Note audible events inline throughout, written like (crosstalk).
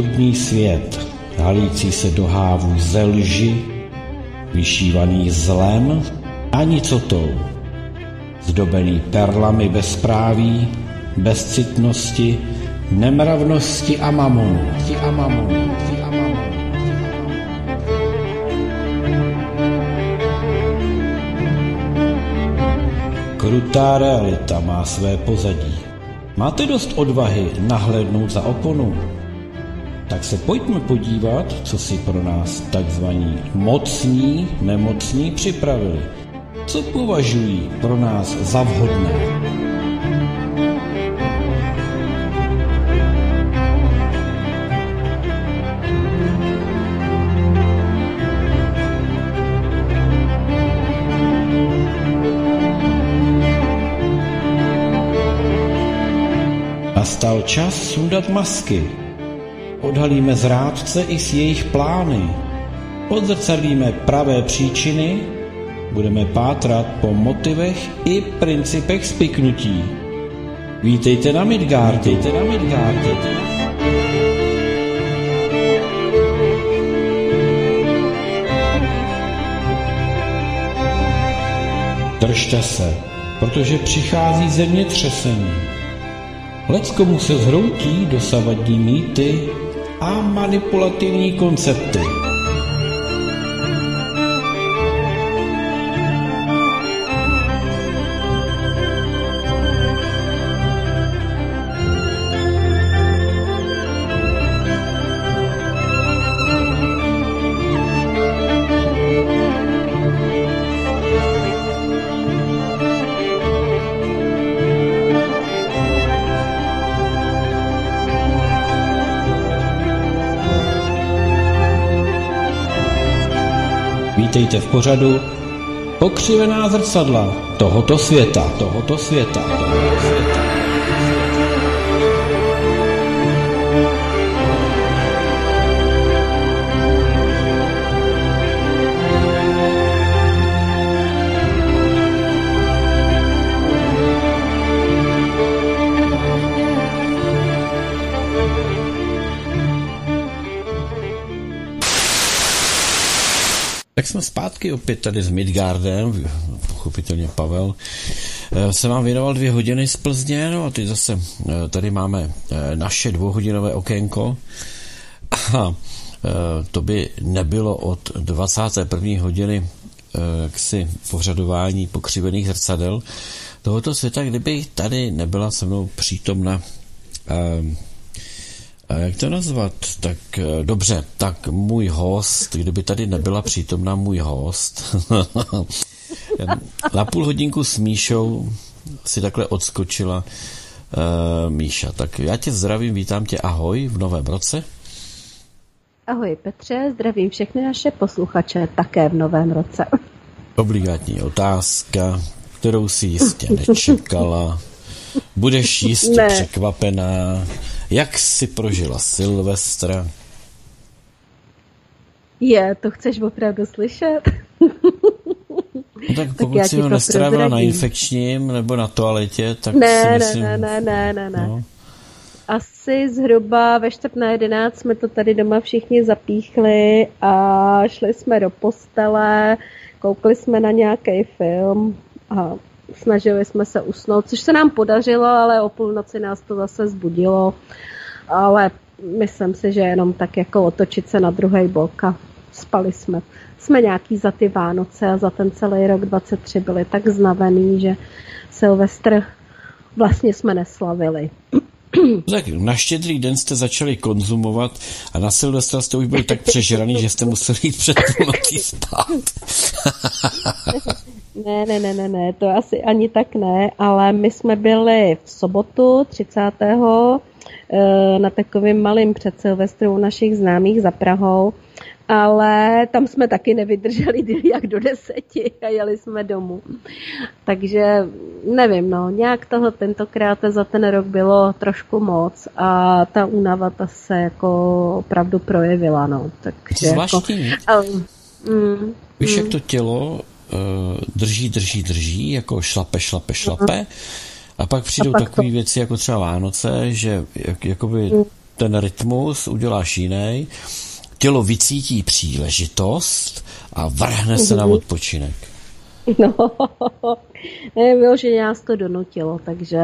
absurdní svět, halící se do hávů ze lži, vyšívaný zlem a nicotou, zdobený perlami bezpráví, bezcitnosti, nemravnosti. A mamonu. A mamonu. Krutá realita má své pozadí. Máte dost odvahy nahlédnout za oponu? Tak se pojďme podívat, co si pro nás takzvaní mocní nemocní připravili. Co považují pro nás za vhodné? Nastal čas sundat masky. Odhalíme zrádce i s jejich plány. Odzrcadlíme pravé příčiny, budeme pátrat po motivech i principech spiknutí. Vítejte na Midgard, vítejte na Midgard, vítejte Držte se, protože přichází zemětřesení. Leckomu se zhroutí dosavadní mýty a manipulativní koncepty. Vítejte v pořadu Pokřivená zrcadla tohoto světa, tohoto světa, tohoto světa. Tak jsme zpátky opět tady s Midgardem, pochopitelně Pavel. Eh, se vám věnoval dvě hodiny z Plzně, no a teď zase eh, tady máme eh, naše dvouhodinové okénko. (laughs) A to by nebylo od 21. hodiny ksi pořadování pokřivených zrcadel tohoto světa, kdyby tady nebyla se mnou přítomna jak to nazvat? Tak eh, dobře, tak můj host, kdyby tady nebyla přítomna můj host, (laughs) na půl hodinku s Míšou si takhle odskočila uh, Míša. Tak já tě zdravím, vítám tě, ahoj v novém roce. Ahoj Petře, zdravím všechny naše posluchače také v novém roce. (laughs) Obligátní otázka, kterou si jistě nečekala. Budeš jistě ne. překvapená. Jak jsi prožila Silvestra? Je, to chceš opravdu slyšet? No tak (laughs) pokud tak si ho nestrávila na infekčním nebo na toaletě, tak ne, si myslím... Ne, ne, ne, ne, ne. No. Asi zhruba ve čtvrt na jedenáct jsme to tady doma všichni zapíchli a šli jsme do postele, koukli jsme na nějaký film a snažili jsme se usnout, což se nám podařilo, ale o půlnoci nás to zase zbudilo. Ale myslím si, že jenom tak jako otočit se na druhý bok a spali jsme. Jsme nějaký za ty Vánoce a za ten celý rok 23 byli tak znavený, že Silvestr vlastně jsme neslavili. Tak na štědrý den jste začali konzumovat a na Silvestra jste už byli tak přežraný, že jste museli jít před půlnocí spát. (laughs) Ne, ne, ne, ne, ne, to asi ani tak ne, ale my jsme byli v sobotu 30. Eh, na takovým malým předsilvestru u našich známých za Prahou, ale tam jsme taky nevydrželi (laughs) jak do deseti a jeli jsme domů. Takže nevím, no, nějak toho tentokrát za ten rok bylo trošku moc a ta únava ta se jako opravdu projevila, no. Takže Zvláštní. Jako, um, mm, Víš, mm. jak to tělo uh, drží, drží, drží, jako šlape, šlape, šlape. A pak přijdou takové to... věci jako třeba Vánoce, že jak, jakoby ten rytmus uděláš jiný, tělo vycítí příležitost a vrhne se na mhm. odpočinek. No, (laughs) ne, vyloženě nás to donutilo, takže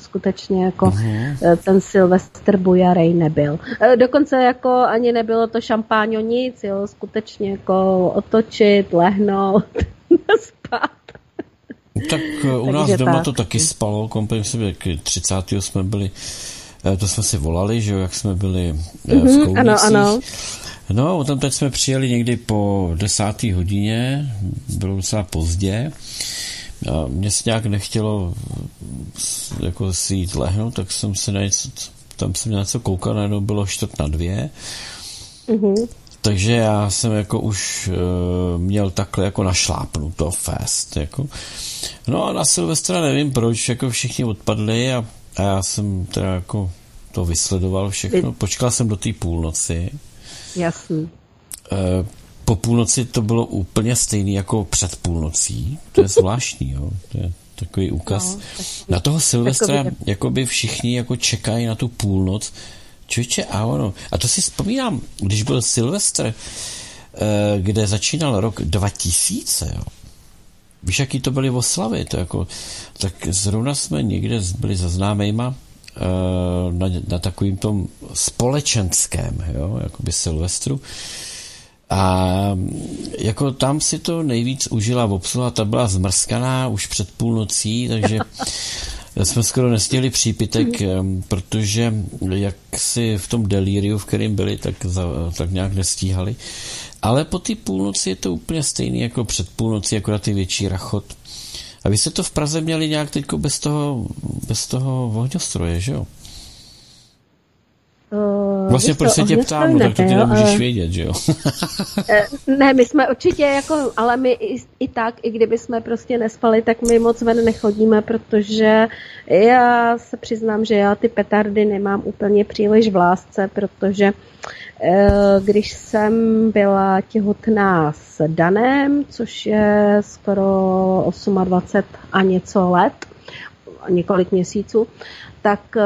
skutečně jako uh-huh. ten Silvestr Bujarej nebyl. Eh, dokonce jako ani nebylo to šampáňo nic, jo, skutečně jako otočit, lehnout, (laughs) spát. Tak eh, u nás doma tak. to taky spalo, kompletně jsme 30. jsme byli, to jsme si volali, že jo, jak jsme byli v mm-hmm, Ano, ano. No, tam teď jsme přijeli někdy po desáté hodině, bylo docela pozdě. A mě se nějak nechtělo jako si jít lehnout, tak jsem se na něco, tam jsem na něco koukal, najednou bylo čtvrt na dvě. Mm-hmm. Takže já jsem jako už uh, měl takhle jako našlápnuto fest. Jako. No a na Silvestra nevím proč, jako všichni odpadli a, a já jsem teda jako to vysledoval všechno. Počkal jsem do té půlnoci. Jasný. E, po půlnoci to bylo úplně stejný jako před půlnocí. To je zvláštní, jo. To je takový úkaz. No, na toho Silvestra jako by všichni jako čekají na tu půlnoc. Čověče, a ono. A to si vzpomínám, když byl Silvestr, e, kde začínal rok 2000, jo. Víš, jaký to byly oslavy? To jako, tak zrovna jsme někde byli za známejma Eh, na, na takovým tom společenském, jo, jakoby Silvestru. A jako tam si to nejvíc užila obsluha, ta byla zmrskaná už před půlnocí, takže (laughs) jsme skoro nestěli přípitek, mhm. protože jak si v tom delíriu, v kterém byli, tak, za, tak nějak nestíhali. Ale po té půlnoci je to úplně stejný jako před půlnocí, akorát ty větší rachot. A vy jste to v Praze měli nějak teď bez toho, bez toho ohňostroje, že jo? Uh, vlastně proč se tě ptám, no, tak to ty nemůžeš ale... vědět, že jo? (laughs) Eh, ne, my jsme určitě jako, ale my i, i tak, i kdyby jsme prostě nespali, tak my moc ven nechodíme, protože já se přiznám, že já ty petardy nemám úplně příliš v lásce, protože Eh, když jsem byla těhotná s Danem, což je skoro 28 a něco let, několik měsíců, tak uh,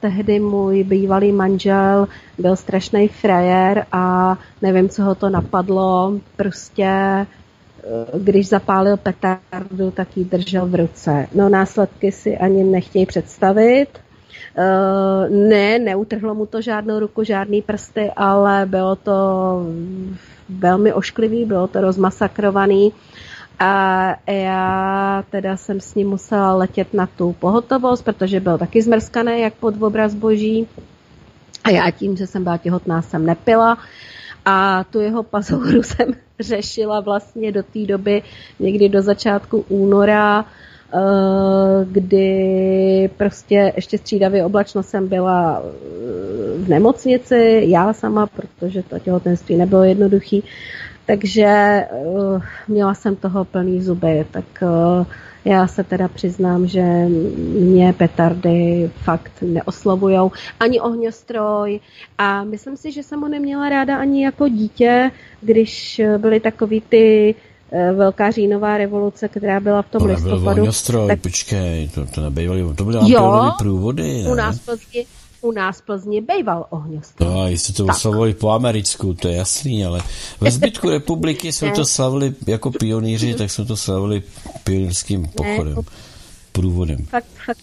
tehdy můj bývalý manžel byl strašný frajer a nevím, co ho to napadlo, prostě uh, když zapálil petardu, tak ji držel v ruce. No následky si ani nechtějí představit. Uh, ne, neutrhlo mu to žádnou ruku, žádný prsty, ale bylo to velmi ošklivý, bylo to rozmasakrovaný. A já teda jsem s ním musela letět na tu pohotovost, protože byl taky zmrskaný, jak pod obraz boží. A já tím, že jsem byla těhotná, jsem nepila. A tu jeho pazouru (laughs) jsem řešila vlastně do té doby, někdy do začátku února, Eh, kdy prostě ještě střídavě oblačno jsem byla eh, v nemocnici, já sama, protože to těhotenství nebylo jednoduchý, takže eh, měla jsem toho plný zuby, tak já se teda přiznám, že mě petardy fakt neoslovujou, ani ohňostroj. A myslím si, že jsem ho neměla ráda ani jako dítě, když byly takový ty Eh, velká říjnová revoluce, která byla v tom to listopadu. Ohňostroj, tak... počkej, to, to nebejvaly, to byly jo, průvody, ne? u nás v Plzni, u nás v Plzni bejval ohňostroj. No, jestli to oslavovali po americku, to je jasný, ale ve zbytku republiky jsme to (laughs) slavili jako pionýři, tak jsme to slavili pionýrským pochodem, průvodem. Fakt, fakt,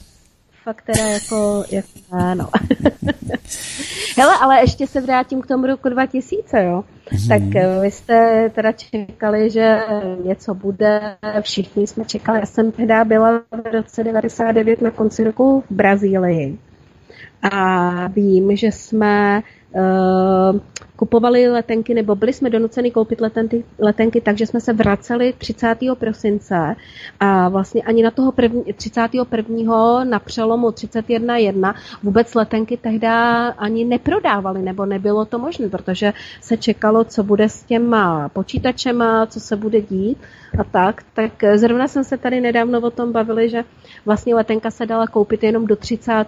fakt teda jako, jako ano. (laughs) Hele, ale ještě se vrátím k tomu roku 2000, jo. Hmm. Tak eh, vy jste teda čekali, že něco bude, všichni jsme čekali. Já jsem tehdy byla v roce 99 na konci roku v Brazílii. A vím, že jsme uh, kupovali letenky, nebo byli jsme donuceni koupit letenky, letenky tak, že jsme se vraceli 30. prosince a vlastně ani na toho první, 31. na přelomu 31.1 vůbec letenky tehdy ani neprodávali, nebo nebylo to možné, protože se čekalo, co bude s těma počítačema, co se bude dít a tak. Tak zrovna jsem se tady nedávno o tom bavili, že vlastně letenka se dala koupit jenom do 30.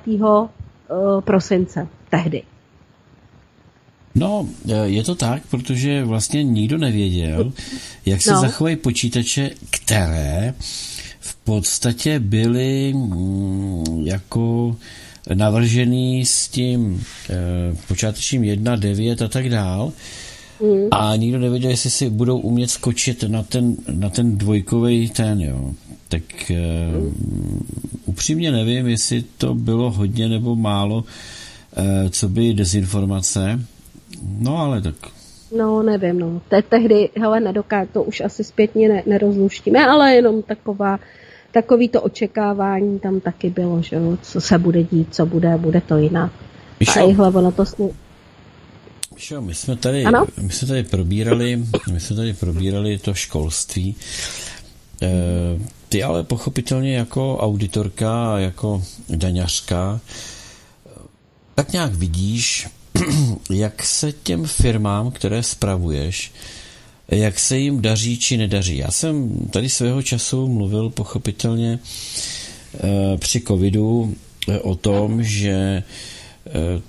Eh, prosince tehdy. No, e, je to tak, protože vlastně nikdo nevěděl, jak se no. zachovají počítače, které v podstatě byly mm, jako navržený s tím e, počátečním 1, 9 a tak dál. Mm. A nikdo nevěděl, jestli si budou umět skočit na ten, na ten dvojkový ten, jo. Tak e, upřímně nevím, jestli to bylo hodně nebo málo, e, co by dezinformace. No ale tak No, nevím, no. Te, tehdy, hele, nedokážu, to už asi zpětně ne, nerozluštíme, ale jenom taková, takový to očekávání tam taky bylo, že jo, co se bude dít, co bude, bude to jinak. Myšo, a ihle, ono to snu... Myšo, my jsme tady, ano? my jsme tady probírali, my jsme tady probírali to školství. E, ty ale pochopitelně jako auditorka, jako daňařka, tak nějak vidíš, (clears throat) jak se těm firmám, které spravuješ, jak se jim daří či nedaří. Já jsem tady svého času mluvil pochopitelně eh, při covidu eh, o tom, že eh,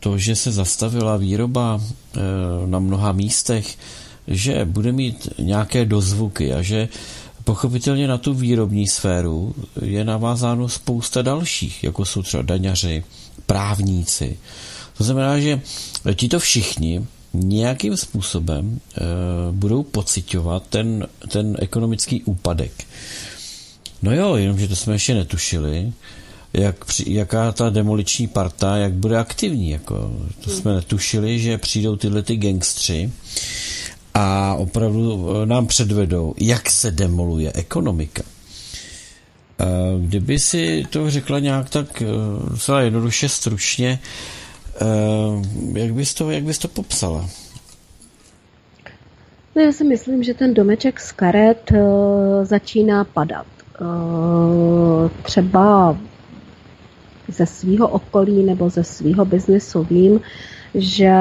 to, že se zastavila výroba na mnoha místech, že bude mít nějaké dozvuky a že pochopitelně na tu výrobní sféru je navázáno spousta dalších, jako jsou třeba daňaři, právníci, to znamená, že to všichni nějakým způsobem e, budou pocitovat ten, ten ekonomický úpadek. No jo, jenomže to jsme ještě netušili, jak, jaká ta demoliční parta, jak bude aktivní. Jako, to jsme netušili, že přijdou tyhle ty gangstři a opravdu eh, nám předvedou, jak se demoluje ekonomika. Eh, kdyby si to řekla nějak tak docela jednoduše, stručně, jak, bys to, jak bys to popsala? No já si myslím, že ten domeček z karet uh, začíná padat. Uh, třeba ze svého okolí nebo ze svého biznesu vím, že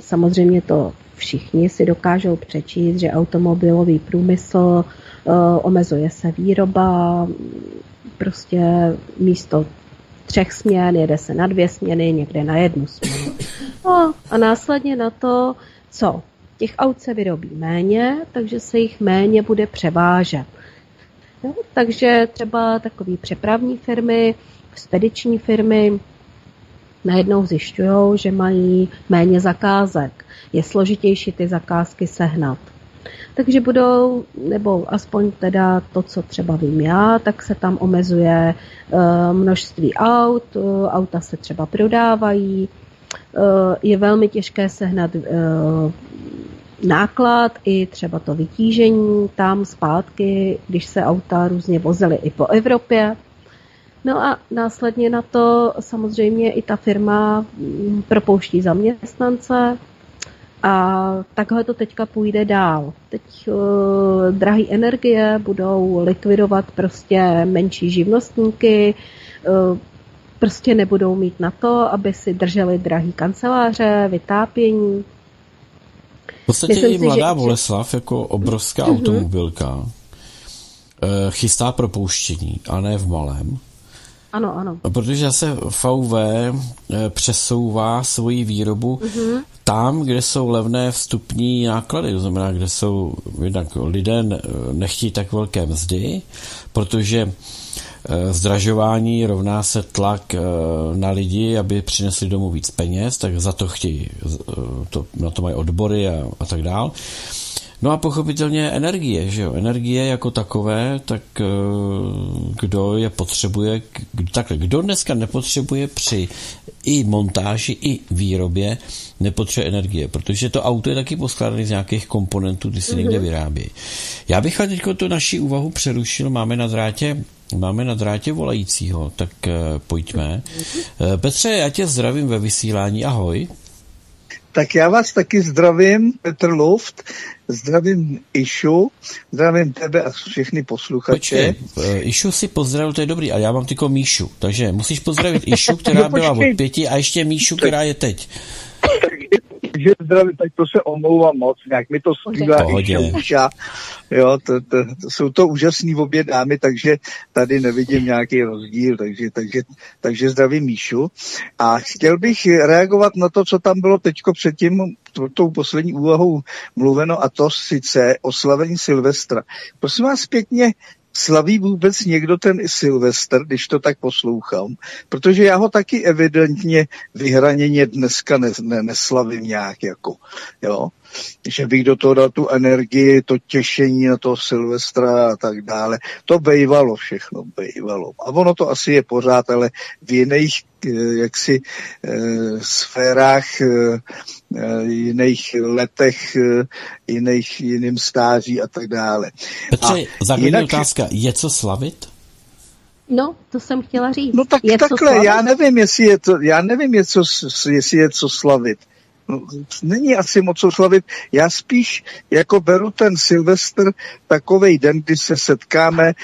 samozřejmě to všichni si dokážou přečíst, že automobilový průmysl uh, omezuje se výroba, prostě místo třech směn, jede se na dvě směny, někde na jednu směnu. No a následně na to, co? Těch aut se vyrobí méně, takže se jich méně bude převážet. No, takže třeba takové přepravní firmy, spediční firmy najednou zjišťují, že mají méně zakázek. Je složitější ty zakázky sehnat takže budou, nebo aspoň teda to, co třeba vím já, tak se tam omezuje uh, množství aut, uh, auta se třeba prodávají, uh, je velmi těžké sehnat náklad i třeba to vytížení tam zpátky, když se auta různě vozily i po Evropě. No a následně na to samozřejmě i ta firma mm, propouští zaměstnance, a takhle to teďka půjde dál. Teď uh, drahé energie budou likvidovat prostě menší živnostníky, uh, prostě nebudou mít na to, aby si drželi drahý kanceláře, vytápění. V podstatě Myslím i mladá si, Boleslav jako obrovská uh-huh. automobilka eh, chystá propouštění, a ne v malém. Ano, ano. Protože se VW přesouvá svoji výrobu uh-huh tam, kde jsou levné vstupní náklady, to znamená, kde jsou jednak lidé nechtí tak velké mzdy, protože eh, zdražování rovná se tlak eh, na lidi, aby přinesli domů víc peněz, tak za to chtějí, eh, to, na to mají odbory a, a tak dál. No a pochopitelně energie, že jo, energie jako takové, tak eh, kdo je potřebuje, takhle, kdo dneska nepotřebuje při i montáži, i výrobě, nepotřebuje energie, protože to auto je taky poskládané z nějakých komponentů, kdy se někde mhm. vyrábí. Já bych teď tu naši úvahu přerušil, máme na drátě Máme na drátě volajícího, tak uh, pojďme. Uh, Petře, já tě zdravím ve vysílání, ahoj. Tak já vás taky zdravím, Petr Luft, zdravím Išu, zdravím tebe a všechny posluchače. Počkej, eh, Išu si pozdravil, to je dobrý, a já mám tyko Míšu, takže musíš pozdravit Išu, (laughs) která no, byla od pěti a ještě Míšu, která je teď že zdraví, tak to se omlouvám moc, nějak mi to zpívá Uša. Jo, to, to, to, jsou to úžasné obě dámy, takže tady nevidím nějaký rozdíl, takže, takže, takže zdravím Míšu. A chtěl bych reagovat na to, co tam bylo teďko předtím, tou poslední úvahou mluveno, a to sice oslavení Silvestra. Prosím vás pěkně, slaví vůbec někdo ten Silvestr, když to tak poslouchám, protože já ho taky evidentně vyhraněně dneska ne, ne, neslavím nějak jako, jo že bych do toho dal tu energii, to těšení na toho Silvestra a tak dále. To bejvalo všechno, bejvalo. A ono to asi je pořád, ale v jiných eh, jaksi e, sférách, e, jiných letech, e, jiných, jiným stáří a tak dále. Petře, základní jinak... otázka, je co slavit? No, to jsem chtěla říct. No tak je takhle, já nevím, jestli je to, já nevím, je co, jestli je co slavit není asi moc co slavit. Já spíš jako beru ten Silvestr takový den, kdy se setkáme e,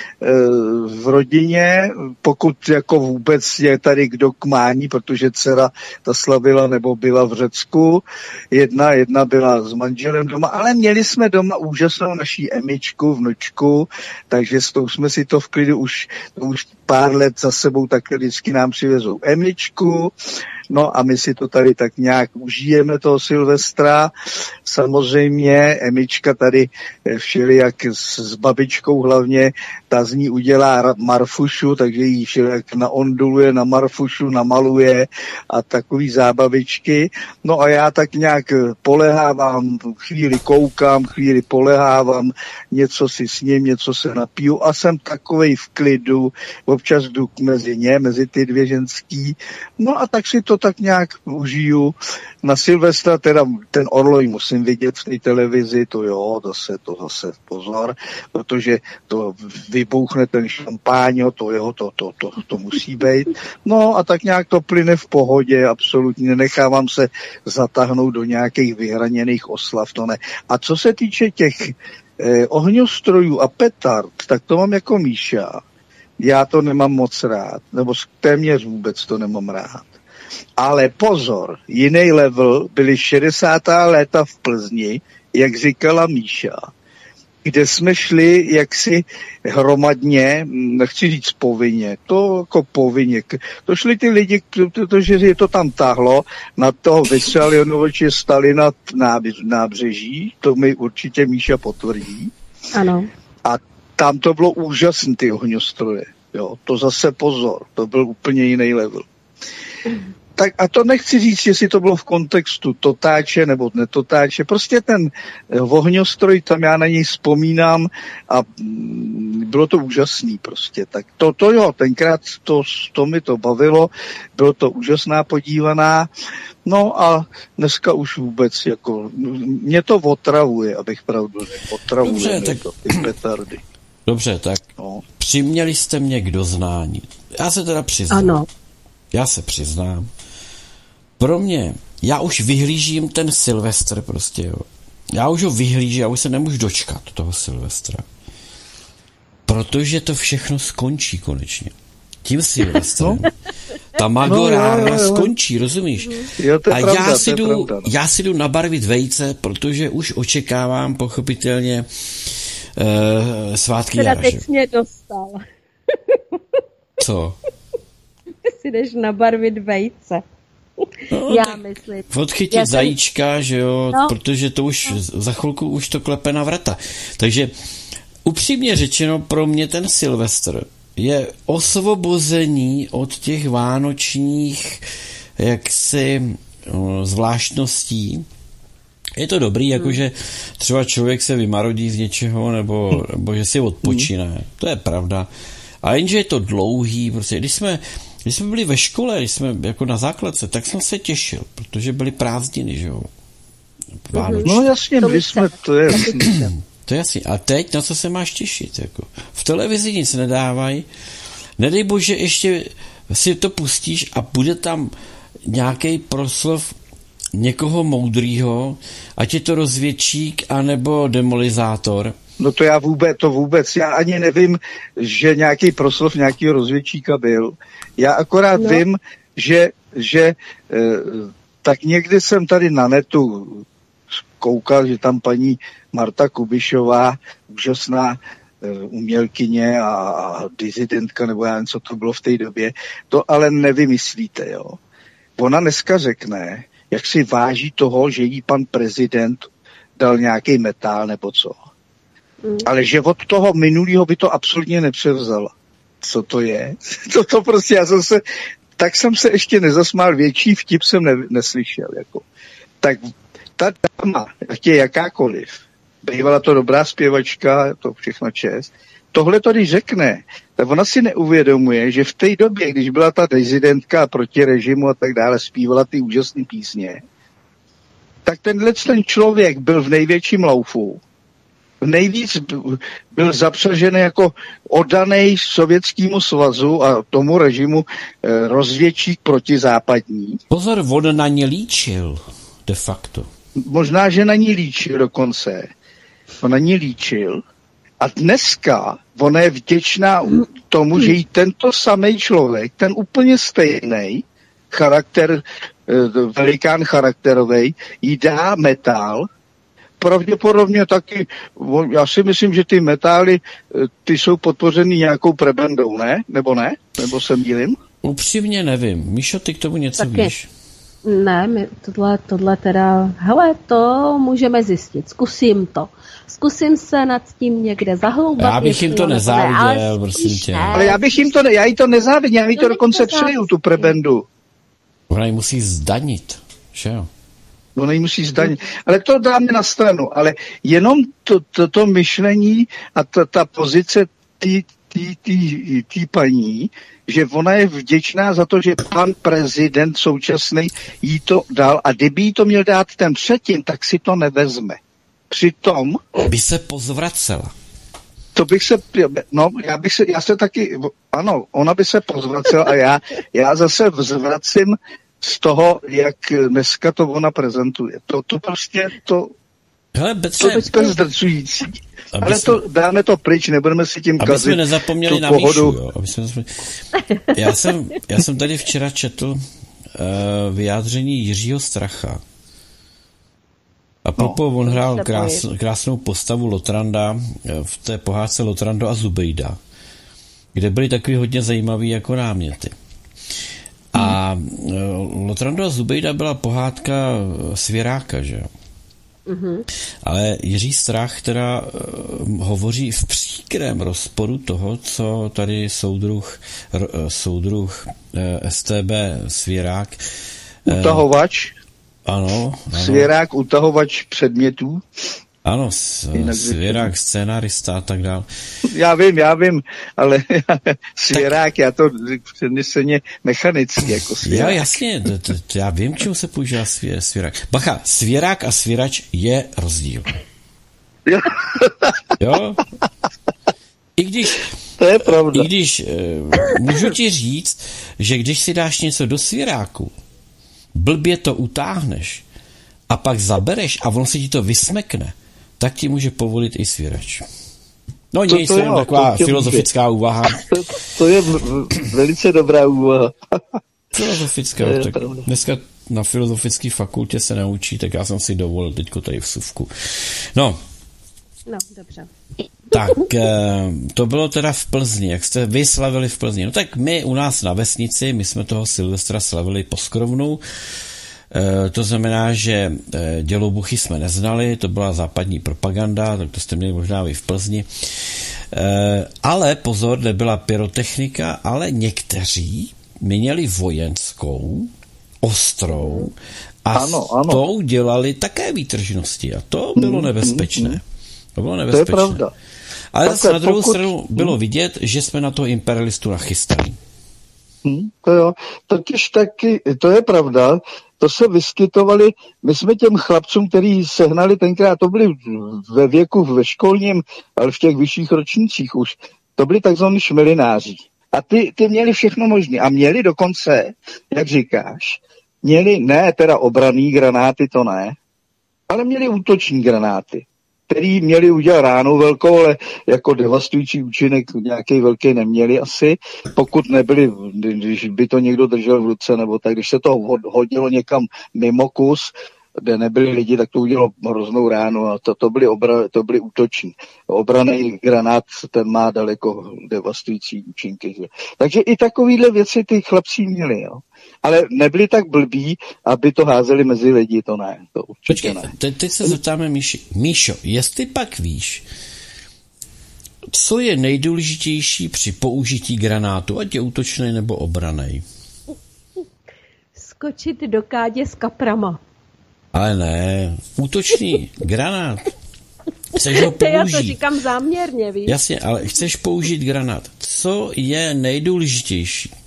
v rodině, pokud jako vůbec je tady kdo k mání, protože dcera ta slavila nebo byla v Řecku. Jedna, jedna byla s manželem doma, ale měli jsme doma úžasnou naší Emičku, vnučku, takže s tou jsme si to v klidu už, už pár let za sebou tak vždycky nám přivezou Emičku No a my si to tady tak nějak užijeme toho Silvestra. Samozřejmě Emička tady eh, všelijak s, s babičkou hlavně, ta z ní udělá marfušu, takže jí všelijak naonduluje, na marfušu, namaluje a takový zábavičky. No a já tak nějak polehávám, chvíli koukám, chvíli polehávám, něco si s ním, něco se napiju a jsem takovej v klidu, občas jdu mezi ně, mezi ty dvě ženský. No a tak si to tak nějak užiju. Na Silvestra teda ten orloj musím vidět v té televizi, to jo, zase, to zase pozor, protože to vybouchne ten šampáň, to jo, to, to, to, to musí být. No a tak nějak to plyne v pohodě, absolutně nenechávám se zatáhnout do nějakých vyhraněných oslav, to ne. A co se týče těch eh, ohňostrojů a petard, tak to mám jako Míša. Já to nemám moc rád, nebo téměř vůbec to nemám rád. Ale pozor, jiný level byly 60. léta v Plzni, jak říkala Míša, kde jsme šli jaksi hromadně, nechci říct povinně, to jako povinně. To šli ty lidi, protože je to tam tahlo, na toho Vysalianoviče stali na nábřeží, to mi určitě Míša potvrdí. Ano. A tam to bylo úžasné, ty ohňostroje. Jo, to zase pozor, to byl úplně jiný level. Tak a to nechci říct, jestli to bylo v kontextu totáče nebo netotáče. Prostě ten eh, ohňostroj, tam já na něj vzpomínám a mm, bylo to úžasný prostě. Tak to, to jo, tenkrát to, to mi to bavilo, bylo to úžasná podívaná. No a dneska už vůbec jako, mě to otravuje, abych pravdu řekl, otravuje Dobře, tak... to, ty petardy. Dobře, tak no. přiměli jste mě k doznání. Já se teda přiznám. Ano. Já se přiznám, pro mě, já už vyhlížím ten Silvestr prostě, jo. Já už ho vyhlížím, já už se nemůžu dočkat toho Silvestra. Protože to všechno skončí konečně. Tím Silvestrem. No. Ta magorárna no, skončí, rozumíš? Jo, A pravda, já, si jdu, pravda, no. já si jdu nabarvit vejce, protože už očekávám pochopitelně uh, svátky Teda teď mě dostal. Co? (laughs) Si jdeš nabarvit vejce. No, Já myslím. Odchytit Já zajíčka, že jo, no. protože to už no. za chvilku už to klepe na vrata. Takže upřímně řečeno, pro mě ten Silvestr je osvobození od těch vánočních jaksi zvláštností. Je to dobrý, jakože třeba člověk se vymarodí z něčeho, nebo, nebo že si odpočíne. To je pravda. A jenže je to dlouhý, prostě když jsme když jsme byli ve škole, když jsme jako na základce, tak jsem se těšil, protože byly prázdniny, že jo. Vánoční. No jasně, my jsme, to je jasný. To je jasný. A teď na co se máš těšit? Jako? V televizi nic nedávají. Nedej bože, ještě si to pustíš a bude tam nějaký proslov někoho moudrýho, ať je to rozvědčík anebo demolizátor. No to já vůbec, to vůbec, já ani nevím, že nějaký proslov nějakého rozvědčíka byl. Já akorát no. vím, že, že e, tak někdy jsem tady na netu koukal, že tam paní Marta Kubišová, úžasná e, umělkyně a, a dizidentka, nebo já nevím, co to bylo v té době, to ale nevymyslíte, jo. Ona dneska řekne, jak si váží toho, že jí pan prezident dal nějaký metál nebo co. Mm. Ale že od toho minulého by to absolutně nepřevzala. Co to je? (laughs) To, to prostě, já jsem se, tak jsem se ještě nezasmál, větší vtip jsem ne, neslyšel. Jako. Tak ta dáma, ať je jakákoliv, bývala to dobrá zpěvačka, to všechno čest, tohle to když řekne, tak ona si neuvědomuje, že v té době, když byla ta rezidentka proti režimu a tak dále, zpívala ty úžasné písně, tak tenhle ten člověk byl v největším laufu. Nejvíc byl zapřažený jako oddaný sovětskému svazu a tomu režimu eh, rozvědčík západní. Pozor, on na ně líčil, de facto. Možná, že na ní líčil dokonce. On na ní líčil. A dneska ona je vděčná tomu, že jí tento samý člověk, ten úplně stejný charakter, eh, velikán charakterový, jí dá metal, pravděpodobně taky, já si myslím, že ty metály, eh, ty jsou podpořeny nějakou prebendou, ne? Nebo ne? Nebo se mýlim? Upřímně nevím. Míšo, ty k tomu něco taky. víš? Ne, my tohle, tohle teda, hele, to můžeme zjistit, zkusím to. Zkusím se nad tím někde zahloubat. Já bych jim to nezáviděl, prosím tě. Ale já bych jim to, ne, já jí to nezáviděl, já jí to no, dokonce přeju, tu prebendu. Ona ji musí zdanit, že jo? Ona ji musí zdanit. Ale to dáme na stranu. Ale jenom to, to, to myšlení a ta, ta pozice té paní, že ona je vděčná za to, že pan prezident současný jí to dal a kdyby jí to měl dát ten předtím, tak si to nevezme. Přitom... By se pozvracela. To bych se, no, já bych se, já se taky, ano, ona by se pozvracela a já, já zase vzvracím z toho, jak dneska to ona prezentuje. To, to prostě, to, Hele, Betře, to je zdrcující. Ale to, dáme to pryč, nebudeme si tím aby kazit jsme nezapomněli na pohodu. Míšu, jo. Aby jsme já, jsem, já jsem tady včera četl uh, vyjádření Jiřího Stracha. A Popo, no, on hrál krás, krásnou postavu Lotranda eh, v té pohádce Lotrando a Zubejda, kde byly takový hodně zajímavý jako náměty. A hmm. Lotrando a Zubejda byla pohádka svěráka, že jo? Mm-hmm. Ale Jiří Strach teda uh, hovoří v příkrém rozporu toho, co tady soudruh, uh, soudruh uh, STB Svěrák. Utahovač. Ano, ano. Svěrák, utahovač předmětů. Ano, svěrák, scénarista a tak dále. Já vím, já vím, ale (laughs) svěrák, tak... já to předneseně mechanicky jako svěrák. Jo, jasně, to, to, to, já vím, čemu se používá svě, svěrák. Bacha, svěrák a svěrač je rozdíl. Jo. jo? I když, to je pravda. I když e, můžu ti říct, že když si dáš něco do svěráku, blbě to utáhneš a pak zabereš a on se ti to vysmekne, tak ti může povolit i svěrač. No to, nic, to jenom taková to filozofická může. úvaha. (laughs) To, to je velice dobrá úvaha. (laughs) Filozofická, tak dneska na filozofické fakultě se naučí, tak já jsem si dovolil teďko tady v suvku. No. No, dobře. Tak, eh, to bylo teda v Plzni, jak jste vy slavili v Plzni. No tak my u nás na vesnici, my jsme toho Silvestra slavili po skrovnu, Eh, to znamená, že eh, dělobuchy jsme neznali, to byla západní propaganda, tak to jste měli možná vy v Plzni. Eh, ale pozor, nebyla pyrotechnika, ale někteří měli vojenskou, ostrou a ano, ano. s tou dělali také výtržnosti a to bylo mm, nebezpečné. Mm, mm. To bylo nebezpečné. To je pravda. Ale zase na druhou pokud... stranu bylo vidět, že jsme na to imperialistu nachystali. Hmm, to jo, totiž taky, to je pravda, to se vyskytovali, my jsme těm chlapcům, který sehnali tenkrát, to byli ve věku ve školním, ale v těch vyšších ročnících už, to byli takzvaní šmelináři. A ty, ty měli všechno možné. A měli dokonce, jak říkáš, měli ne teda obraný granáty, to ne, ale měli útoční granáty který měli udělat ránu velkou, ale jako devastující účinek nějaký velký neměli asi, pokud nebyli, když by to někdo držel v ruce, nebo tak, když se to hodilo někam mimo kus, kde nebyli lidi, tak to udělalo hroznou ránu a to, to, byly, obra, to byly útoční. Obraný granát, ten má daleko devastující účinky. Že? Takže i takovýhle věci ty chlapci měli. Jo? Ale nebyli tak blbí, aby to házeli mezi lidi, to ne, to určitě Počkej, ne. Te, teď se zeptáme Míši. Míšo, jestli pak víš, co je nejdůležitější při použití granátu, ať je útočný nebo obraný? Skočit do kádě s kaprama. Ale ne, útočný granát. Chceš ho (laughs) použít. Já to říkám záměrně, víš? Jasně, ale chceš použít granát. Co je nejdůležitější?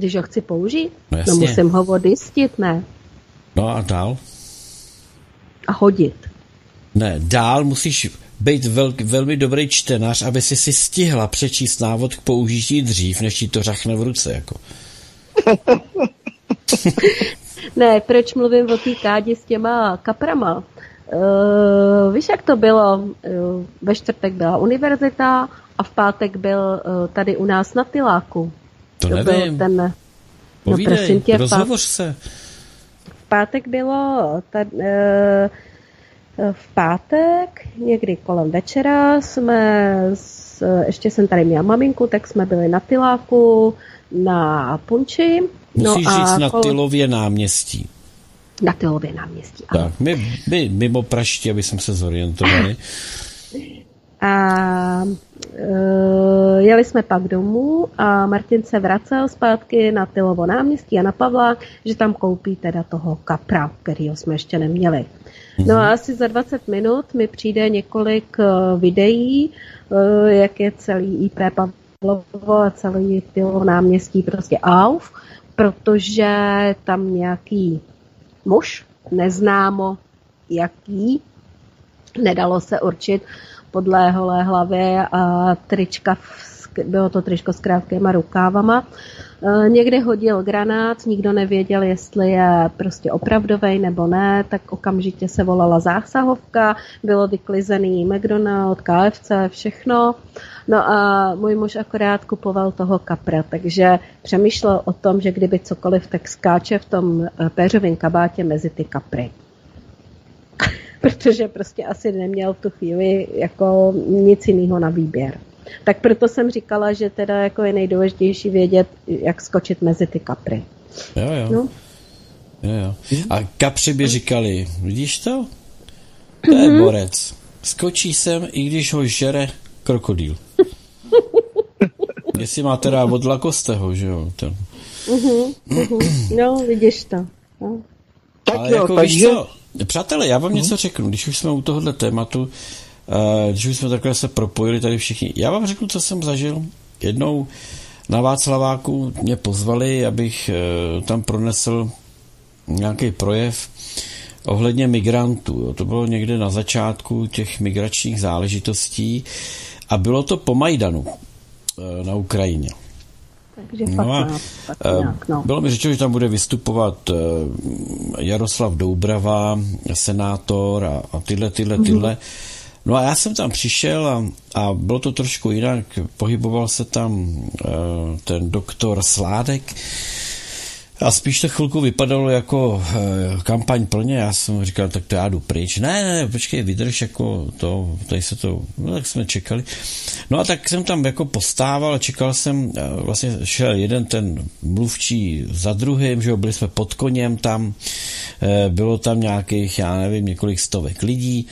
Když ho chci použít? No, jasně. no musím ho odjistit, ne? No a dál? A hodit. Ne, dál musíš být vel, velmi dobrý čtenář, aby si si stihla přečíst návod k použití dřív, než ti to řachne v ruce, jako. (laughs) ne, proč mluvím o té kádě s těma kaprama? Uh, víš, jak to bylo? Uh, ve čtvrtek byla univerzita a v pátek byl uh, tady u nás na Tyláku. To, to nevím. Byl ten, Povídej, no, prosím tě, rozhovoř se. V pátek bylo tady, uh, v pátek, někdy kolem večera, jsme, s, ještě jsem tady měla maminku, tak jsme byli na Tyláku, na Punči. No Musíš no říct na kol... Tylově náměstí. Na Tylově náměstí, ano. Tak, my, my mimo Praští, aby jsme se zorientovali. (laughs) A uh, jeli jsme pak domů a Martin se vracel zpátky na Tylovo náměstí a na Pavla, že tam koupí teda toho kapra, kterýho jsme ještě neměli. No a asi za 20 minut mi přijde několik uh, videí, uh, jak je celý IP Pavlovo a celý Tylovo náměstí prostě auf, protože tam nějaký muž, neznámo jaký, nedalo se určit, podle holé hlavy a trička, bylo to tričko s krátkýma rukávama. E, někde hodil granát, nikdo nevěděl, jestli je prostě opravdový nebo ne, tak okamžitě se volala zásahovka, bylo vyklizený McDonald, KFC, všechno. No a můj muž akorát kupoval toho kapra, takže přemýšlel o tom, že kdyby cokoliv, tak skáče v tom e, péřovém kabátě mezi ty kapry. (laughs) protože prostě asi neměl v tu chvíli jako nic jiného na výběr. Tak proto jsem říkala, že teda jako je nejdůležitější vědět, jak skočit mezi ty kapry. Jo, jo. No. jo, jo. A kapři by říkali, vidíš to? To je mm-hmm. borec. Skočí sem, i když ho žere krokodýl. (laughs) Jestli má teda od lakostého, že jo? Ten. Uh-huh, uh-huh. No, vidíš to. No. Tak Ale jo, jako takže... víš co, Přátelé, já vám hmm. něco řeknu, když už jsme u tohohle tématu, uh, když už jsme takhle se propojili tady všichni. Já vám řeknu, co jsem zažil. Jednou na Václaváku mě pozvali, abych uh, tam pronesl nějaký projev ohledně migrantů. To bylo někde na začátku těch migračních záležitostí a bylo to po Majdanu uh, na Ukrajině. Takže no fakt, a, fakt eh, nějak, no. Bylo mi řečeno, že tam bude vystupovat eh, Jaroslav Doubrava, senátor a, a tyhle, tyhle, mm-hmm. tyhle. No a já jsem tam přišel a, a bylo to trošku jinak. Pohyboval se tam uh, ten doktor Sládek, a spíš to chvilku vypadalo jako e, kampaň plně, já jsem říkal, tak to já jdu pryč. Ne, ne, počkej, vydrž, jako to, tady se to, no tak jsme čekali. No a tak jsem tam jako postával, čekal jsem, e, vlastně šel jeden ten mluvčí za druhým, že jo, byli jsme pod koněm tam, e, bylo tam nějakých, já nevím, několik stovek lidí.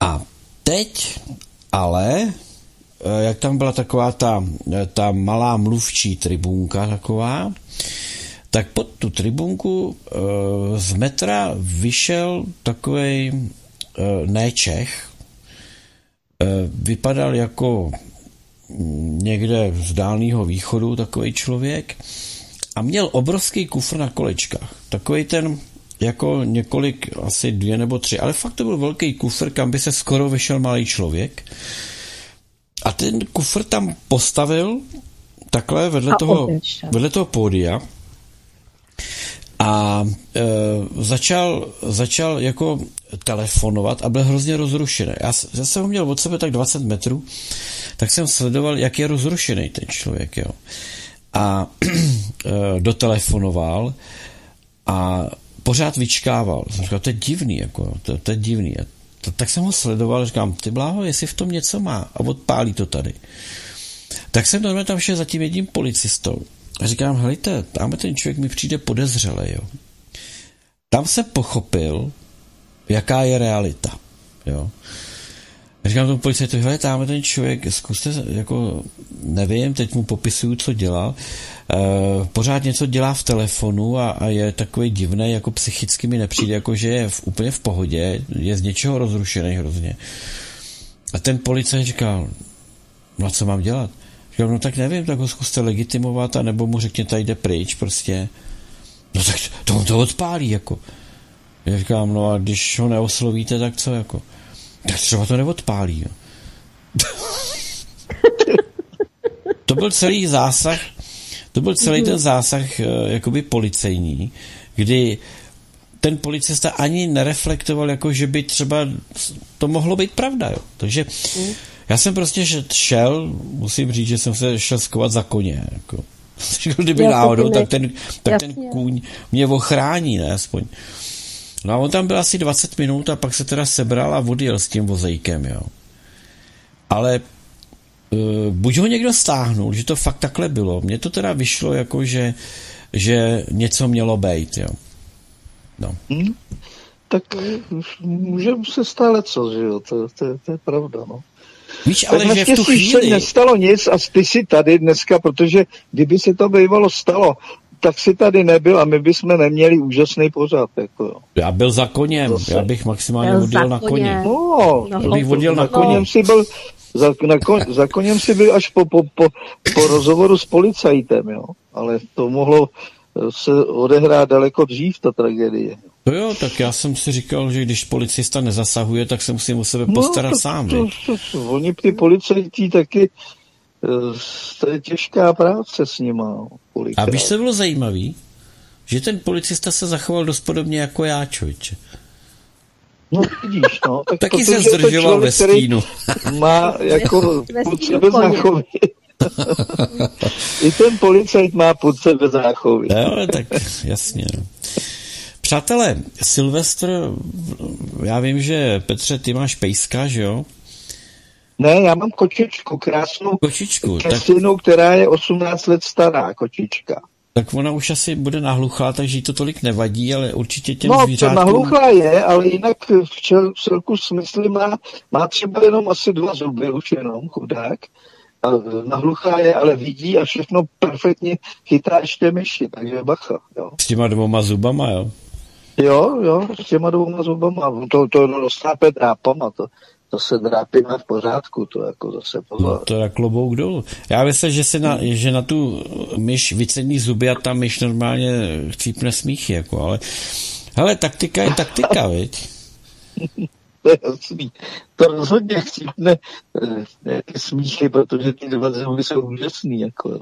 A teď ale jak tam byla taková ta, ta malá mluvčí tribunka taková, tak pod tu tribunku eh, z metra vyšel takový eh, nečech, eh, vypadal jako někde z dálného východu takový člověk a měl obrovský kufr na kolečkách. Takový ten jako několik, asi dvě nebo tři, ale fakt to byl velký kufr, kam by se skoro vyšel malý člověk. A ten kufr tam postavil takhle vedle, toho, vedle toho pódia a e, začal, začal jako telefonovat a byl hrozně rozrušený. Já, já jsem ho měl od sebe tak 20 metrů, tak jsem sledoval, jak je rozrušený ten člověk. Jo. A (clears throat) e, dotelefonoval a pořád vyčkával. Jsem říkal, to je divný, jako, to, to je divný. A to, tak jsem ho sledoval, říkám, ty bláho, jestli v tom něco má a odpálí to tady. Tak jsem normálně tam šel za tím jedním policistou a říkám, helejte, tam ten člověk mi přijde podezřelý, jo. Tam se pochopil, jaká je realita, jo. Říkám tomu policajtu, hele, tam ten člověk, zkuste, jako, nevím, teď mu popisuju, co dělal, e, pořád něco dělá v telefonu a, a je takový divný, jako psychicky mi nepřijde, jako že je v, úplně v pohodě, je z něčeho rozrušený hrozně. A ten policajt říkal, no a co mám dělat? Říkal, no tak nevím, tak ho zkuste legitimovat, a nebo mu řekněte, jde pryč prostě. No tak to to odpálí, jako. Já říkám, no a když ho neoslovíte, tak co, jako. Tak třeba to neodpálí, jo. to byl celý zásah, to byl celý ten zásah eh, jakoby policejní, kdy ten policista ani nereflektoval, jako že by třeba to mohlo být pravda, jo. Takže já jsem prostě šel, musím říct, že jsem se šel skovat za koně, jako. (laughs) Kdyby já náhodou, tak ten, tak ten kůň mě ochrání, ne, aspoň. No a on tam byl asi 20 minut a pak se teda sebral a odjel s tím vozejkem, jo. Ale uh, buď ho někdo stáhnul, že to fakt takhle bylo. Mně to teda vyšlo jako, že, že něco mělo být, jo. No. Hmm, tak může se stále co, že jo, to, to, to je pravda, no. Víš, ale tak že v tu chvíli... se nestalo nic a ty jsi tady dneska, protože kdyby se to bývalo stalo, tak si tady nebyl a my bychom neměli úžasný pořád. Jako. Já byl za koněm, Zase. já bych maximálně odjel na koně. No, no, bych odjel na koně. Si byl, za, na kon, za koněm si byl až po, po, po, po rozhovoru s policajtem, jo. Ale to mohlo se odehrát daleko dřív, ta tragédie. To jo, tak já jsem si říkal, že když policista nezasahuje, tak se musím o sebe no, postarat no, to, sám. To, to, to, oni ty policajti taky, eh, to je těžká práce s nima. Kolikrát. A víš, co bylo zajímavý? Že ten policista se zachoval dost podobně jako já, člověče. No vidíš, no. Tak (laughs) Taky se zdržoval ve stínu. Má jako pod sebe záchovy. I ten policajt má pod sebe záchovy. Jo, tak jasně. Přátelé, Silvestr, já vím, že Petře, ty máš pejska, že jo? Ne, já mám kočičku, krásnou kočičku, kesinu, tak... která je 18 let stará kočička. Tak ona už asi bude nahluchlá, takže jí to tolik nevadí, ale určitě těm no, zvířátkům... No, nahluchlá je, ale jinak v celku smyslu má, má třeba jenom asi dva zuby, už jenom chudák. A nahluchá je, ale vidí a všechno perfektně chytá ještě myši, takže bacha. Jo. S těma dvoma zubama, jo? Jo, jo, s těma dvouma zubama. To, to roztápe drápama, to, to se drápíme v pořádku, to jako zase pozor. No, to je klobouk dolů. Já myslím, že, se na, že na tu myš vycení zuby a ta myš normálně chcípne smíchy, jako, ale hele, taktika je taktika, viď? (laughs) to je jasný. To rozhodně chcípne eh, smíchy, protože ty dva zuby jsou úžasný, jako jo.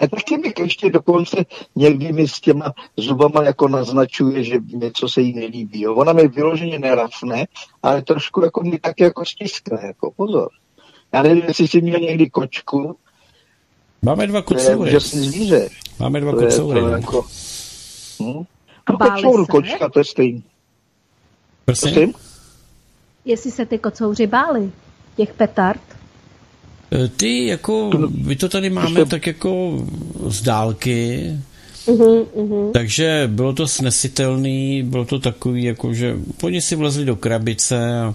A taky mi ještě dokonce někdy mi s těma zubama jako naznačuje, že něco se jí nelíbí. Jo. Ona mi vyloženě nerafne, ale trošku jako mi tak jako stiskne, jako pozor. Já nevím, jestli jsi měl někdy kočku. Máme dva kocoury. zvíře. Máme dva kocoury. No. Jako, hm? No, kocour, kočka, to je stejný. Prosím? Prosím? Jestli se ty kocouři báli, těch petard? E, ty jako, my to tady máme tak jako z dálky, Uhum, uhum. Takže bylo to snesitelný, bylo to takový, jako že oni si vlezli do krabice a,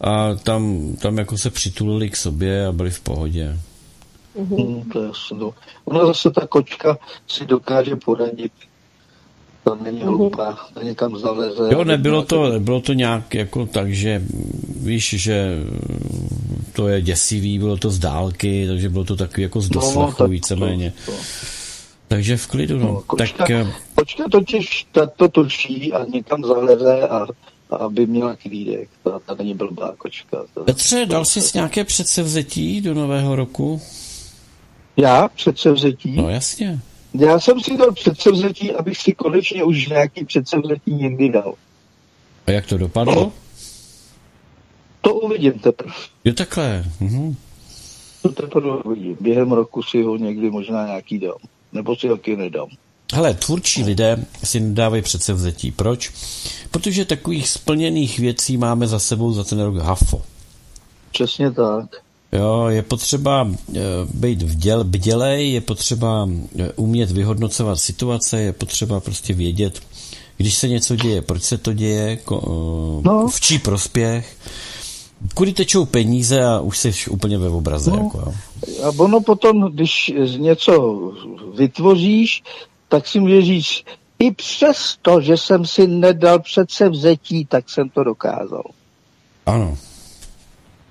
a tam, tam jako se přitulili k sobě a byli v pohodě. Uhum. to je jasno. No. Ona zase ta kočka si dokáže poradit. To není hloupá, to někam zaleze. Jo, nebylo to, nebylo to nějak jako tak, že víš, že to je děsivý, bylo to z dálky, takže bylo to takový jako z no, doslechu no, víceméně. To, to. Takže v klidu, no. no kočka, tak, eh, kočka totiž ta, to točí a někam zaleze a aby měla klídek. Ta, ta není blbá kočka. To, Petře, dal jsi nějaké předsevzetí do nového roku? Já? Předsevzetí? No jasně. Já jsem si dal předsevzetí, abych si konečně už nějaký předsevzetí někdy dal. A jak to dopadlo? To uvidím teprve. Je takhle. Mhm. To teprve uvidím. Během roku si ho někdy možná nějaký dám. Nebo si taky nedám. Hele, tvůrčí lidé si nedávají předsevzetí. Proč? Protože takových splněných věcí máme za sebou za ten rok hafo. Přesně tak. Jo, je potřeba e, být vděl, bdělej, je potřeba e, umět vyhodnocovat situace, je potřeba prostě vědět, když se něco děje, proč se to děje, ko, e, no. v čí prospěch. kudy tečou peníze a už jsi úplně ve obraze. No, jako, jo. A ono potom, když něco vytvoříš, tak si může říct, i přesto, že jsem si nedal přece vzetí, tak jsem to dokázal. Ano.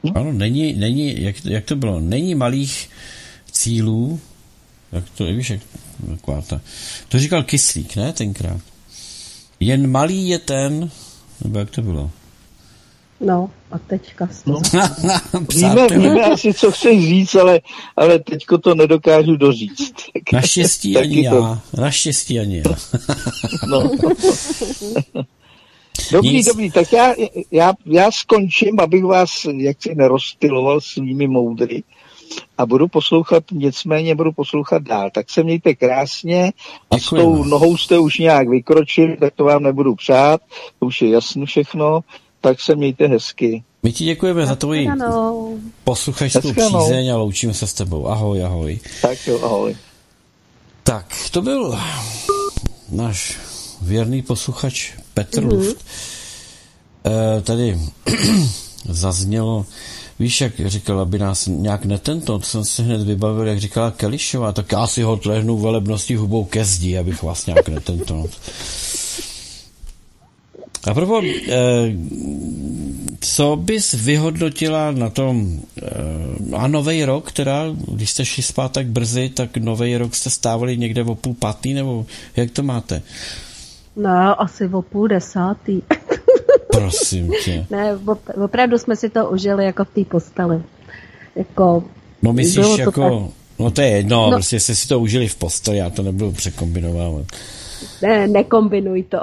Hm? Ano, není, není jak, jak to bylo, není malých cílů, jak to, víš, jak, taková ta, to říkal Kyslík, ne, tenkrát. Jen malý je ten, nebo jak to bylo? No, a teďka no. (laughs) víme, víme asi, co chceš říct, ale, ale teďko to nedokážu doříct. Naštěstí (laughs) ani já. To... Naštěstí ani já. no. (laughs) Dobrý, Nic. dobrý, tak já, já, já skončím, abych vás jaksi nerozptiloval svými moudry a budu poslouchat, nicméně budu poslouchat dál. Tak se mějte krásně a s tou nohou jste už nějak vykročili, tak to vám nebudu přát, to už je jasno všechno, tak se mějte hezky. My ti děkujeme za tvoji posluchačskou přízeň a loučíme se s tebou. Ahoj, ahoj. Tak jo, ahoj. Tak, to byl náš věrný posluchač Petr mm-hmm. Luft. E, tady (clears throat) zaznělo, víš, jak říkal, aby nás nějak netento, to jsem si hned vybavil, jak říkala Kelišová, tak já si ho tlehnu velebností hubou ke zdi, abych vás nějak netento. A propo, eh, co bys vyhodnotila na tom eh, a nový rok, teda, když jste šli spát tak brzy, tak nový rok jste stávali někde o půl pátý, nebo jak to máte? No, asi o půl desátý. (laughs) Prosím tě. ne, opravdu jsme si to užili jako v té posteli. Jako, no myslíš jako, tak... no to je jedno, no. prostě jste si to užili v posteli, já to nebudu překombinovávat. Ne, nekombinuj to. (laughs)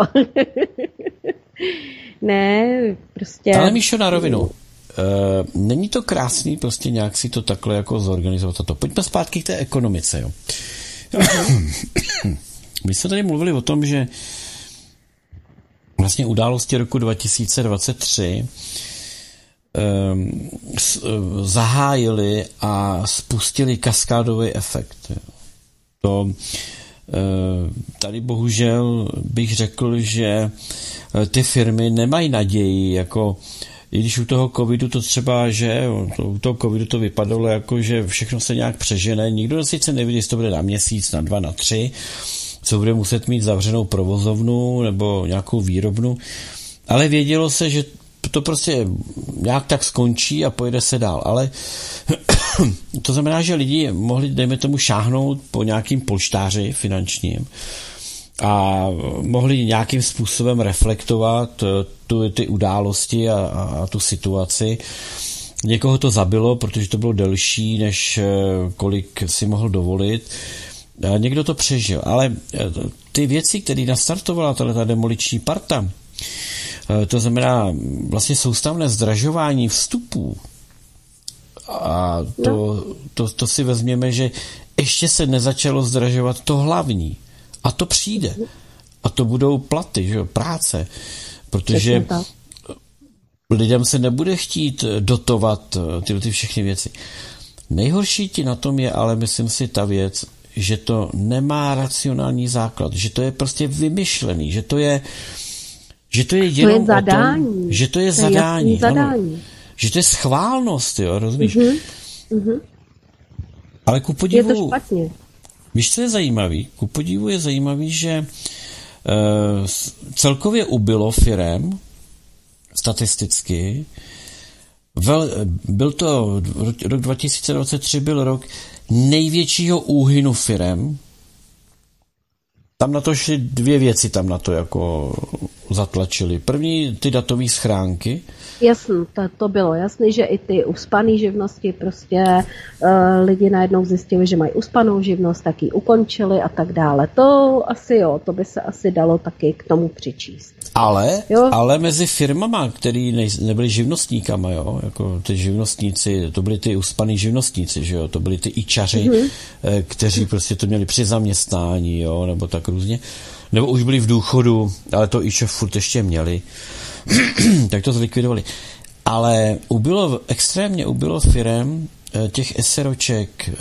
ne, prostě... Ale Míšo, na rovinu. Uh, není to krásný prostě nějak si to takhle jako zorganizovat to. Pojďme zpátky k té ekonomice, jo. (coughs) My jsme tady mluvili o tom, že vlastně události roku 2023 um, s, uh, zahájili a spustili kaskádový efekt. To uh, tady bohužel bych řekl, že Eh, ty firmy nemají naději, jako i když u toho covidu to třeba, že u toho covidu to vypadalo jako, že všechno se nějak přežene, nikdo sice neví, jestli to bude na měsíc, na dva, na tři, co bude muset mít zavřenou provozovnu nebo nějakou výrobnu, ale vědělo se, že to prostě nějak tak skončí a pojede se dál. Ale (clears throat) to znamená, že lidi mohli, dejme tomu, šáhnout po nějakým polštáři finančním, a mohli nějakým způsobem reflektovat eh, tu, ty události a, a, tu situaci. Někoho to zabilo, protože to bylo delší, než eh, kolik si mohl dovolit. Někdo to přežil, ale eh, ty věci, které nastartovala ta demoliční parta, to znamená vlastně soustavné zdražování vstupů, a to, no. to, to si vezměme, že ještě se nezačalo zdražovat to hlavní. A to přijde. A to budou platy, že práce. Protože lidem se nebude chtít dotovat eh, tyhle ty všechny věci. Nejhorší ti na tom je ale, myslím si, ta věc, že to nemá racionální základ, že to je prostě vymyšlený, že to je že to je jenom to je zadání. o tom, že to je to zadání, je zadání. Ano, že to je schválnost, jo, rozumíš? Uh-huh. Uh-huh. Ale ku podivu, je to špatně. Víš, co je zajímavý? Ku podivu je zajímavý, že e, celkově ubylo firem statisticky. Vel, byl to, rok 2023 byl rok největšího úhynu firem. Tam na to šly dvě věci, tam na to jako zatlačili. První ty datové schránky, Jasný, to, to bylo jasný, že i ty uspaný živnosti prostě uh, lidi najednou zjistili, že mají uspanou živnost, tak ji ukončili a tak dále. To asi jo, to by se asi dalo taky k tomu přičíst. Ale, jo? ale mezi firmama, který nej, nebyli živnostníkama, jo, jako ty živnostníci, to byli ty uspaný živnostníci, že jo, to byli ty ičaři, mm-hmm. kteří prostě to měli při zaměstnání, jo, nebo tak různě, nebo už byli v důchodu, ale to iče furt ještě měli. (clears throat) tak to zlikvidovali. Ale ubylo, extrémně ubylo firem eh, těch SROček, eh,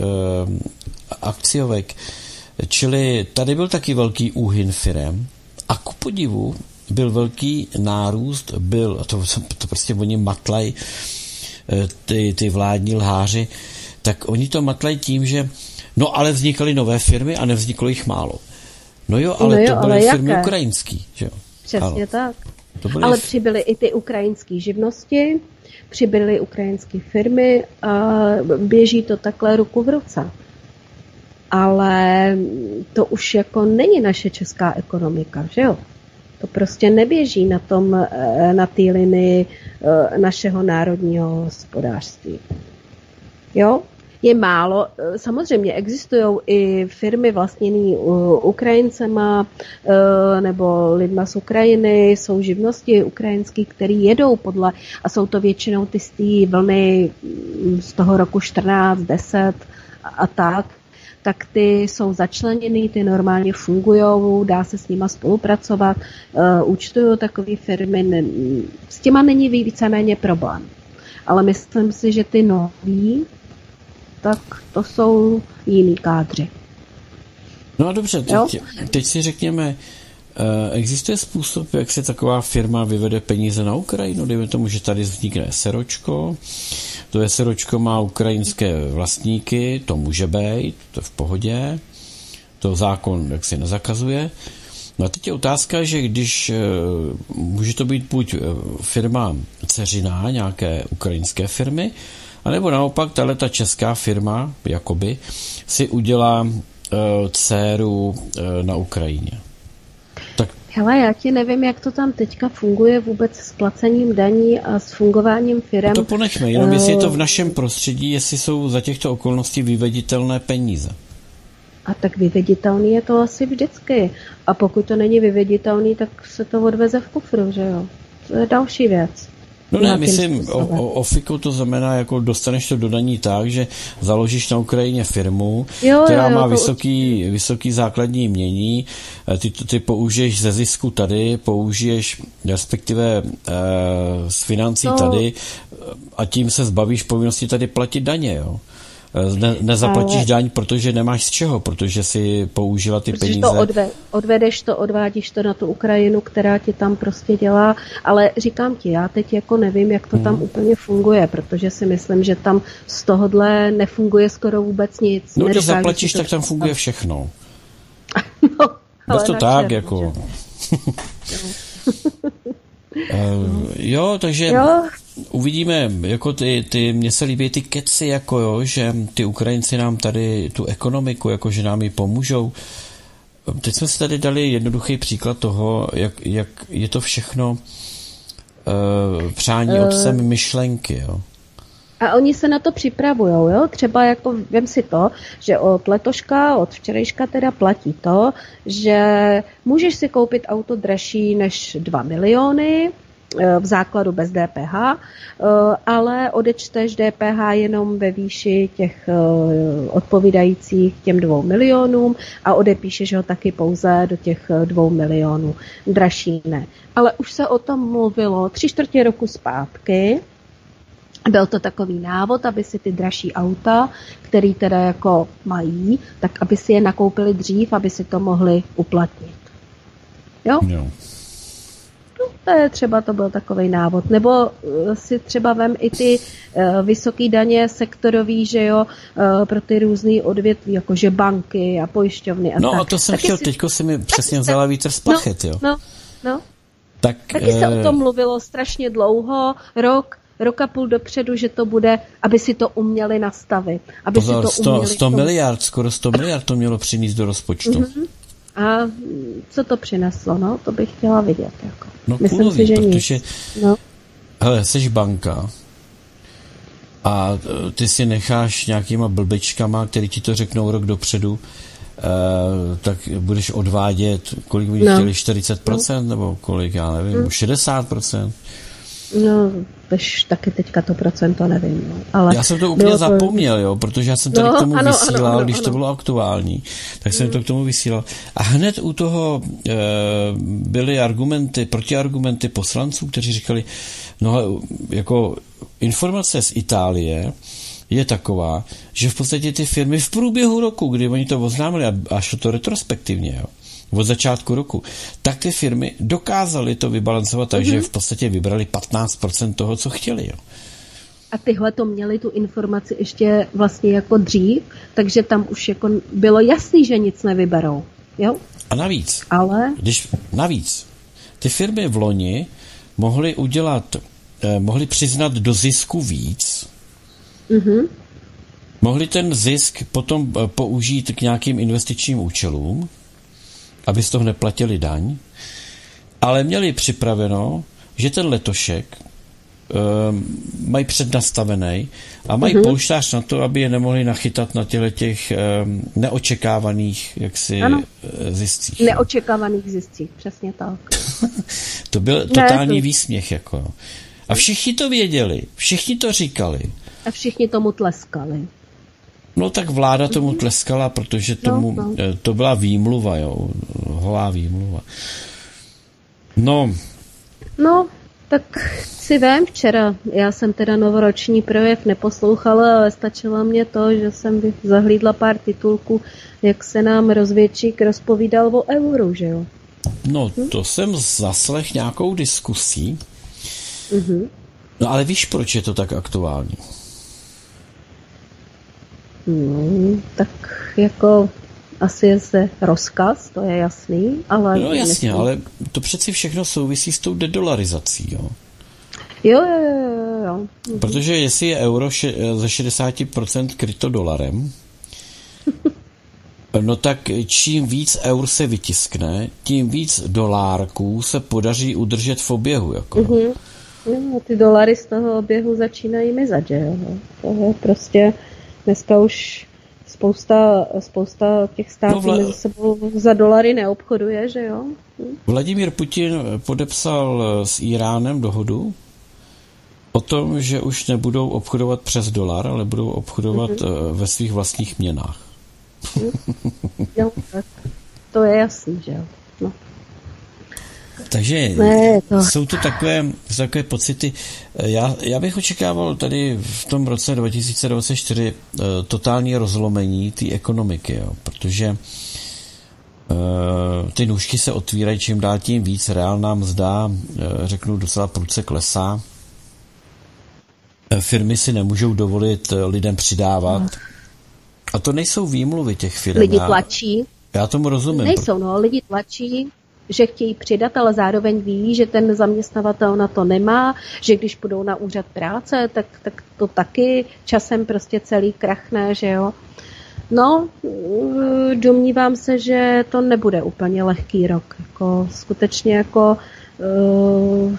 akciovek, čili tady byl taky velký úhyn firem a ku podivu byl velký nárůst, byl, to, to prostě oni matlaj, ty, ty vládní lháři, tak oni to matlají tím, že no ale vznikaly nové firmy a nevzniklo jich málo. No jo, ale no jo, to byly ale firmy jaké? ukrajinský, že jo? Přesně ano. tak. Byly... Ale přibyly i ty ukrajinské živnosti, přibyly ukrajinské firmy a běží to takhle ruku v ruce. Ale to už jako není naše česká ekonomika, že jo? To prostě neběží na tom, eh, na té linii eh, našeho národního hospodářství. Jo? Je málo, eh, samozřejmě existují i firmy vlastněné Ukrajincema nebo lidma z Ukrajiny, jsou živnosti ukrajinské, které jedou podle, a jsou to většinou ty z vlny mm, z toho roku 14, 10 a tak, tak ty jsou začleněny, ty normálně fungují, dá se s nima spolupracovat, účtují takové firmy, s těma není víceméně problém. Ale myslím si, že ty noví, tak to jsou jiný kádři. No a dobře, teď, teď si řekněme, eh, Existuje způsob, jak se taková firma vyvede peníze na Ukrajinu? Dejme tomu, že tady vznikne seročko, to SROčko má ukrajinské vlastníky, to může být, to je v pohodě, to zákon jak si nezakazuje. No a teď je otázka, že když eh, může to být buď eh, firma ceřiná nějaké ukrajinské firmy, anebo naopak tahle ta česká firma, jakoby, si udělá uh, dceru uh, na Ukrajině. Hele, já ti nevím, jak to tam teďka funguje vůbec s placením daní a s fungováním firm. To ponechme, jenom jestli je to v eh, našem prostředí, jestli jsou za těchto okolností vyveditelné peníze. A tak vyveditelný je to asi vždycky. A pokud to není vyveditelný, tak se to odveze v kufru, že jo? To je další věc. No ne, myslím, o, o, o FIKu to znamená, jako dostaneš to dodaní tak, že založíš na Ukrajině firmu, jo, která jo, jo, má vysoký, určitě. vysoký základní mění, eh, ty, ty použiješ ze zisku tady, použiješ respektive e, z financí no. tady a tím se zbavíš povinnosti tady platit daně, jo. Eh, ne, nezaplatíš ale... daň, protože nemáš z čeho, protože si použila ty protože peníze. to odve, odvedeš to, odvádíš to na tu Ukrajinu, která ti tam prostě dělá, ale říkám ti, já teď jako nevím, jak to hmm. tam úplně funguje, protože si myslím, že tam z tohohle nefunguje skoro vůbec nic. No, když zaplatíš, tak tam funguje všechno. (laughs) no, ale to tak, jako... Uh, (laughs) jo, takže jo. Uvidíme, jako ty, ty, mně se líbí ty keci, jako jo, že ty Ukrajinci nám tady tu ekonomiku, jako že nám ji pomůžou. Teď jsme si tady dali jednoduchý příklad toho, jak, jak je to všechno uh, přání uh. otcem myšlenky, jo. A oni se na to připravují, jo? Třeba jako, vím si to, že od letoška, od včerejška teda platí to, že můžeš si koupit auto dražší než 2 miliony, eh, v základu bez DPH, eh, ale odečteš DPH jenom ve výši těch eh, odpovídajících těm dvou milionům a odepíšeš ho taky pouze do těch dvou milionů. Dražší ne. Ale už se o tom mluvilo tři čtvrtě roku zpátky, byl to takový návod, aby si ty dražší auta, který teda jako mají, tak aby si je nakoupili dřív, aby si to mohli uplatnit. Jo? jo. To je třeba, to byl takový návod. Nebo eh, si třeba vem i ty uh, vysoké daně sektorový, že jo, uh, pro ty různé odvětví, jakože banky a pojišťovny a No tak. a to jsem Taky chtěl, si... teďko si mi přesně vzala vítr z plachet, no, jo. No, no. Tak, Taky se o tom mluvilo strašně dlouho, rok, roka půl dopředu, že to bude, aby si to uměli nastavit. Aby Pozor, si to 100, uměli 100 miliard, skoro 100 miliard to mělo přinést do rozpočtu. Mm-hmm. A co to přineslo, no? To bych chtěla vidět. Jako. No Myslím kulový, si, že protože, nic. No. hele, jsi banka a e, ty si necháš nějakýma blbečkama, který ti to řeknou rok dopředu, Uh, tak budeš odvádět, kolik budeš no. chtěli, 40% no. nebo kolik, já nevím, no. 60%. No, tež taky teďka to procento nevím. No. Ale já jsem to úplně to... zapomněl, jo, protože já jsem tady no, k tomu ano, vysílal, ano, ano, když ano. to bylo aktuální, tak jsem mm. to k tomu vysílal. A hned u toho e, byly argumenty, protiargumenty poslanců, kteří říkali, no jako informace z Itálie je taková, že v podstatě ty firmy v průběhu roku, kdy oni to oznámili a, a šlo to retrospektivně, jo, od začátku roku, tak ty firmy dokázaly to vybalancovat tak, mm-hmm. v podstatě vybrali 15% toho, co chtěli. Jo. A tyhle to měli tu informaci ještě vlastně jako dřív, takže tam už jako bylo jasný, že nic nevyberou. Jo? A navíc, Ale... když navíc, ty firmy v loni mohly udělat, eh, mohly přiznat do zisku víc, mm-hmm. mohli ten zisk potom eh, použít k nějakým investičním účelům, aby z toho neplatili daň, ale měli připraveno, že ten letošek um, mají přednastavený a mají mm-hmm. polštář na to, aby je nemohli nachytat na těle těch um, neočekávaných jaksi ano. Eh, ziscích. Neočekávaných ziscích, přesně tak. (laughs) to byl totální ne, to... výsměch. Jako. A všichni to věděli, všichni to říkali. A všichni tomu tleskali. No tak vláda tomu mhm. tleskala, protože no, tomu, no, no. to byla výmluva, jo, holá výmluva. No. No, tak si vím včera, já jsem teda novoroční projev neposlouchala, ale stačilo mě to, že jsem zahlídla pár titulků, jak se nám rozvědčík rozpovídal o euru, že jo? No, hm? to jsem zaslech nějakou diskusí. Mm-hmm. No ale víš, proč je to tak aktuální? No, tak jako asi je zde rozkaz, to je jasný, ale... No jasně, ale to přeci všechno souvisí s tou dedolarizací, jo? Jo, jo, jo, jo. Mhm. Protože jestli je euro še, ze 60% kryto dolarem, no tak čím víc eur se vytiskne, tím víc dolárků se podaří udržet v oběhu. Jako. Mm-hmm. No, ty dolary z toho oběhu začínají mizat, že jo? To je prostě dneska už spousta, spousta těch států no, vla... mezi sebou za dolary neobchoduje, že jo? Hm? Vladimír Putin podepsal s Iránem dohodu o tom, že už nebudou obchodovat přes dolar, ale budou obchodovat mm-hmm. ve svých vlastních měnách. jo, tak to je jasný, že jo. Takže ne, to... jsou to takové, takové pocity. Já, já bych očekával tady v tom roce 2024 uh, eh, totální rozlomení té ekonomiky, jo, protože uh, ty nůžky se otvírají čím dál tím víc, reálná mzda, uh, řeknu, docela prudce klesá. Firmy si nemůžou dovolit lidem přidávat. No. A to nejsou výmluvy těch firm. Lidi tlačí. Já, já tomu rozumím. Nejsou, no, lidi tlačí, že chtějí přidat, ale zároveň ví, že ten zaměstnavatel na to nemá, že když půjdou na úřad práce, tak, tak to taky časem prostě celý krachne, že jo. No, domnívám se, že to nebude úplně lehký rok. Jako, skutečně jako uh,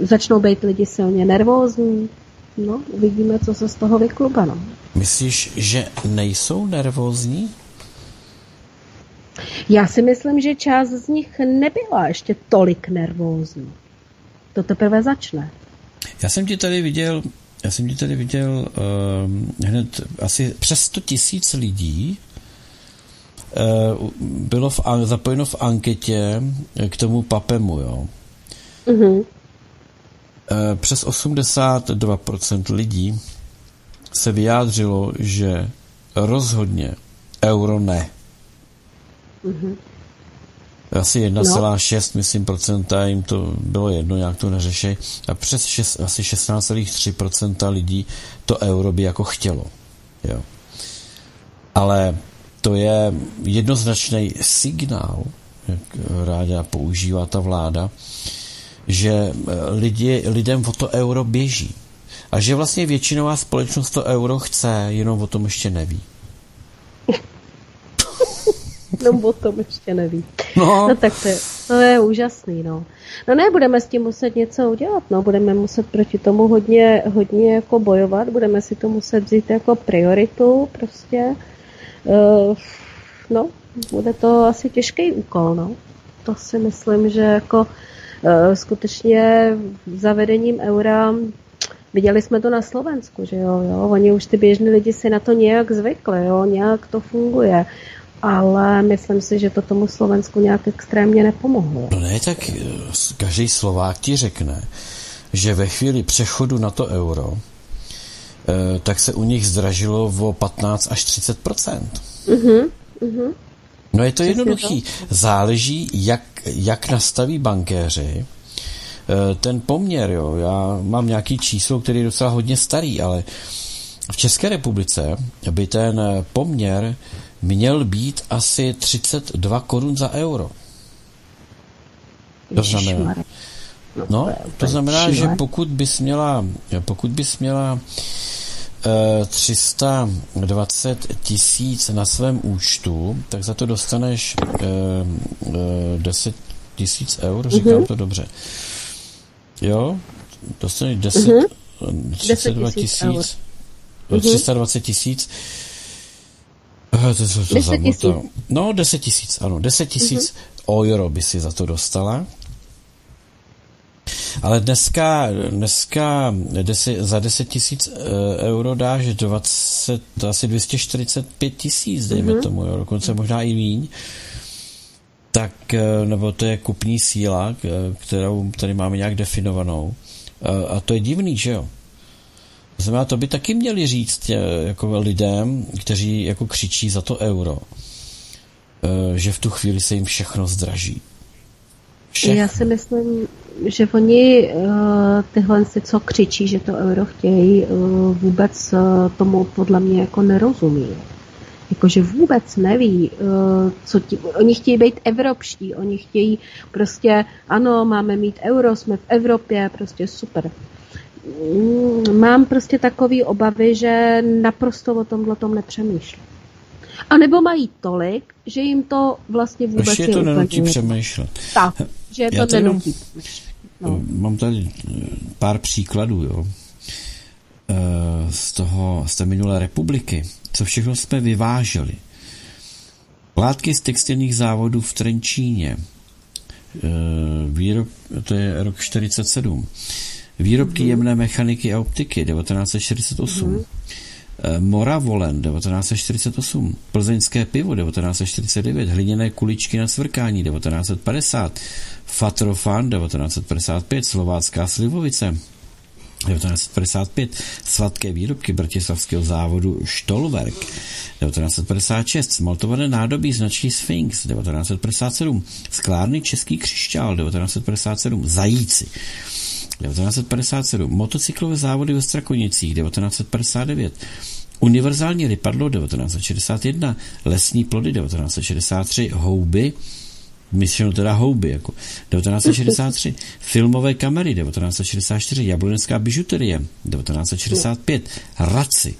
začnou být lidi silně nervózní. No, uvidíme, co se z toho vykluba. No. Myslíš, že nejsou nervózní? Já si myslím, že část z nich nebyla ještě tolik nervózní. To teprve začne. Já jsem ti tady viděl, já jsem ti tady viděl uh, hned asi přes 100 tisíc lidí uh, bylo v, zapojeno v anketě k tomu papemu, jo. Uh-huh. Uh, přes 82% lidí se vyjádřilo, že rozhodně euro ne. Mm-hmm. Asi 1,6, no. myslím, procenta jim to bylo jedno, nějak to neřeší. A přes 6, asi 16,3% lidí to euro by jako chtělo. Jo. Ale to je jednoznačný signál, jak ráda používá ta vláda, že lidi, lidem o to euro běží. A že vlastně většinová společnost to euro chce, jenom o tom ještě neví. No o tom ještě neví. No. no tak to je, to je úžasný, no. No ne, budeme s tím muset něco udělat, no. Budeme muset proti tomu hodně, hodně jako bojovat, budeme si to muset vzít jako prioritu prostě. Uh, no, bude to asi těžký úkol, no. To si myslím, že jako uh, skutečně zavedením eura Viděli jsme to na Slovensku, že jo, jo, oni už ty běžní lidi si na to nějak zvykli, jo, nějak to funguje ale myslím si, že to tomu Slovensku nějak extrémně nepomohlo. No ne, tak eh, každý Slovák ti řekne, že ve chvíli přechodu na to euro, eh, tak se u nich zdražilo o 15 až 30 uh-huh, uh-huh. No je to jednoduchý. Záleží, jak, jak nastaví bankéři ten poměr, jo, já mám nějaký číslo, který je docela hodně starý, ale v České republice by ten poměr měl být asi 32 korun za euro. To znamená, no, to znamená, že pokud bys měla, pokud bys měla 320 eh, tisíc na svém účtu, tak za to dostaneš 10 eh, eh, tisíc eur, říkám mm-hmm. to dobře. Jo, dostaneš 10, mm-hmm. 32 tisíc, 320 tisíc. To, to, to 10 tisíc. No, 10 tisíc, ano, 10 tisíc mm-hmm. euro by si za to dostala. Ale dneska, dneska desi, za 10 tisíc eh, euro dáš 20, asi 245 tisíc, dejme mm-hmm. tomu, jo, dokonce možná i míň. Tak, eh, nebo to je kupní síla, kterou tady máme nějak definovanou. A to je divný, že jo? Znamená, to by taky měli říct eh, jako lidem, kteří jako křičí za to euro, že v tu chvíli se jim všechno zdraží. Všechno. Já si myslím, že oni uh, tyhle si, co křičí, že to euro chtějí, vůbec tomu podle mě jako nerozumí. Jakože vůbec neví, co ti, oni chtějí být evropští, oni chtějí prostě, ano, máme mít euro, jsme v Evropě, prostě super. Mám prostě takové obavy, že naprosto o tomhle tom nepřemýšlím. A nebo mají tolik, že jim to vlastně vůbec Ještě to nenutí přemýšlet. Tak, že to tady nenutí. No. Mám tady eh, pár příkladů, jo. Eh, z toho, z té minulé republiky, co všechno jsme vyváželi. Látky z textilních závodů v Trenčíně, eh, výrob, to je rok 47. Výrobky mm-hmm. jemné mechaniky a optiky 1948. Mm-hmm. Moravolen 1948, plzeňské pivo 1949, hliněné kuličky na svrkání 1950, Fatrofan 1955, slovácká slivovice 1955, sladké výrobky bratislavského závodu Stolwerk 1956, smaltované nádobí značky Sphinx 1957, sklárny Český křišťál 1957, Zajíci 1957, motocyklové závody ve Strakonicích 1959, univerzální rypadlo 1961, lesní plody 1963, houby myšleno teda houby, jako. 1963, (laughs) filmové kamery 1964, jablonecká bižuterie 1965, raci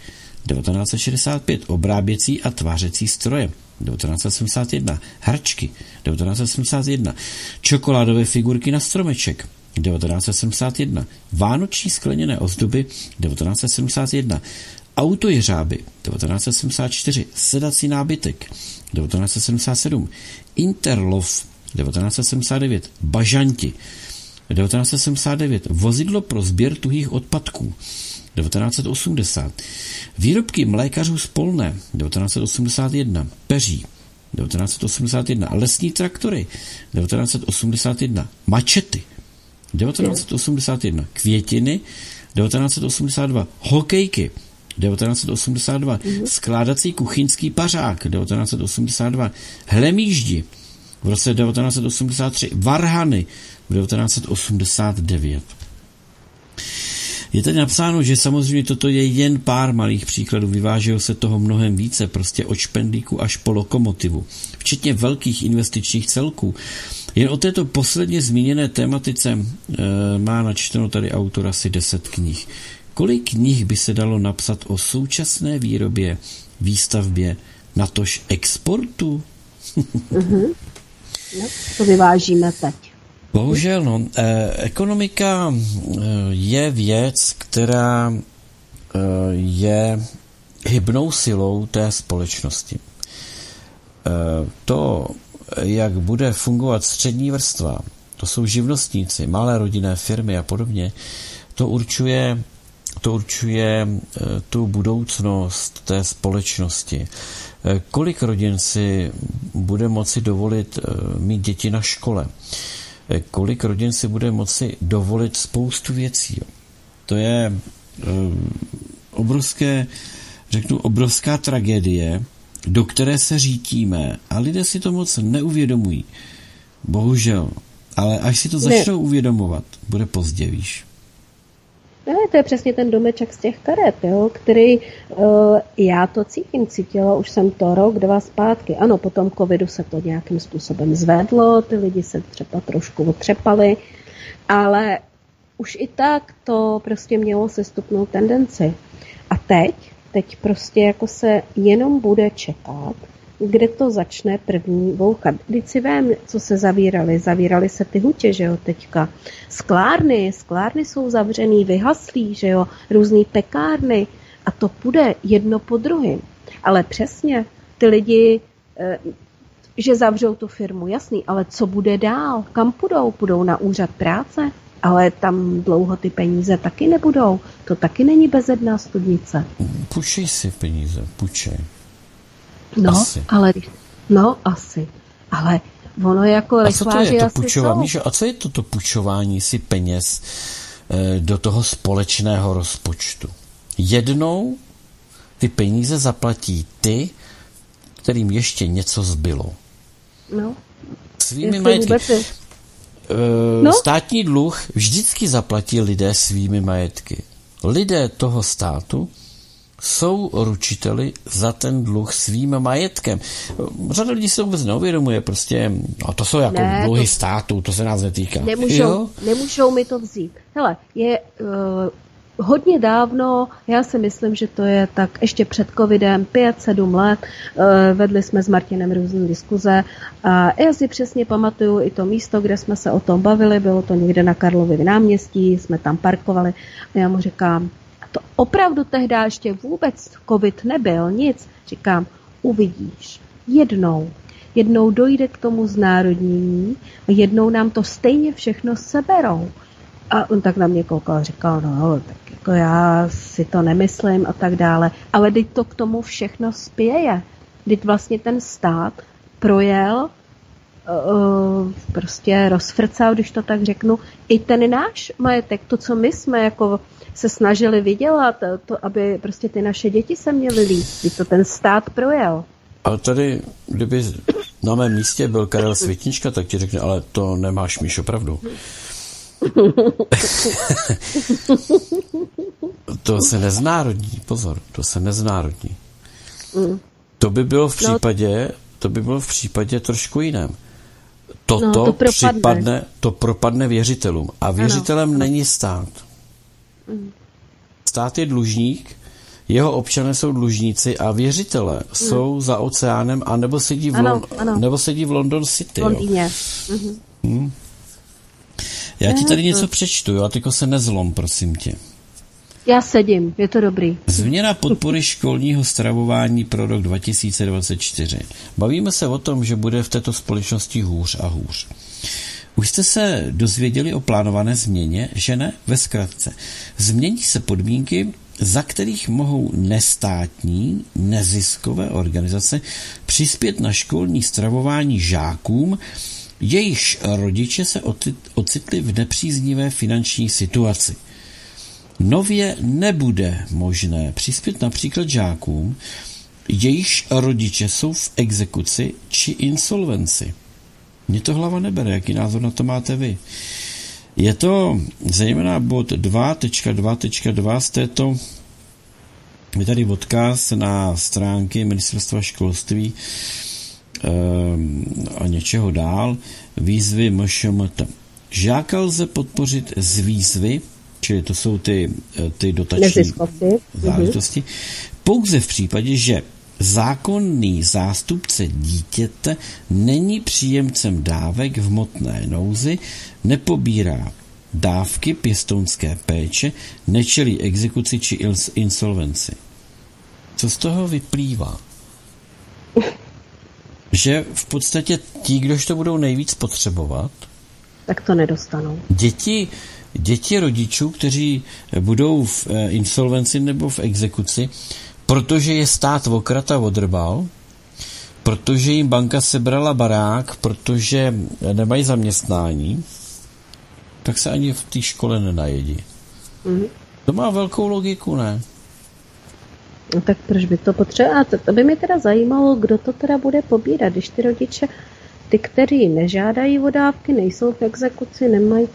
1965, obráběcí a tvářecí stroje 1971, hračky 1971, čokoládové figurky na stromeček 1971, vánoční skleněné ozdoby 1971, autojeřáby 1974, sedací nábytek 1977, Interlov 1979, Bažanti 1979, vozidlo pro sběr tuhých odpadků 1980, výrobky mlékařů z Polné 1981, Peří 1981, lesní traktory 1981, mačety 1981, květiny. 1982, hokejky. 1982, mm-hmm. skládací kuchyňský pařák. 1982, hlemíždi v roce 1983, varhany. V 1989. Je tady napsáno, že samozřejmě toto je jen pár malých příkladů, vyváželo se toho mnohem více, prostě od špendlíku až po lokomotivu, včetně velkých investičních celků. Jen o této posledně zmíněné tématice e, má načteno tady autor asi 10 knih. Kolik knih by se dalo napsat o současné výrobě, výstavbě, natož exportu? mm-hmm. no, to vyvážíme teď. Bohužel, no. E, ekonomika eh, je věc, která e, je hybnou silou té společnosti. E, to, jak bude fungovat střední vrstva, to jsou živnostníci, malé rodinné firmy a podobně, to určuje to určuje eh, tu budoucnost té společnosti. Eh, kolik rodin si bude moci dovolit eh, mít děti na škole? Kolik rodin si bude moci dovolit spoustu věcí? To je obrovské, řeknu, obrovská tragédie, do které se řítíme a lidé si to moc neuvědomují. Bohužel. Ale až si to začnou ne. uvědomovat, bude pozdě, víš. Ne, to je přesně ten domeček z těch karet, jo, který uh, já to cítím, cítila, už jsem to rok, dva zpátky. Ano, po tom covidu se to nějakým způsobem zvedlo, ty lidi se třeba trošku otřepali, ale už i tak to prostě mělo sestupnou tendenci. A teď, teď prostě jako se jenom bude čekat, kde to začne první bouchat. Když si vím, co se zavírali. Zavírali se ty hutě, že jo, teďka. Sklárny, sklárny jsou zavřený, vyhaslí, že jo, různý pekárny. A to půjde jedno po druhém. Ale přesně, ty lidi, eh, že zavřou tu firmu, jasný, ale co bude dál? Kam půjdou? Půjdou na úřad práce? Ale tam dlouho ty peníze taky nebudou. To taky není bezedná studnice. Půjčej si peníze, půjčej. No, asi. ale no, asi. Ale ono jako a co to je to půjčování? A co je toto půjčování si peněz e, do toho společného rozpočtu? Jednou ty peníze zaplatí ty, kterým ještě něco zbylo. No. Svými majetky. E, no? Státní dluh vždycky zaplatí lidé svými majetky. Lidé toho státu jsou ručiteli za ten dluh svým majetkem. Řada lidí se vůbec neuvědomuje, prostě, no to jsou jako ne, dluhy to... státu, to se nás netýká. Nemůžou, nemůžou mi to vzít. Hele, je uh, hodně dávno, já si myslím, že to je tak ještě před covidem, 5-7 let, uh, vedli jsme s Martinem různé diskuze a já si přesně pamatuju i to místo, kde jsme se o tom bavili, bylo to někde na Karlově náměstí, jsme tam parkovali a já mu říkám, to opravdu tehdy ještě vůbec covid nebyl, nic. Říkám, uvidíš, jednou, jednou dojde k tomu znárodnění a jednou nám to stejně všechno seberou. A on tak na mě koukal a říkal, no, tak jako já si to nemyslím a tak dále. Ale teď to k tomu všechno spěje. Teď vlastně ten stát projel, uh, prostě rozfrcal, když to tak řeknu, i ten náš majetek, to, co my jsme jako se snažili vydělat, to, aby prostě ty naše děti se měly líp, když to ten stát projel. Ale tady, kdyby na mém místě byl Karel Světnička, tak ti řekne, ale to nemáš, Míš, opravdu. (laughs) to se neznárodní, pozor, to se neznárodní. Mm. To by bylo v no. případě, to by bylo v případě trošku jiném. Toto no, to propadne. Připadne, to propadne věřitelům. A věřitelem ano. není stát. Stát je dlužník, jeho občané jsou dlužníci a věřitelé hmm. jsou za oceánem a nebo sedí v, ano, Lon- ano. nebo sedí v London City. V Londýně. Mhm. Hmm. Já ti tady něco přečtu, jo, a tyko se nezlom, prosím tě. Já sedím, je to dobrý. Změna (laughs) podpory školního stravování pro rok 2024. Bavíme se o tom, že bude v této společnosti hůř a hůř. Už jste se dozvěděli o plánované změně, že ne? Ve zkratce. Změní se podmínky, za kterých mohou nestátní, neziskové organizace přispět na školní stravování žákům, jejichž rodiče se ocitli v nepříznivé finanční situaci. Nově nebude možné přispět například žákům, jejichž rodiče jsou v exekuci či insolvenci. Mně to hlava nebere, jaký názor na to máte vy. Je to zejména bod 2.2.2 z této je tady odkaz na stránky Ministerstva školství a něčeho dál. Výzvy MŠMT. Žáka lze podpořit z výzvy, čili to jsou ty, eh, ty dotační mhm. záležitosti, pouze v případě, že Zákonný zástupce dítěte není příjemcem dávek v motné nouzi, nepobírá dávky pěstounské péče, nečelí exekuci či insolvenci. Co z toho vyplývá? (laughs) Že v podstatě ti, kdož to budou nejvíc potřebovat, tak to nedostanou. Děti, děti rodičů, kteří budou v eh, insolvenci nebo v exekuci, protože je stát okrata odrbal, protože jim banka sebrala barák, protože nemají zaměstnání, tak se ani v té škole nenajedí. Mm. To má velkou logiku, ne? Tak proč by to potřeboval? To, to by mě teda zajímalo, kdo to teda bude pobírat, když ty rodiče ty, kteří nežádají o dávky, nejsou v exekuci, nemají...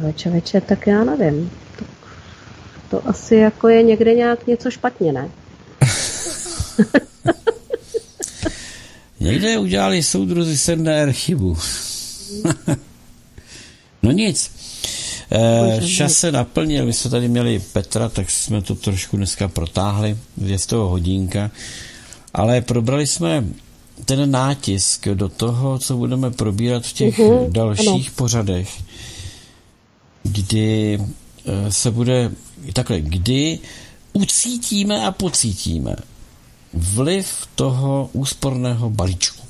Ale člověče, tak já nevím. To, to asi jako je někde nějak něco špatně, ne? (laughs) Někde udělali soudruzi Sender chybu. (laughs) no nic. E, čas se naplnil, my jsme tady měli Petra, tak jsme to trošku dneska protáhli, je z toho hodinka, ale probrali jsme ten nátisk do toho, co budeme probírat v těch uh-huh, dalších ano. pořadech, kdy e, se bude takhle, kdy ucítíme a pocítíme vliv toho úsporného balíčku.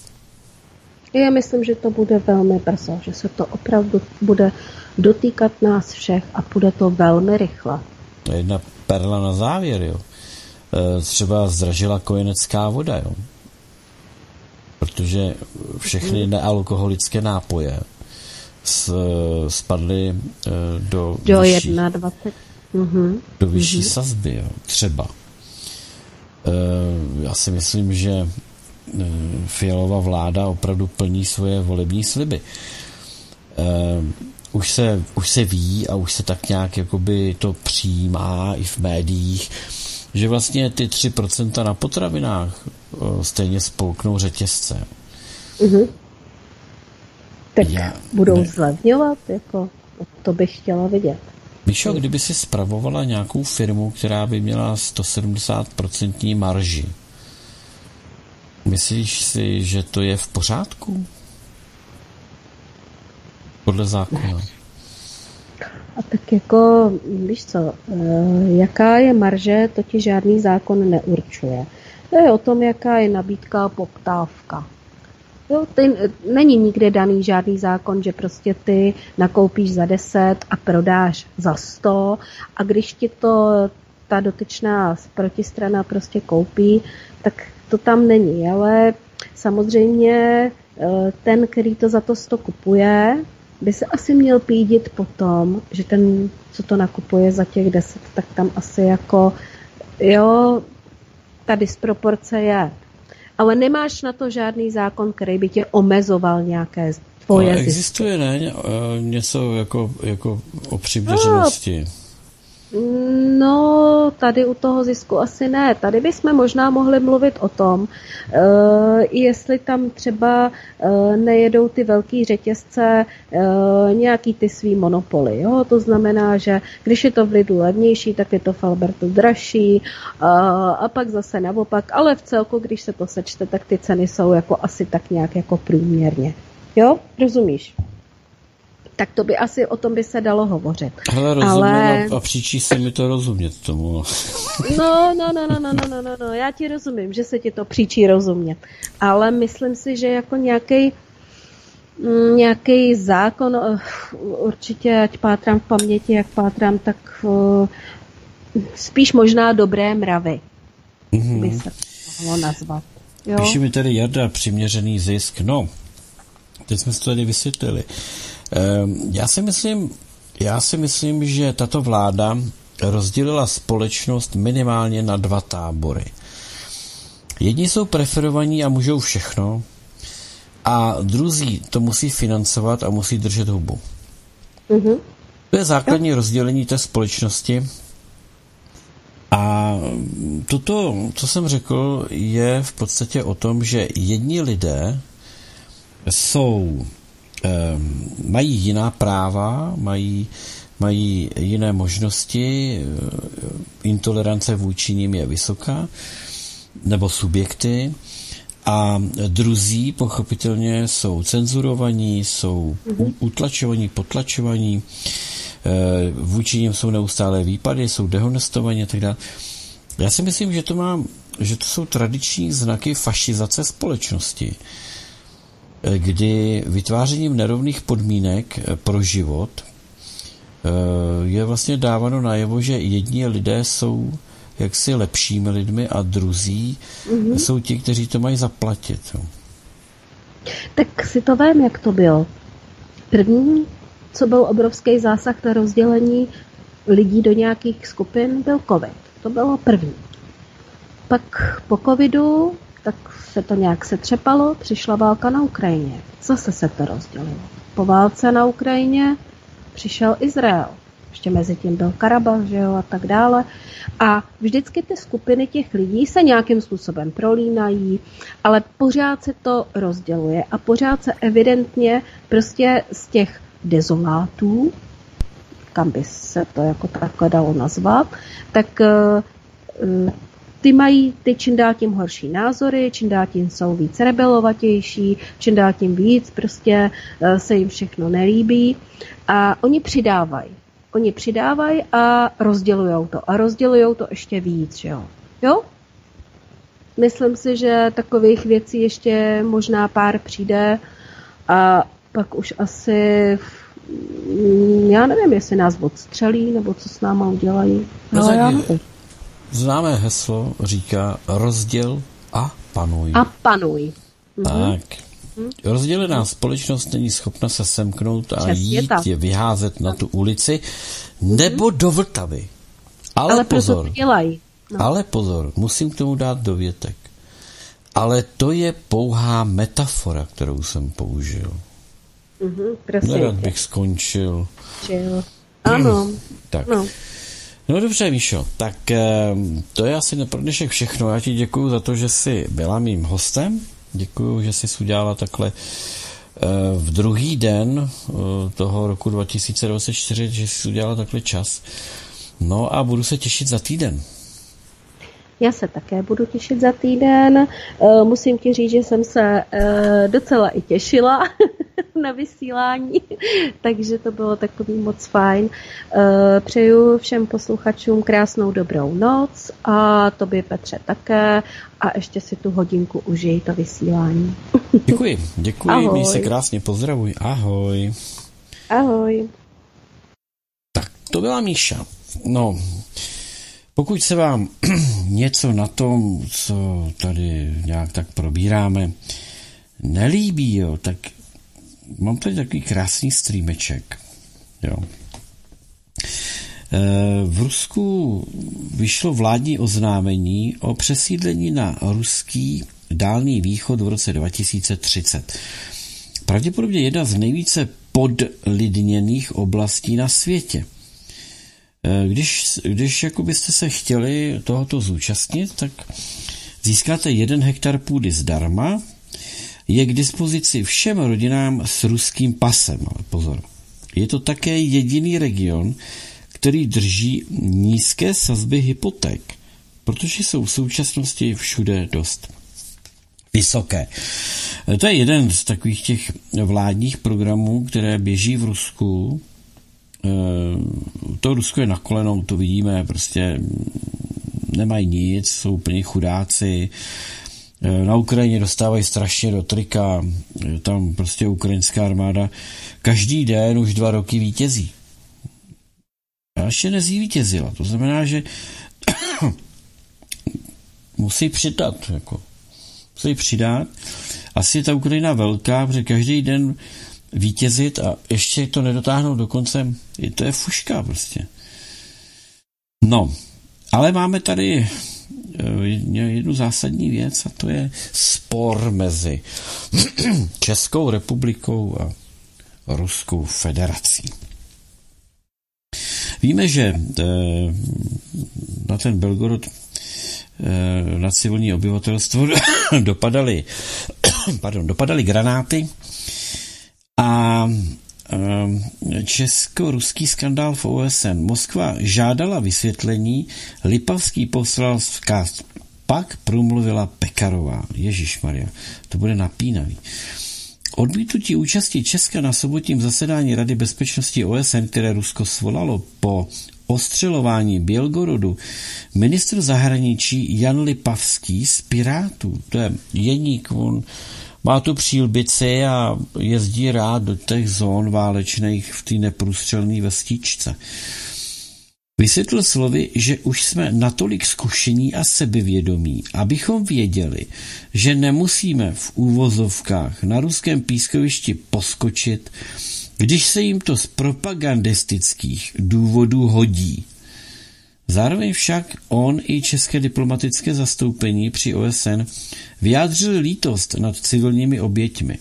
Já myslím, že to bude velmi brzo, že se to opravdu bude dotýkat nás všech a bude to velmi rychle. To je jedna perla na závěr, jo. E, třeba zdražila kojenecká voda, jo. Protože všechny mm. nealkoholické nápoje spadly e, do, do vyšší, 21. Mm-hmm. do vyšší mm-hmm. sazby, jo. třeba. E, já si myslím, že Fialová vláda opravdu plní svoje volební sliby už se, už se ví a už se tak nějak jakoby to přijímá i v médiích, že vlastně ty 3% na potravinách stejně spolknou řetězce. Mm-hmm. Tak Já, budou ne. zlevňovat, jako to bych chtěla vidět. Míšo, kdyby si spravovala nějakou firmu, která by měla 170% marži, myslíš si, že to je v pořádku? Podle zákona. A tak jako, víš co, eh, jaká je marže, to ti žádný zákon neurčuje. To je o tom, jaká je nabídka a poptávka. Jo, ty, není nikde daný žádný zákon, že prostě ty nakoupíš za 10 a prodáš za 100 a když ti to ta dotyčná protistrana prostě koupí, tak to tam není. Ale samozřejmě eh, ten, který to za to 100 kupuje, by se asi měl pídit po tom, že ten, co to nakupuje za těch deset, tak tam asi jako, jo, ta disproporce je. Ale nemáš na to žádný zákon, který by tě omezoval nějaké tvoje Ale existuje, ne? Něco jako, jako o přiměřenosti. No, No, tady u toho zisku asi ne. Tady bychom možná mohli mluvit o tom, uh, jestli tam třeba uh, nejedou ty velký řetězce uh, nějaký ty svý monopoly. Jo? To znamená, že když je to v Lidlu levnější, tak je to v Albertu dražší a pak zase naopak. Ale v celku, když se to sečte, tak ty ceny jsou jako asi tak nějak jako průměrně. Jo, rozumíš? Tak to by asi o tom by se dalo hovořit. Hele, rozumím, Ale... a příčí se mi to rozumět tomu. (laughs) No, no, no, no, no, no, no, no, no, já ti rozumím, že se ti to příčí rozumět. Ale myslím si, že jako nějaký mm, nějaký zákon, eh, určitě, ať pátrám v paměti, jak pátrám, tak uh, spíš možná dobré mravy mm-hmm. by se mohlo nazvat. Jo? Píši mi tady Jarda přiměřený zisk. No, teď jsme to tady vysvětlili. Ehm, já si myslím, já si myslím, že tato vláda rozdělila společnost minimálně na dva tábory. Jedni jsou preferovaní a můžou všechno, a druzí to musí financovat a musí držet hubu. Mm-hmm. To je základní rozdělení té společnosti. A toto, co jsem řekl, je v podstatě o tom, že jedni lidé jsou mají jiná práva, mají, mají jiné možnosti, eh, intolerance vůči ním je vysoká, nebo subjekty, a druzí pochopitelně jsou cenzurovaní, jsou mm-hmm. utlačovaní, potlačovaní, eh, vůči ním jsou neustále výpady, jsou dehonestovaní a tak dále. Já si myslím, že to, má, že to jsou tradiční znaky fašizace společnosti kdy vytvářením nerovných podmínek pro život eh, je vlastně dáváno najevo, že jedni lidé jsou jaksi lepšími lidmi a druzí mm-hmm. jsou ti, kteří to mají zaplatit. Tak si to vím, jak to bylo. První, co byl obrovský zásah na rozdělení lidí do nějakých skupin, byl COVID. To bylo první. Pak po covidu tak se to nějak setřepalo, přišla válka na Ukrajině. Zase se to rozdělilo. Po válce na Ukrajině přišel Izrael. Ještě mezi tím byl Karabach, že jo, a tak dále. A vždycky ty skupiny těch lidí se nějakým způsobem prolínají, ale pořád se to rozděluje a pořád se evidentně prostě z těch dezolátů, kam by se to jako takhle dalo nazvat, tak eh, ty mají ty čím dál tím horší názory, čím dál tím jsou víc rebelovatější, čím dál tím víc prostě eh, se jim všechno nelíbí a oni přidávají. Oni přidávají a rozdělují to. A rozdělují to ještě víc, že jo? Jo? Myslím si, že takových věcí ještě možná pár přijde a pak už asi já nevím, jestli nás odstřelí, nebo co s náma udělají. No, já nevím. Známé heslo říká rozděl a panuj. A panuj. Mhm. Tak. Mhm. Rozdělená společnost není schopna se semknout a Přesně jít tak. je vyházet na tu ulici mhm. nebo do Vltavy. Ale, ale pozor. dělají. No. Ale pozor, musím k tomu dát dovětek. Ale to je pouhá metafora, kterou jsem použil. Mm-hmm, Nerad bych skončil. Chill. Ano. tak. No. No dobře, Míšo, tak ehm, to je asi pro dnešek všechno. Já ti děkuji za to, že jsi byla mým hostem. Děkuji, že jsi udělala takhle eh, v druhý den eh, toho roku 2024, že jsi udělala takhle čas. No a budu se těšit za týden. Já se také budu těšit za týden. Eh, musím ti říct, že jsem se docela i těšila (laughs) na vysílání, (laughs) takže to bylo takový moc fajn. Eh, přeju všem posluchačům krásnou dobrou noc a tobě Petře také a ještě si tu hodinku užij to vysílání. (laughs) Děkuji, děkuji, Ahoj. mi se krásně pozdravuj, ahoj. Ahoj. Tak, to byla Míša. No, pokud se vám (clears throat) něco na tom, co tady nějak tak probíráme, nelíbí, jo, tak mám tady takový krásný streameček. Jo. E, v Rusku vyšlo vládní oznámení o přesídlení na ruský dálný východ v roce 2030. Pravděpodobně jedna z nejvíce podlidněných oblastí na světě. E, když, když jako byste se chtěli tohoto zúčastnit, tak získáte jeden hektar půdy zdarma, je k dispozici všem rodinám s ruským pasem. Ale pozor, je to také jediný region, který drží nízké sazby hypoték, protože jsou v současnosti všude dost vysoké. To je jeden z takových těch vládních programů, které běží v Rusku. Eh, to Rusko je na kolenou, to vidíme, prostě nemají nic, jsou úplně chudáci, Eh, na Ukrajině dostávají strašně do trika, tam prostě ukrajinská armáda každý den už dva roky vítězí. A ještě nezvítězila, to znamená, že (coughs) musí přidat, jako, musí přidat. Asi je ta Ukrajina velká, protože každý den vítězit a ještě to nedotáhnout do konce, to je fuška prostě. No, ale máme tady Eh, jednu zásadní věc a to je spor mezi (clears throat) Českou republikou a Ruskou federací. Víme, že eh, na ten Belgorod eh, na civilní obyvatelstvo (coughs) dopadaly, (coughs) pardon, dopadaly granáty a Ehm, česko-ruský skandál v OSN. Moskva žádala vysvětlení, Lipavský poslal vzkaz. Pak promluvila Pekarová. Ježíš Maria, to bude napínavý. Odmítnutí účasti Česka na sobotním zasedání Rady bezpečnosti OSN, které Rusko svolalo po ostřelování Bělgorodu, ministr zahraničí Jan Lipavský z Pirátů, to je jeník, on má tu přílbici a jezdí rád do těch zón válečných v té neprůstřelné vestičce. Vysvětl slovy, že už jsme natolik zkušení a sebevědomí, abychom věděli, že nemusíme v úvozovkách na ruském pískovišti poskočit, když se jim to z propagandistických důvodů hodí. Zároveň však on i české diplomatické zastoupení při OSN vyjádřili lítost nad civilními oběťmi.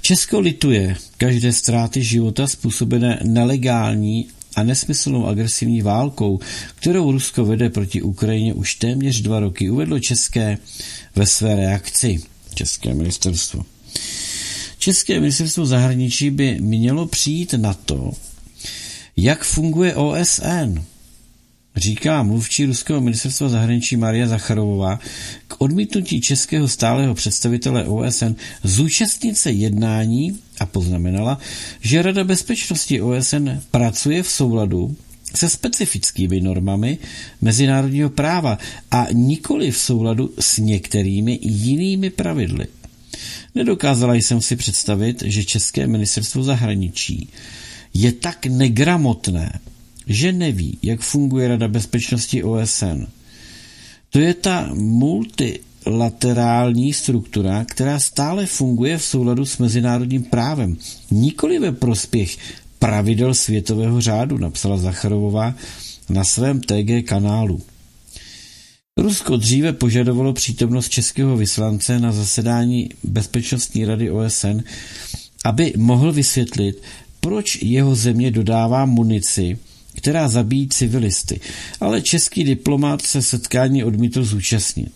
Česko lituje každé ztráty života způsobené nelegální a nesmyslnou agresivní válkou, kterou Rusko vede proti Ukrajině už téměř dva roky, uvedlo České ve své reakci. České ministerstvo. České ministerstvo zahraničí by mělo přijít na to, jak funguje OSN, říká mluvčí ruského ministerstva zahraničí Maria Zacharovová k odmítnutí českého stáleho představitele OSN zúčastnit se jednání a poznamenala, že Rada bezpečnosti OSN pracuje v souladu se specifickými normami mezinárodního práva a nikoli v souladu s některými jinými pravidly. Nedokázala jsem si představit, že České ministerstvo zahraničí je tak negramotné, že neví, jak funguje Rada bezpečnosti OSN. To je ta multilaterální struktura, která stále funguje v souladu s mezinárodním právem, nikoli ve prospěch pravidel světového řádu, napsala Zacharovová na svém TG kanálu. Rusko dříve požadovalo přítomnost českého vyslance na zasedání Bezpečnostní rady OSN, aby mohl vysvětlit, proč jeho země dodává munici, která zabíjí civilisty, ale český diplomat se setkání odmítl zúčastnit.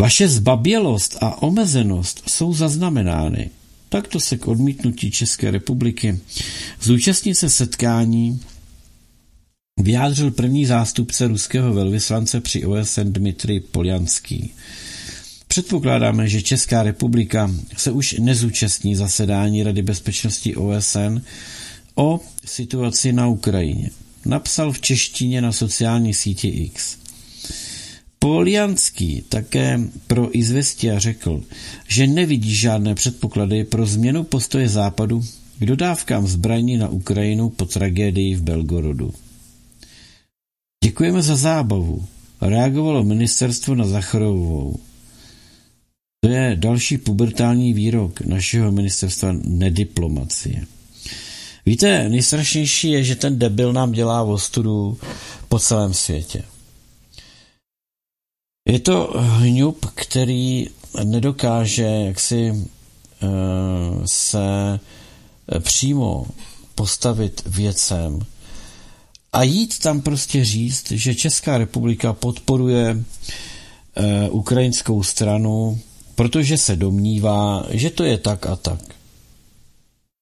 Vaše zbabělost a omezenost jsou zaznamenány. Takto se k odmítnutí České republiky zúčastnit se setkání vyjádřil první zástupce ruského velvyslance při OSN Dmitry Poljanský. Předpokládáme, že Česká republika se už nezúčastní zasedání Rady bezpečnosti OSN o situaci na Ukrajině. Napsal v češtině na sociální síti X. Polianský také pro Izvestia řekl, že nevidí žádné předpoklady pro změnu postoje Západu k dodávkám zbraní na Ukrajinu po tragédii v Belgorodu. Děkujeme za zábavu, reagovalo ministerstvo na Zacharovou. To je další pubertální výrok našeho ministerstva nediplomacie. Víte, nejstrašnější je, že ten debil nám dělá ostudu po celém světě. Je to hňub, který nedokáže jaksi uh, se přímo postavit věcem a jít tam prostě říct, že Česká republika podporuje uh, ukrajinskou stranu, protože se domnívá, že to je tak a tak.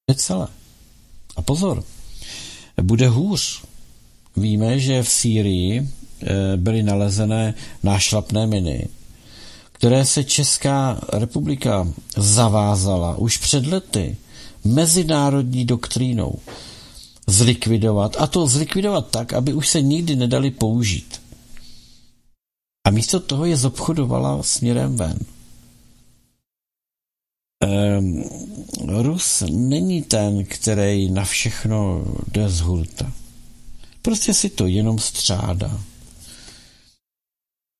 Je celé. A pozor, bude hůř. Víme, že v Sýrii eh, byly nalezené nášlapné miny, které se Česká republika zavázala už před lety mezinárodní doktrínou zlikvidovat, a to zlikvidovat tak, aby už se nikdy nedali použít. A místo toho je zobchodovala směrem ven. Um, Rus není ten, který na všechno jde z hurta. Prostě si to jenom střádá.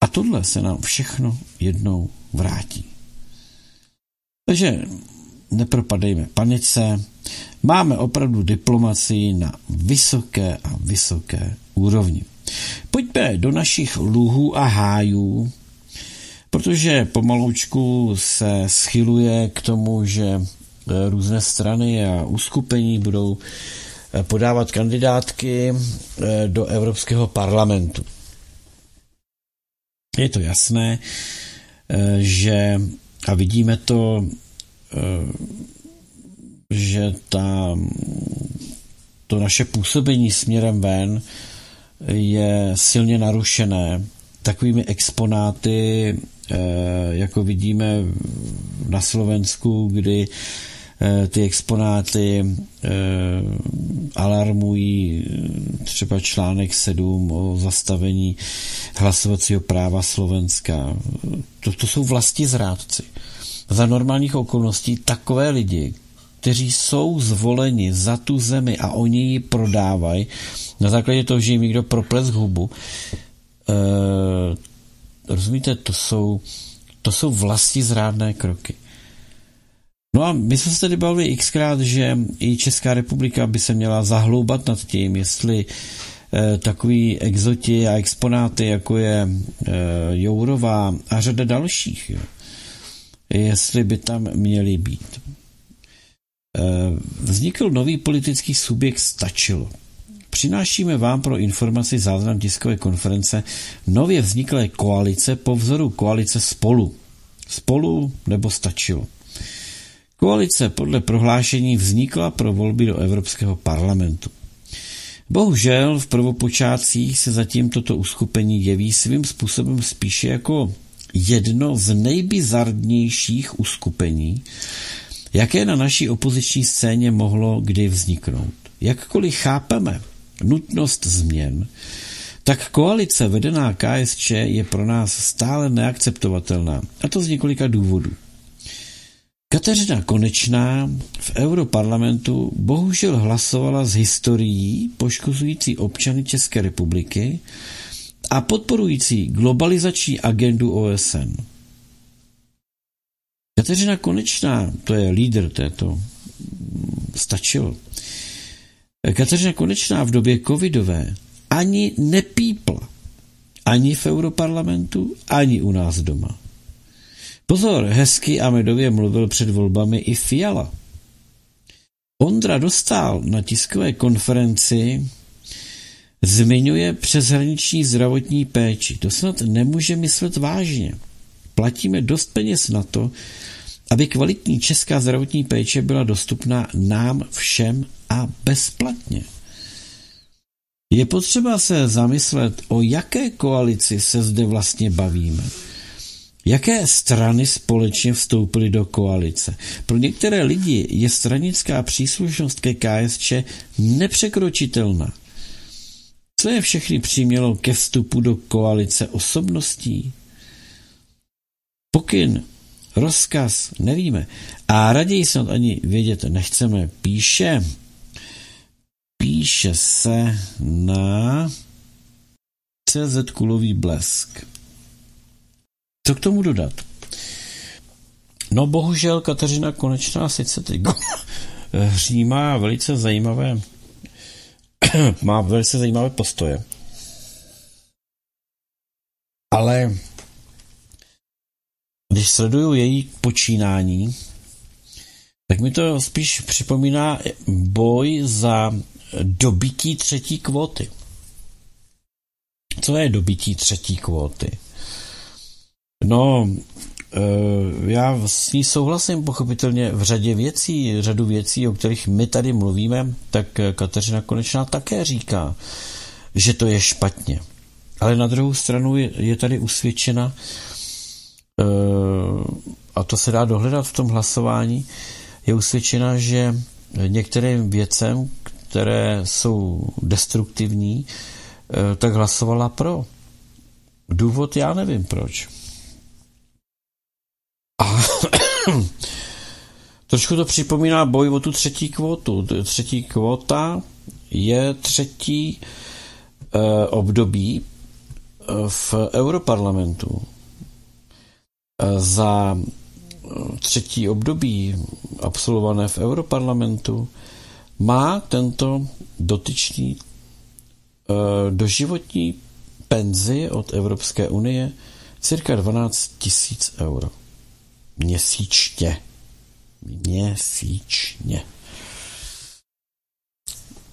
A tohle se nám všechno jednou vrátí. Takže nepropadejme panice. Máme opravdu diplomacii na vysoké a vysoké úrovni. Pojďme do našich luhů a hájů, protože pomaloučku se schyluje k tomu, že e, různé strany a uskupení budou e, podávat kandidátky e, do Evropského parlamentu. Je to jasné, že a vidíme to, že ta, to naše působení směrem ven je silně narušené takovými exponáty jako vidíme na Slovensku, kdy eh, ty exponáty eh, alarmují třeba článek 7 o zastavení hlasovacího práva Slovenska. To, to jsou vlasti zrádci. Za normálních okolností takové lidi, kteří jsou zvoleni za tu zemi a oni ji prodávají na základě toho, že jim někdo proples hubu, Rozumíte, to jsou, to jsou vlasti zrádné kroky. No a my jsme se tady bavili xkrát, že i Česká republika by se měla zahloubat nad tím, jestli e, takový exoti a exponáty, jako je e, Jourová a řada dalších, jo, jestli by tam měli být. E, vznikl nový politický subjekt Stačilo. Přinášíme vám pro informaci záznam tiskové konference nově vzniklé koalice po vzoru koalice Spolu. Spolu nebo Stačilo. Koalice podle prohlášení vznikla pro volby do Evropského parlamentu. Bohužel v prvopočátcích se zatím toto uskupení jeví svým způsobem spíše jako jedno z nejbizarnějších uskupení, jaké na naší opoziční scéně mohlo kdy vzniknout. Jakkoliv chápeme nutnost změn, tak koalice vedená KSČ je pro nás stále neakceptovatelná, a to z několika důvodů. Kateřina Konečná v Europarlamentu bohužel hlasovala s historií poškozující občany České republiky a podporující globalizační agendu OSN. Kateřina Konečná, to je lídr této, stačilo. Kateřina Konečná v době covidové ani nepípla. Ani v Europarlamentu, ani u nás doma. Pozor, hezky a medově mluvil před volbami i Fiala. Ondra Dostál na tiskové konferenci zmiňuje přeshraniční zdravotní péči. To snad nemůže myslet vážně. Platíme dost peněz na to, aby kvalitní česká zdravotní péče byla dostupná nám všem a bezplatně. Je potřeba se zamyslet, o jaké koalici se zde vlastně bavíme. Jaké strany společně vstoupily do koalice? Pro některé lidi je stranická příslušnost ke KSČ nepřekročitelná. Co je všechny přimělo ke vstupu do koalice osobností? Pokyn, rozkaz, nevíme. A raději snad ani vědět nechceme. Píše, píše se na CZ Kulový blesk. Co k tomu dodat? No bohužel Kateřina Konečná sice teď (laughs) má velice zajímavé (clears throat) má velice zajímavé postoje. Ale když sleduju její počínání, tak mi to spíš připomíná boj za dobytí třetí kvóty. Co je dobytí třetí kvóty? No, eh, já s ní souhlasím pochopitelně v řadě věcí, řadu věcí, o kterých my tady mluvíme, tak Kateřina Konečná také říká, že to je špatně. Ale na druhou stranu je, tady usvědčena, a to se dá dohledat v tom hlasování, je usvědčena, že některým věcem, které jsou destruktivní, eh, tak hlasovala pro. Důvod já nevím proč. A (coughs) trošku to připomíná boj o tu třetí kvotu. Třetí kvota je třetí uh, období uh, v Europarlamentu. Za třetí období absolvované v Europarlamentu má tento dotyčný uh, doživotní penzi od Evropské unie cirka 12 tisíc euro měsíčně. Měsíčně.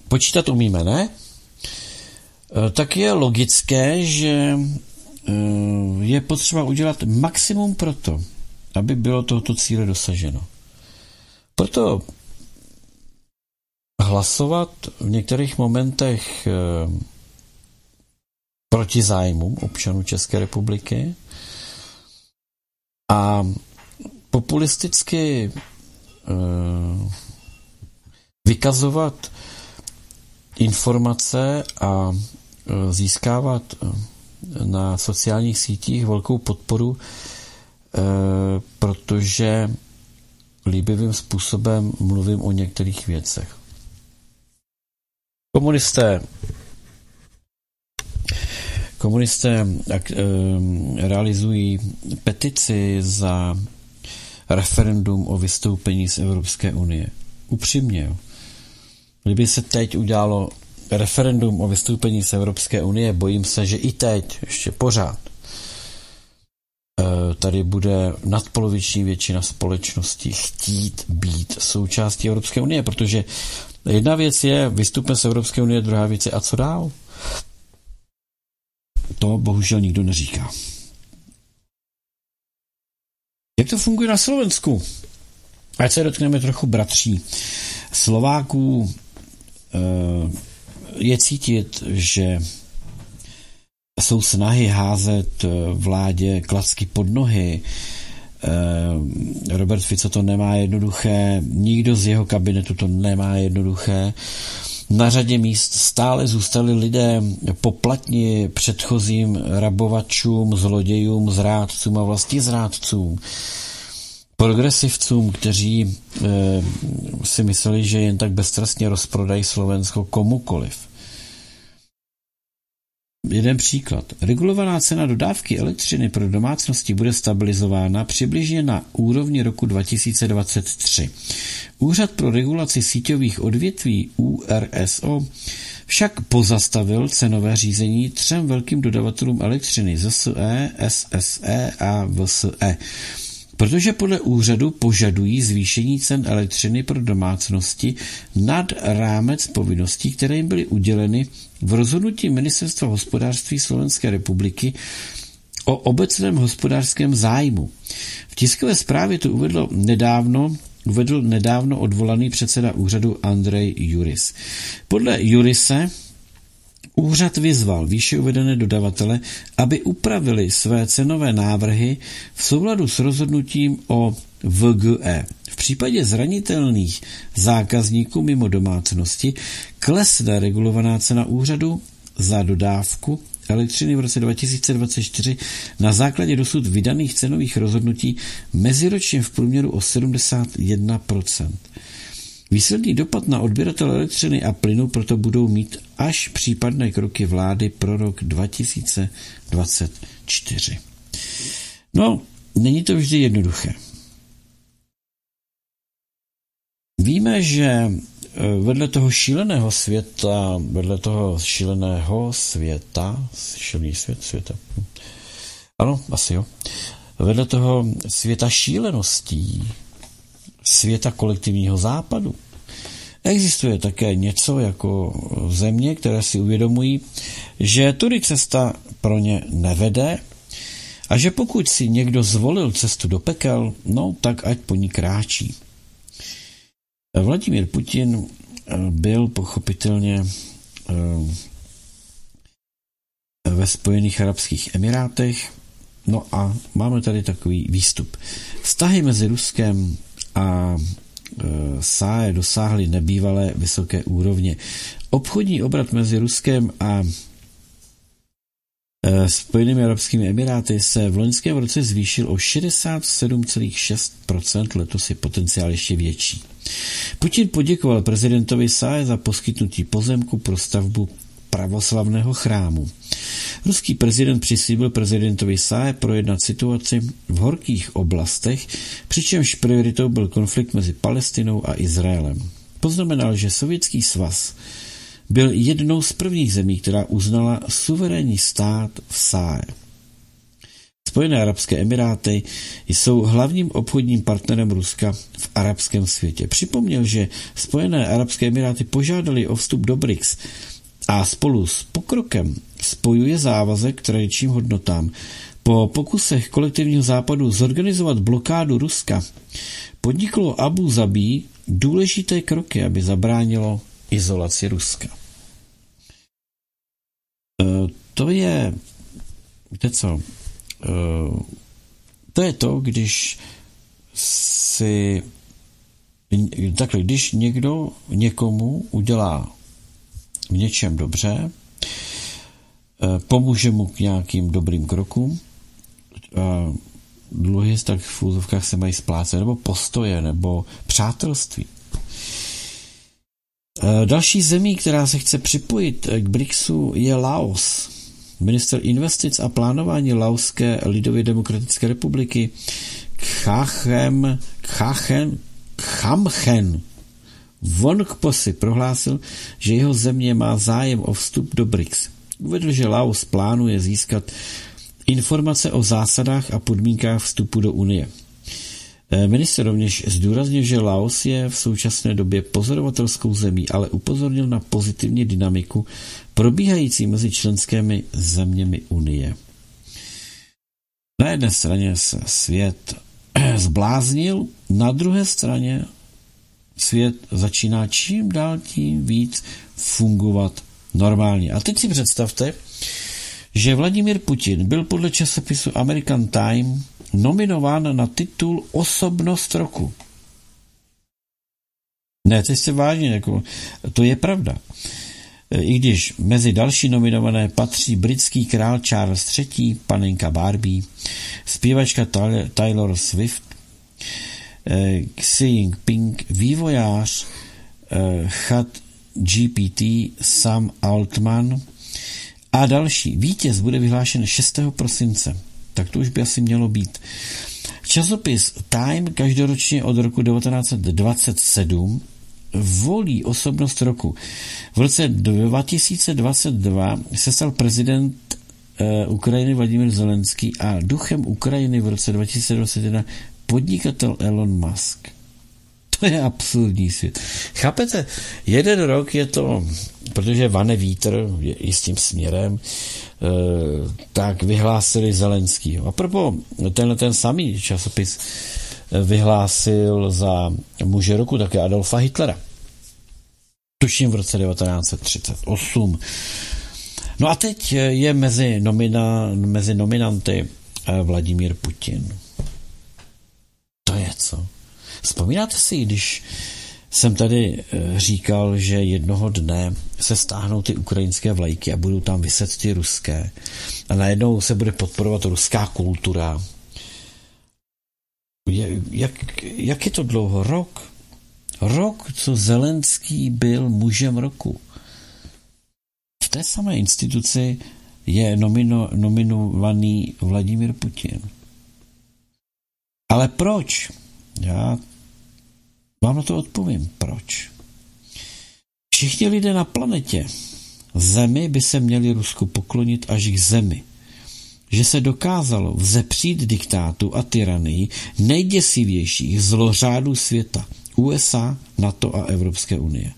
Počítat umíme, ne? E, tak je logické, že je potřeba udělat maximum pro to, aby bylo tohoto cíle dosaženo. Proto hlasovat v některých momentech e, proti zájmům občanů České republiky a populisticky uh, vykazovat informace a získávat na sociálních sítích velkou podporu, protože líbivým způsobem mluvím o některých věcech. Komunisté Komunisté realizují petici za referendum o vystoupení z Evropské unie. Upřímně. Kdyby se teď udělalo referendum o vystoupení z Evropské unie, bojím se, že i teď, ještě pořád, eh, tady bude nadpoloviční většina společnosti chtít být součástí Evropské unie, protože jedna věc je vystupme z Evropské unie, druhá věc je a co dál? To bohužel nikdo neříká. Jak to funguje na Slovensku? Ať se dotkneme trochu bratří. Slováků eh, je cítit, že jsou snahy házet vládě klacky pod nohy. Eh, Robert Fico to nemá jednoduché, nikdo z jeho kabinetu to nemá jednoduché. Na řadě míst stále zůstali lidé poplatni předchozím rabovačům, zlodějům, zrádcům a vlastně zrádcům progresivcům, kteří e, si mysleli, že jen tak beztrestně rozprodají Slovensko komukoliv. Jeden příklad. Regulovaná cena dodávky elektřiny pro domácnosti bude stabilizována přibližně na úrovni roku 2023. Úřad pro regulaci síťových odvětví URSO však pozastavil cenové řízení třem velkým dodavatelům elektřiny ZSE, SSE a VSE protože podle úřadu požadují zvýšení cen elektřiny pro domácnosti nad rámec povinností, které jim byly uděleny v rozhodnutí Ministerstva hospodářství Slovenské republiky o obecném hospodářském zájmu. V tiskové zprávě to uvedlo nedávno uvedl nedávno odvolaný předseda úřadu Andrej Juris. Podle Jurise Úřad vyzval výše uvedené dodavatele, aby upravili své cenové návrhy v souladu s rozhodnutím o VGE. V případě zranitelných zákazníků mimo domácnosti klesne regulovaná cena úřadu za dodávku elektřiny v roce 2024 na základě dosud vydaných cenových rozhodnutí meziročně v průměru o 71%. Výsledný dopad na odběratele elektřiny a plynu proto budou mít až případné kroky vlády pro rok 2024. No, není to vždy jednoduché. Víme, že eh, vedle toho šíleného světa, vedle toho šíleného světa, šílený svět, světa, ano, asi jo, vedle toho světa šíleností, světa kolektivního západu. Existuje také něco jako země, které si uvědomují, že tudy cesta pro ně nevede a že pokud si někdo zvolil cestu do pekel, no tak ať po ní kráčí. Vladimír Putin eh, byl pochopitelně eh, ve Spojených Arabských Emirátech. No a máme tady takový výstup. Vztahy mezi Ruskem a e, sáje dosáhly nebývalé vysoké úrovně. Obchodní obrat mezi Ruskem a e, Spojenými arabskými emiráty se v loňském roce zvýšil o 67,6%, letos je potenciál ještě větší. Putin poděkoval prezidentovi Sáje za poskytnutí pozemku pro stavbu pravoslavného chrámu. Ruský prezident přislíbil prezidentovi Sáje projednat situaci v horkých oblastech, přičemž prioritou byl konflikt mezi Palestinou a Izraelem. Poznamenal, že Sovětský svaz byl jednou z prvních zemí, která uznala suverénní stát v Sáje. Spojené arabské emiráty jsou hlavním obchodním partnerem Ruska v arabském světě. Připomněl, že Spojené arabské emiráty požádali o vstup do BRICS a spolu s pokrokem spojuje závazek k tradičním hodnotám. Po pokusech kolektivního západu zorganizovat blokádu Ruska podniklo Abu Zabí důležité kroky, aby zabránilo izolaci Ruska. E, to je, víte co, e, to je to, když si takhle, když někdo někomu udělá v něčem dobře, eh, pomůže mu k nějakým dobrým krokům, dluhy tak v úzovkách se mají splácet, nebo postoje, nebo přátelství. Eh, další zemí, která se chce připojit k BRICSu, je Laos. Minister investic a plánování Laoské lidově demokratické republiky Chachem, Chachen, Chamchen Von Kposi prohlásil, že jeho země má zájem o vstup do BRICS. Uvedl, že Laos plánuje získat informace o zásadách a podmínkách vstupu do Unie. Eh, minister rovněž zdůraznil, že Laos je v současné době pozorovatelskou zemí, ale upozornil na pozitivní dynamiku probíhající mezi členskými zeměmi Unie. Na jedné straně se svět (clears throat) zbláznil, na druhé straně svět začíná čím dál tím víc fungovat normálně. A teď si představte, že Vladimír Putin byl podle časopisu American Time nominován na titul Osobnost roku. Ne, to jste vážně, jako, to je pravda. I když mezi další nominované patří britský král Charles III, panenka Barbie, zpěvačka Taylor Swift, Xi Jinping, vývojář eh, Chat GPT Sam Altman a další. Vítěz bude vyhlášen 6. prosince. Tak to už by asi mělo být. Časopis Time každoročně od roku 1927 volí osobnost roku. V roce 2022 se stal prezident uh, Ukrajiny Vladimir Zelenský a duchem Ukrajiny v roce 2021 podnikatel Elon Musk. To je absurdní svět. Chápete? Jeden rok je to, protože vane vítr je jistým směrem, eh, tak vyhlásili Zelenský. A propo tenhle ten samý časopis eh, vyhlásil za muže roku také Adolfa Hitlera. Tuším v roce 1938. No a teď je mezi, nomina, mezi nominanty eh, Vladimír Putin. To je co? Vzpomínáte si, když jsem tady eh, říkal, že jednoho dne se stáhnou ty ukrajinské vlajky a budou tam vyset ty ruské a najednou se bude podporovat ruská kultura. Jak, jak je to dlouho? Rok? Rok, co Zelenský byl mužem roku. V té samé instituci je nomino, nominovaný Vladimír Putin. Ale proč? Já vám na to odpovím. Proč? Všichni lidé na planetě Zemi by se měli Rusku poklonit až k zemi. Že se dokázalo vzepřít diktátu a tyranii nejděsivějších zlořádů světa USA, NATO a Evropské unie.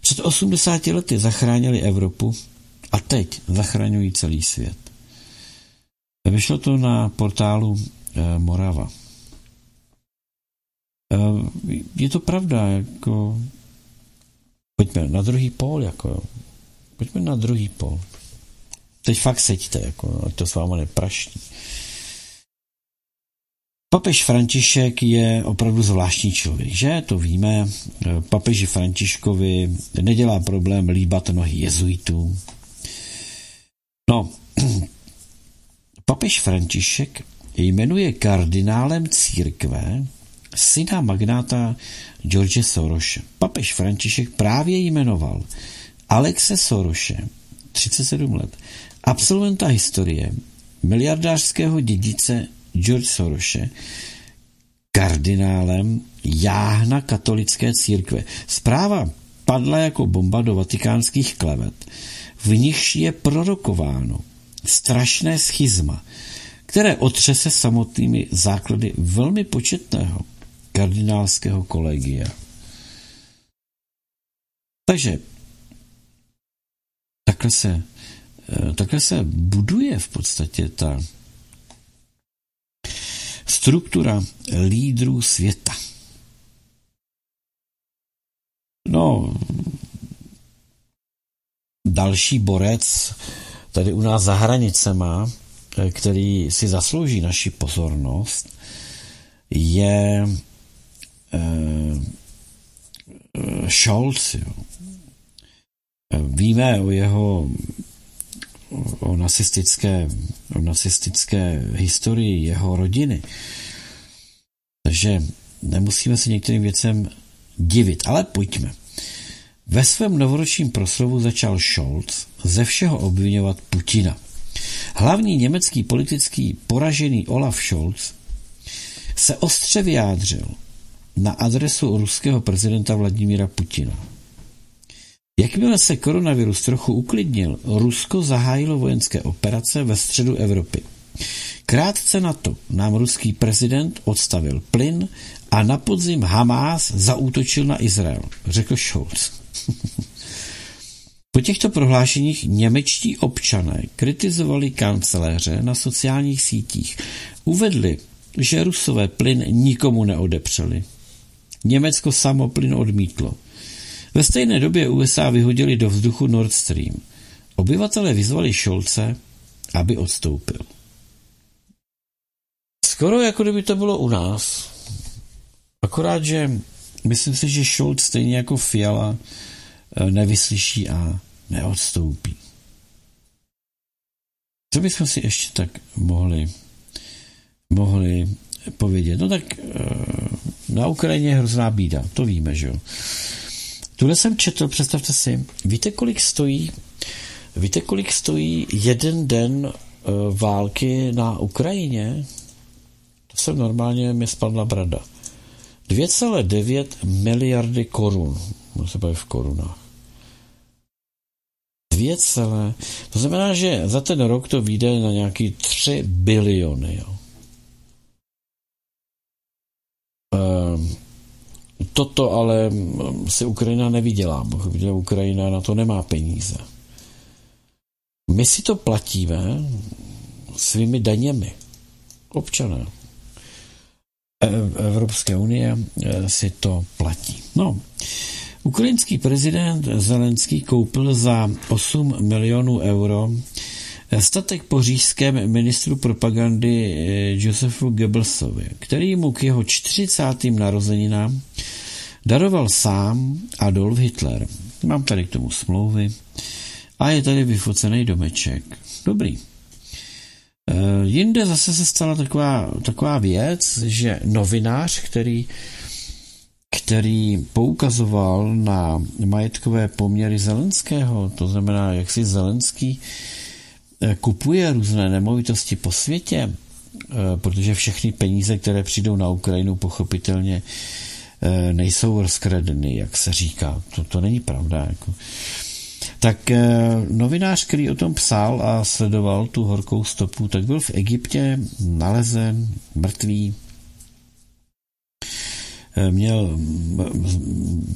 Před 80 lety zachránili Evropu a teď zachraňují celý svět. Vyšlo to na portálu e, Morava. Eh, je to pravda, jako pojďme na druhý pól, jako pojďme na druhý pól. Teď fakt seďte, jako, ať to s váma nepraští. Papež František je opravdu zvláštní člověk, že? To víme. Papeži Františkovi nedělá problém líbat nohy jezuitů. No, (clears throat) papež František jmenuje kardinálem církve syna magnáta George Sorose. Papež František právě jmenoval Alexe Sorose, 37 let, absolventa historie, miliardářského dědice George Sorose, kardinálem jáhna katolické církve. Zpráva padla jako bomba do vatikánských klevet, v nichž je prorokováno strašné schizma, které otřese samotnými základy velmi početného kardinálského kolegia. Takže takhle se, eh, takhle se buduje v podstatě ta struktura lídrů světa. No, další borec tady u nás za hranicema, eh, který si zaslouží naši pozornost, je Scholz. Jo. Eh, víme o jeho o nacistické, o nacistické historii jeho rodiny. Takže nemusíme se některým věcem divit, ale pojďme. Ve svém novoročním proslovu začal Scholz ze všeho obvinovat Putina. Hlavní německý politický poražený Olaf Scholz se ostře vyjádřil na adresu ruského prezidenta Vladimíra Putina. Jakmile se koronavirus trochu uklidnil, Rusko zahájilo vojenské operace ve středu Evropy. Krátce na to nám ruský prezident odstavil plyn a na podzim Hamás zaútočil na Izrael, řekl Scholz. (laughs) po těchto prohlášeních němečtí občané kritizovali kanceláře na sociálních sítích. Uvedli, že rusové plyn nikomu neodepřeli. Německo samo plyn odmítlo. Ve stejné době USA vyhodili do vzduchu Nord Stream. Obyvatelé vyzvali Šolce, aby odstoupil. Skoro jako kdyby to bylo u nás. Akorát, že myslím si, že Scholz stejně jako Fiala eh, nevyslyší a neodstoupí. Co bychom si ještě tak mohli, mohli povědět? No tak eh, na Ukrajině je hrozná bída, to víme, že jo. Tuhle jsem četl, představte si, víte, kolik stojí, víte, kolik stojí jeden den eh, války na Ukrajině? To jsem normálně, mi spadla brada. 2,9 miliardy korun. Můžu se bavit v korunách. 2, to znamená, že za ten rok to vyjde na nějaký 3 biliony. Jo. Toto ale si Ukrajina nevydělá, protože Ukrajina na to nemá peníze. My si to platíme svými daněmi. Občané. Evropské unie eh, si to platí. No, ukrajinský prezident Zelenský koupil za 8 milionů euro statek po říšském ministru propagandy eh, Josefu Goebbelsovi, který mu k jeho 40. narozeninám daroval sám Adolf Hitler. Mám tady k tomu smlouvy a je tady vyfocený domeček. Dobrý. Eh, jinde zase se stala taková, taková věc, že novinář, který, který poukazoval na majetkové poměry Zelenského, to znamená, jak si Zelenský eh, kupuje různé nemovitosti po světě, eh, protože všechny peníze, které přijdou na Ukrajinu, pochopitelně nejsou rozkradeny, jak se říká. To, to není pravda. Jako tak eh, novinář, který o tom psal a sledoval tu horkou stopu, tak byl v Egyptě nalezen mrtvý, eh, měl,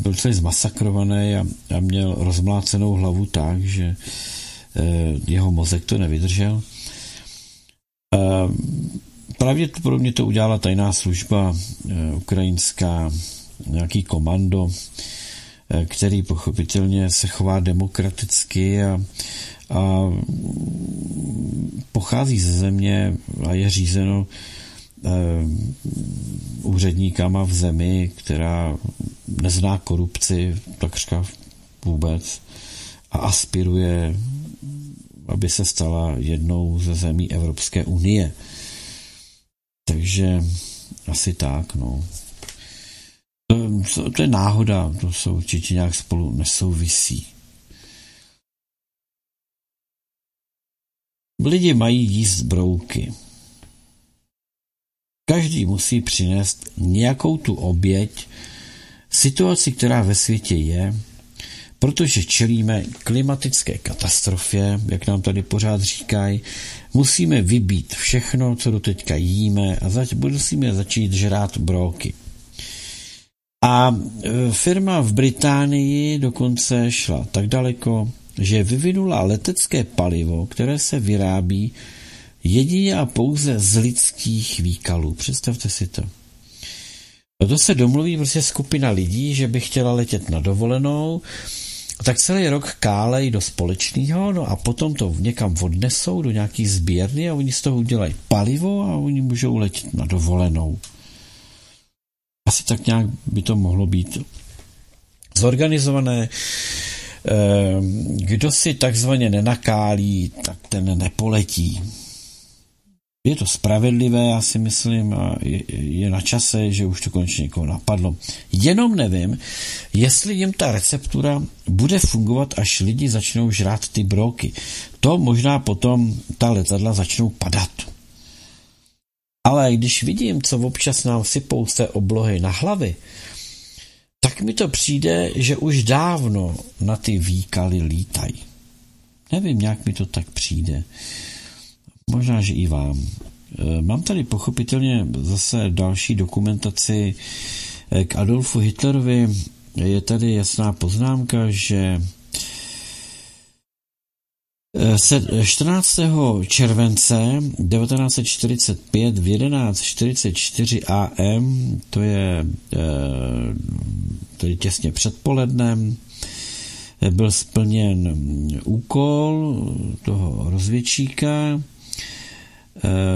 byl celý zmasakrovaný a, a měl rozmlácenou hlavu tak, že eh, jeho mozek to nevydržel. Pravděpodobně to udělala tajná služba ukrajinská, nějaký komando, který pochopitelně se chová demokraticky a, a pochází ze země a je řízeno úředníkama v zemi, která nezná korupci takřka vůbec a aspiruje, aby se stala jednou ze zemí Evropské unie. Takže asi tak, no. To, to je náhoda, to se určitě nějak spolu nesouvisí. Lidi mají jíst brouky. Každý musí přinést nějakou tu oběť situaci, která ve světě je, protože čelíme klimatické katastrofě, jak nám tady pořád říkají, musíme vybít všechno, co do teďka jíme a zač- musíme začít žrát brouky. A e, firma v Británii dokonce šla tak daleko, že vyvinula letecké palivo, které se vyrábí jedině a pouze z lidských výkalů. Představte si to. No to se domluví prostě skupina lidí, že by chtěla letět na dovolenou, tak celý rok kálej do společného, no a potom to někam odnesou do nějaký sběrny a oni z toho udělají palivo a oni můžou letět na dovolenou. Asi tak nějak by to mohlo být zorganizované. Ehm, kdo si takzvaně nenakálí, tak ten nepoletí. Je to spravedlivé, já si myslím, a je, na čase, že už to konečně někoho napadlo. Jenom nevím, jestli jim ta receptura bude fungovat, až lidi začnou žrát ty broky. To možná potom ta letadla začnou padat. Ale když vidím, co občas nám sypou z té oblohy na hlavy, tak mi to přijde, že už dávno na ty výkaly lítají. Nevím, nějak mi to tak přijde. Možná, že i vám. E, mám tady pochopitelně zase další dokumentaci e, k Adolfu Hitlerovi. Je tady jasná poznámka, že 14. července 1945 v 11.44 am, to je tedy těsně před polednem, byl splněn úkol toho rozvědčíka,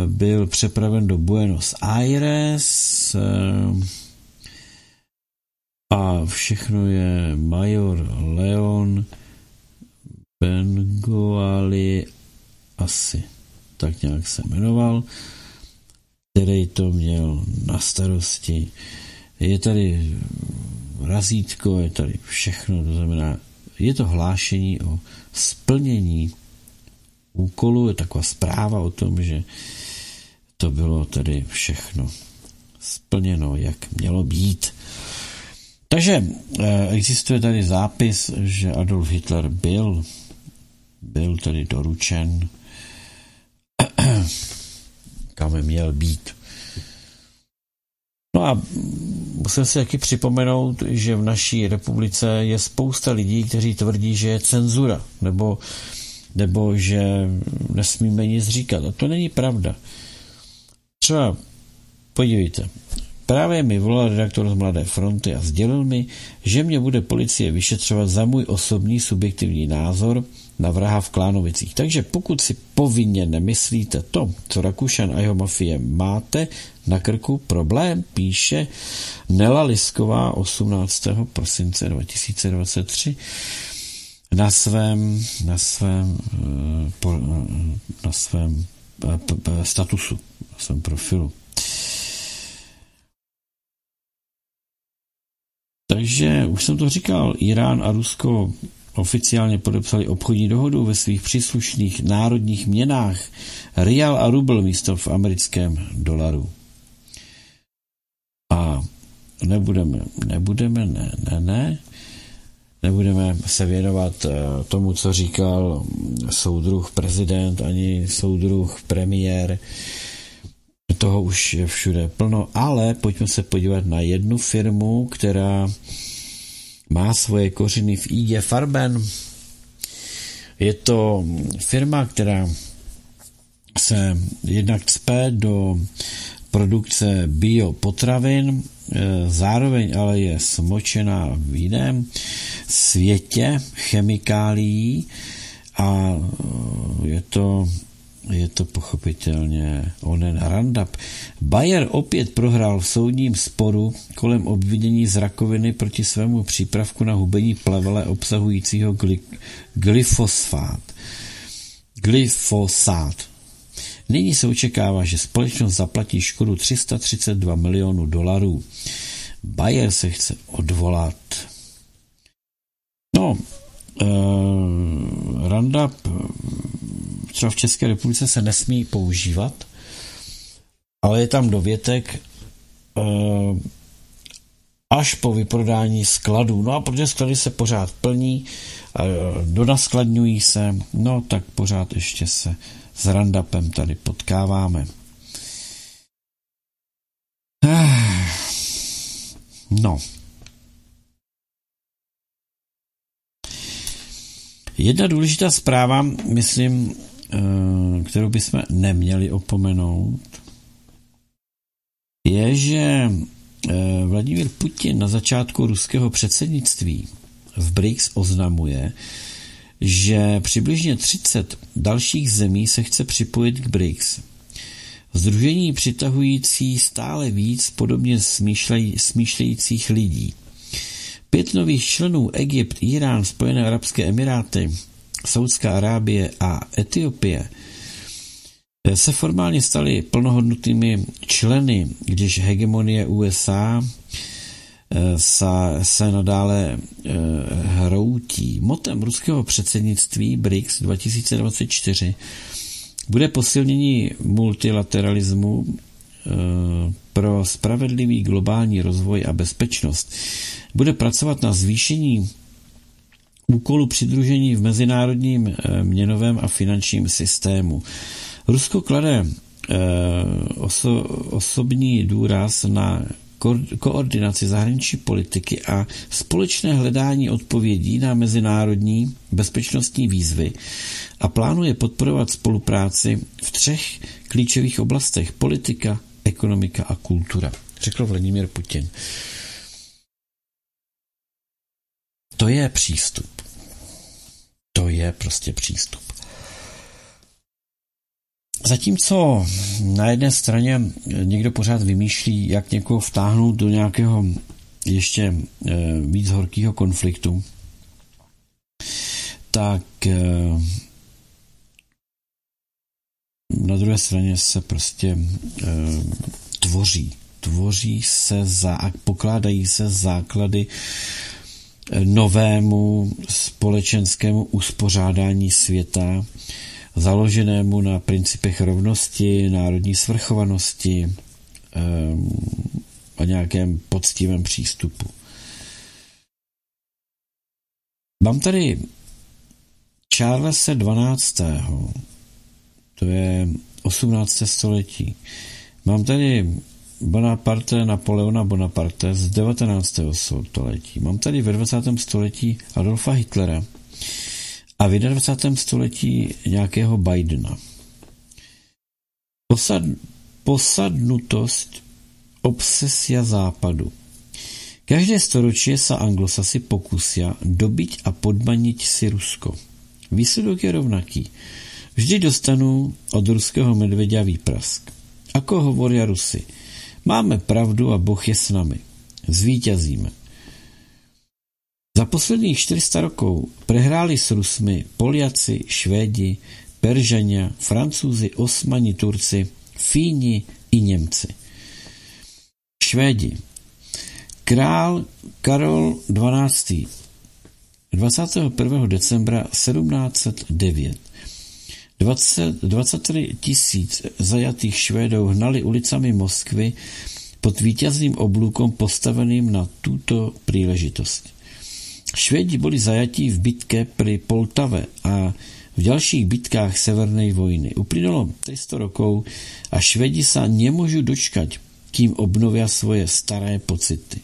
byl přepraven do Buenos Aires eh, a všechno je major Leon Bengoali asi tak nějak se jmenoval, který to měl na starosti. Je tady razítko, je tady všechno, to znamená, je to hlášení o splnění úkolu, je taková zpráva o tom, že to bylo tedy všechno splněno, jak mělo být. Takže eh, existuje tady zápis, že Adolf Hitler byl byl tedy doručen, (clears throat) kam měl být. No a musím si taky připomenout, že v naší republice je spousta lidí, kteří tvrdí, že je cenzura, nebo, nebo že nesmíme nic říkat. A to není pravda. Třeba podívejte, Právě mi volal redaktor z Mladé fronty a sdělil mi, že mě bude policie vyšetřovat za můj osobní subjektivní názor na vraha v Klánovicích. Takže pokud si povinně nemyslíte to, co Rakušan a jeho mafie máte na krku problém, píše Nela Lisková 18. prosince 2023 na svém, na svém, eh, na svém eh, statusu, na svém profilu. Takže už jsem to říkal, Irán a Rusko oficiálně podepsali obchodní dohodu ve svých příslušných národních měnách rial a rubl místo v americkém dolaru. A nebudeme, nebudeme, ne, ne, ne, nebudeme se věnovat eh, tomu, co říkal soudruh prezident, ani soudruh premiér, toho už je všude plno, ale pojďme se podívat na jednu firmu, která má svoje kořeny v IG Farben. Je to firma, která se jednak cpe do produkce biopotravin, zároveň ale je smočená v jiném světě chemikálií a je to je to pochopitelně onen Randap. Bayer opět prohrál v soudním sporu kolem obvinění z rakoviny proti svému přípravku na hubení plevele obsahujícího gly, glyfosfát. Glyfosát. Nyní se očekává, že společnost zaplatí škodu 332 milionů dolarů. Bayer se chce odvolat. No, uh, Roundup třeba v České republice se nesmí používat, ale je tam dovětek uh, až po vyprodání skladů. No a protože sklady se pořád plní, uh, donaskladňují se, no tak pořád ještě se s Randapem tady potkáváme. No. Jedna důležitá zpráva, myslím, Eh, kterou bychom neměli opomenout, je, že eh, Vladimír Putin na začátku ruského předsednictví v BRICS oznamuje, že přibližně 30 dalších zemí se chce připojit k BRICS. Združení přitahující stále víc podobně smýšlej, smýšlejících lidí. Pět nových členů Egypt, Irán, Spojené arabské emiráty, Saudská Arábie a Etiopie se formálně staly plnohodnotnými členy, když hegemonie USA eh, se nadále eh, hroutí. Motem ruského předsednictví BRICS 2024 bude posilnění multilateralismu pro spravedlivý globální rozvoj a bezpečnost bude pracovat na zvýšení úkolu přidružení v mezinárodním eh, měnovém a finančním systému. Rusko klade eh, oso, osobní důraz na koordinaci zahraniční politiky a společné hledání odpovědí na mezinárodní bezpečnostní výzvy a plánuje podporovat spolupráci v třech klíčových oblastech politika, ekonomika a kultura, řekl Vladimír Putin. To je přístup. To je prostě přístup. Zatímco na jedné straně někdo pořád vymýšlí, jak někoho vtáhnout do nějakého ještě eh, víc horkého konfliktu, tak eh, na druhé straně se prostě eh, tvoří. Tvoří se, za, pokládají se základy novému společenskému uspořádání světa, založenému na principech rovnosti, národní svrchovanosti ehm, a nějakém poctivém přístupu. Mám tady Charlesa 12. To je 18. století. Mám tady Bonaparte, Napoleona Bonaparte z 19. století. Mám tady ve 20. století Adolfa Hitlera a v 21. století nějakého Bidena. Posad, posadnutost obsesia západu. Každé storočí sa anglosasi pokusia dobiť a podmaniť si Rusko. Výsledok je rovnaký. Vždy dostanú od ruského medvedia výprask. Ako hovoria Rusy – Máme pravdu a Boh je s nami. Zvíťazíme. Za posledních 400 rokov prehráli s Rusmi Poliaci, Švédi, Peržania, Francúzi, Osmani, Turci, Fíni i Němci. Švédi. Král Karol XII. 21. decembra 1709 20, 23 tisíc zajatých Švédov hnali ulicami Moskvy pod vítězným oblúkom postaveným na tuto příležitost. Švédi byli zajatí v bitke pri Poltave a v ďalších bitkách Severnej vojny. Uplynulo 300 rokov a Švedi sa nemôžu dočkať, kým obnovia svoje staré pocity.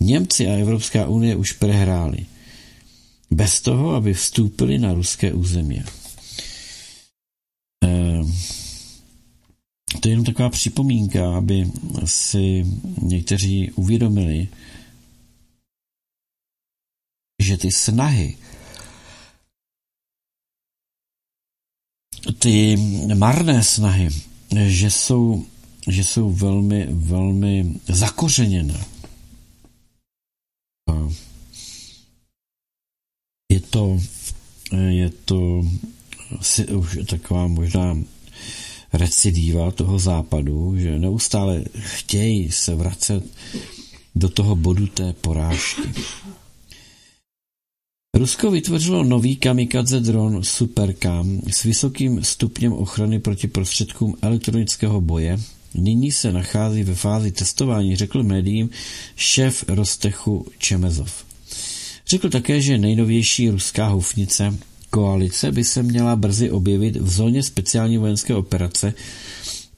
Němci a Evropská unie už prehráli. Bez toho, aby vstúpili na ruské území. To je jenom taková připomínka, aby si někteří uvědomili, že ty snahy, ty marné snahy, že jsou, že jsou velmi, velmi zakořeněné. Je to, je to už taková možná recidiva toho západu, že neustále chtějí se vracet do toho bodu té porážky. Rusko vytvořilo nový kamikadze dron Supercam s vysokým stupněm ochrany proti prostředkům elektronického boje. Nyní se nachází ve fázi testování, řekl médiím šéf Rostechu Čemezov. Řekl také, že nejnovější ruská houfnice Koalice by se měla brzy objevit v zóně speciální vojenské operace,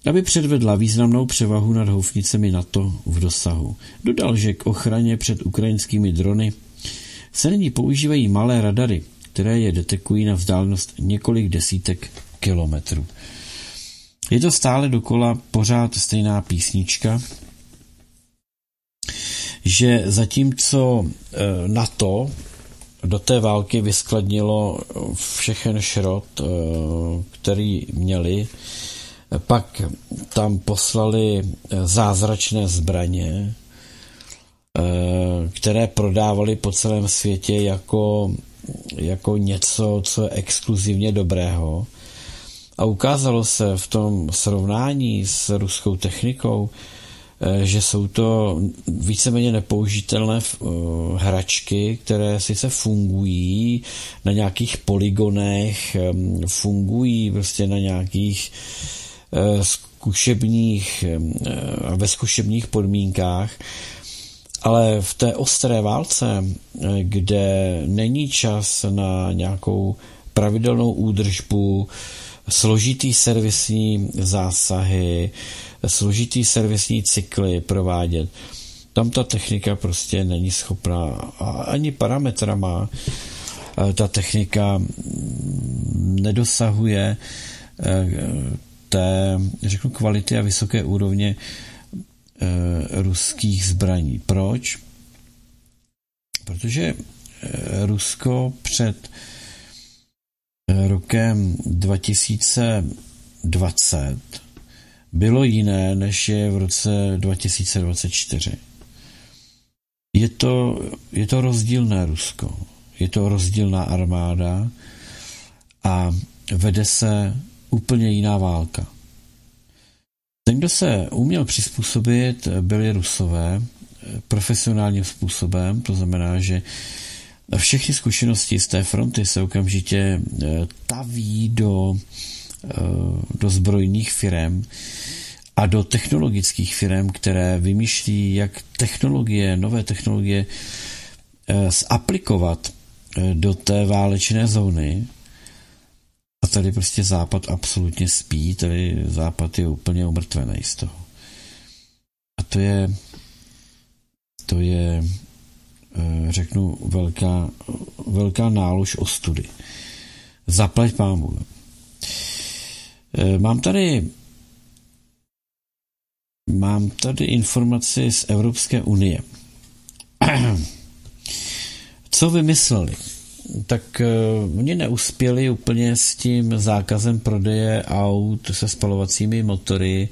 aby předvedla významnou převahu nad houfnicemi NATO v dosahu. Dodal, že k ochraně před ukrajinskými drony se nyní používají malé radary, které je detekují na vzdálenost několik desítek kilometrů. Je to stále dokola pořád stejná písnička, že zatímco e, NATO do té války vyskladnilo všechen šrot, eh, který měli. Pak tam poslali eh, zázračné zbraně, které prodávali po celém světě jako, jako něco, co je exkluzivně dobrého. A ukázalo se v tom srovnání s ruskou technikou, Eh, že jsou to víceméně nepoužitelné eh, hračky, které sice fungují na nějakých poligonech, fungují prostě na nějakých eh, zkušebních, ve zkušebních podmínkách, ale v té ostré válce, kde není čas na nějakou pravidelnou údržbu, složitý servisní zásahy, složitý servisní cykly provádět, tam ta technika prostě není schopná. Ani parametrama ta technika nedosahuje eh, té, řeknu, kvality a vysoké úrovně eh, ruských zbraní. Proč? Protože eh, Rusko před rokem 2020 bylo jiné, než je v roce 2024. Je to, je to rozdílné Rusko. Je to rozdílná armáda a vede se úplně jiná válka. Ten, kdo se uměl přizpůsobit, byli Rusové profesionálním způsobem, to znamená, že všechny zkušenosti z té fronty se okamžitě eh, taví do, eh, do zbrojních firm a do technologických firm, které vymýšlí, jak technologie, nové technologie eh, zaplikovat do té válečné zóny. Tady prostě Západ absolutně spí, tady Západ je úplně umrtvený z toho. A to je, to je, eh, řeknu, velká, velká nálož ostudy. Zaplať pámu. Eh, mám tady mám tady informaci z Evropské unie. (clears throat) Co vymysleli? Tak uh, oni neuspěli úplně s tím zákazem prodeje aut se spalovacími motory,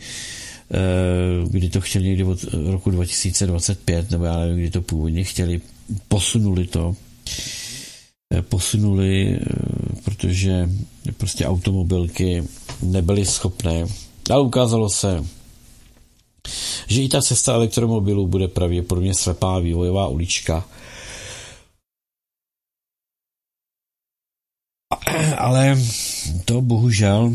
uh, kdy to chtěli někdy od roku 2025, nebo já nevím, kdy to původně chtěli, posunuli to, uh, posunuli, protože prostě automobilky nebyly schopné, ale ukázalo se, že i ta cesta elektromobilů bude pravděpodobně slepá vývojová ulička, ale to bohužel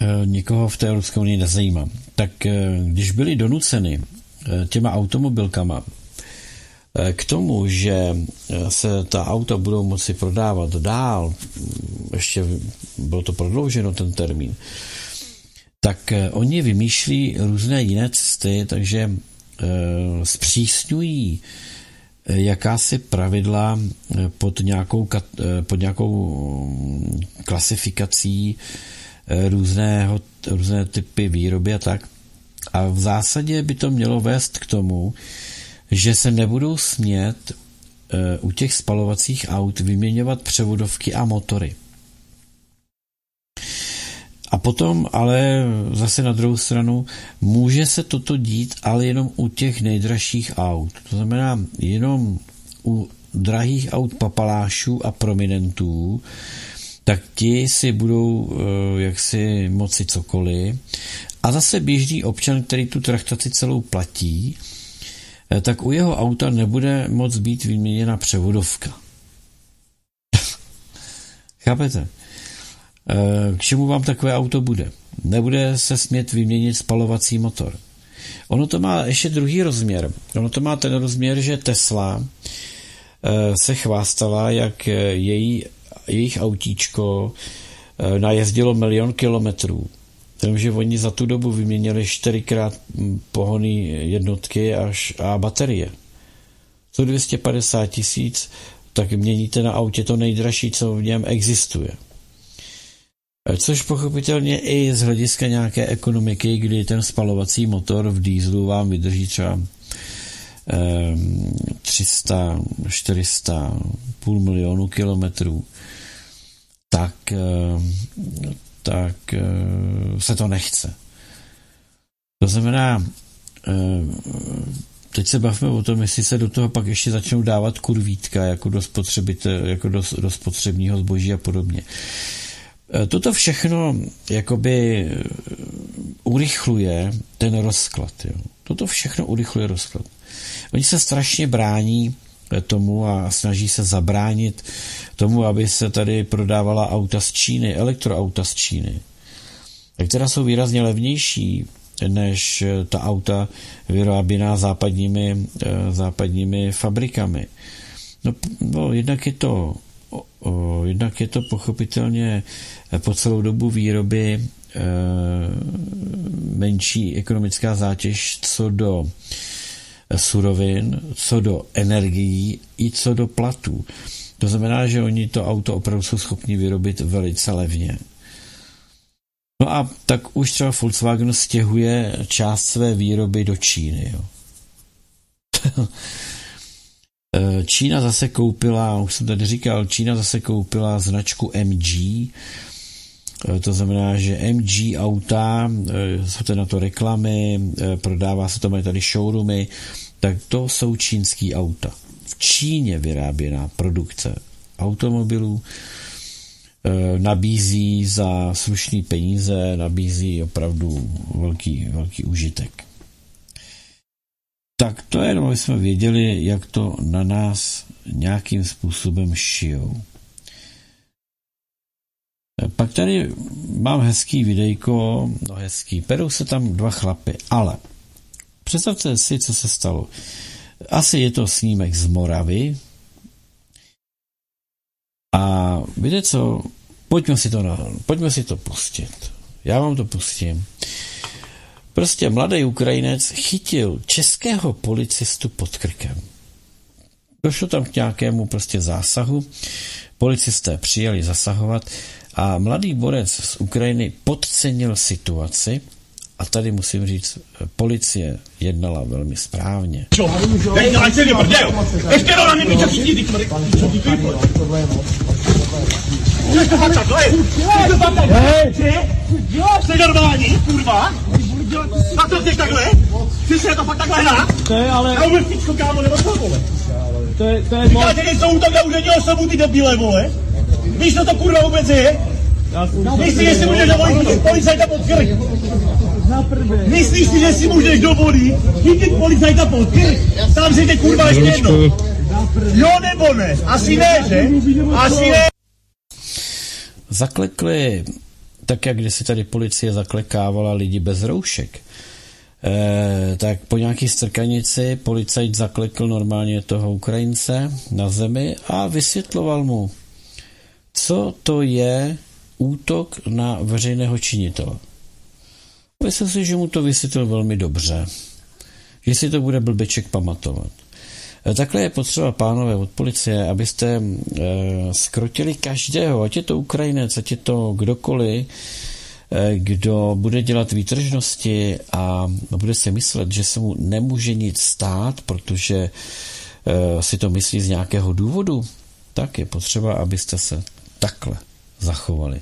eh, nikoho v té Evropské unii nezajímá. Tak eh, když byli donuceni eh, těma automobilkama k tomu, že se ta auta budou moci prodávat dál, ještě bylo to prodlouženo ten termín, tak oni vymýšlí různé jiné cesty, takže zpřísňují jakási pravidla eh, pod nějakou, eh, pod nějakou mm, klasifikací eh, různého, různé typy výroby a tak. A v zásadě by to mělo vést k tomu, že se nebudou smět u těch spalovacích aut vyměňovat převodovky a motory. A potom ale zase na druhou stranu může se toto dít, ale jenom u těch nejdražších aut. To znamená jenom u drahých aut papalášů a prominentů, tak ti si budou eh, jaksi moci cokoliv. A zase běžný občan, který tu traktaci celou platí, eh, tak u jeho auta nebude moc být vyměněna převodovka. (laughs) Chápete? Eh, k čemu vám takové auto bude? Nebude se smět vyměnit spalovací motor. Ono to má ještě druhý rozměr. Ono to má ten rozměr, že Tesla eh, se chvástala, jak její, jejich autíčko eh, najezdilo milion kilometrů. Takže oni za tu dobu vyměnili čtyřikrát pohony jednotky až a baterie. 250 tisíc, tak měníte na autě to nejdražší, co v něm existuje. Což pochopitelně i z hlediska nějaké ekonomiky, kdy ten spalovací motor v dýzlu vám vydrží třeba 300, 400, půl milionu kilometrů, tak, tak se to nechce. To znamená, teď se bavíme o tom, jestli se do toho pak ještě začnou dávat kurvítka jako do, jako do, do spotřebního zboží a podobně. Eh, toto všechno jakoby eh, urychluje ten rozklad. Jo. Toto všechno urychluje rozklad. Oni se strašně brání eh, tomu a snaží se zabránit tomu, aby se tady prodávala auta z Číny, elektroauta z Číny. která jsou výrazně levnější než ta auta vyráběná západními, západními fabrikami. No, no jednak je to jednak je to pochopitelně po celou dobu výroby e, menší ekonomická zátěž co do surovin, co do energií i co do platů. To znamená, že oni to auto opravdu jsou schopni vyrobit velice levně. No a tak už třeba Volkswagen stěhuje část své výroby do Číny. Jo. (laughs) Eh, Čína zase koupila, už jsem tady říkal, Čína zase koupila značku MG, eh, to znamená, že MG auta, eh, jsou to na to reklamy, prodává se to, mají tady showroomy, tak to jsou čínský auta. V Číně vyráběná produkce automobilů nabízí za slušný peníze, nabízí opravdu velký, velký užitek. Tak to je jenom, aby jsme věděli, jak to na nás nějakým způsobem šijou. Pak tady mám hezký videjko, no hezký, perou se tam dva chlapy, ale představte si, co se stalo. Asi je to snímek z Moravy a víte co, pojďme si to, na, pojďme si to pustit. Já vám to pustím. Prostě mladý Ukrajinec chytil českého policistu pod krkem. Došlo tam k nějakému prostě zásahu, policisté přijeli zasahovat a mladý borec z Ukrajiny podcenil situaci a tady musím říct, policie jednala velmi správně. Jsi normální, kurva? Na co jsi takhle? Ty se to fakt takhle hrát? To je ale... Já vůbec píčko, kámo, nebo co, vole? To je, to je Říkáte, že jsou útok na úřední osobu, ty debíle, vole? Víš, co to kurva vůbec je? Myslíš, že si můžeš dovolit chytit policajta pod krk? Myslíš si, že si můžeš dovolit chytit policajta pod krk? Tam si ty kurva ještě jedno. Jo nebo ne? Asi ne, že? Asi ne. Zaklekli tak jak kdysi tady policie zaklekávala lidi bez roušek, eh, tak po nějaký strkanici policajt zaklekl normálně toho Ukrajince na zemi a vysvětloval mu, co to je útok na veřejného činitele. Myslím si, že mu to vysvětlil velmi dobře, že si to bude blbeček pamatovat. Eh, takhle je potřeba, pánové, od policie, abyste e, skrotili každého, ať je to Ukrajinec, ať je to kdokoliv, e, kdo bude dělat výtržnosti a bude si myslet, že se mu nemůže nic stát, protože e, si to myslí z nějakého důvodu, tak je potřeba, abyste se takhle zachovali.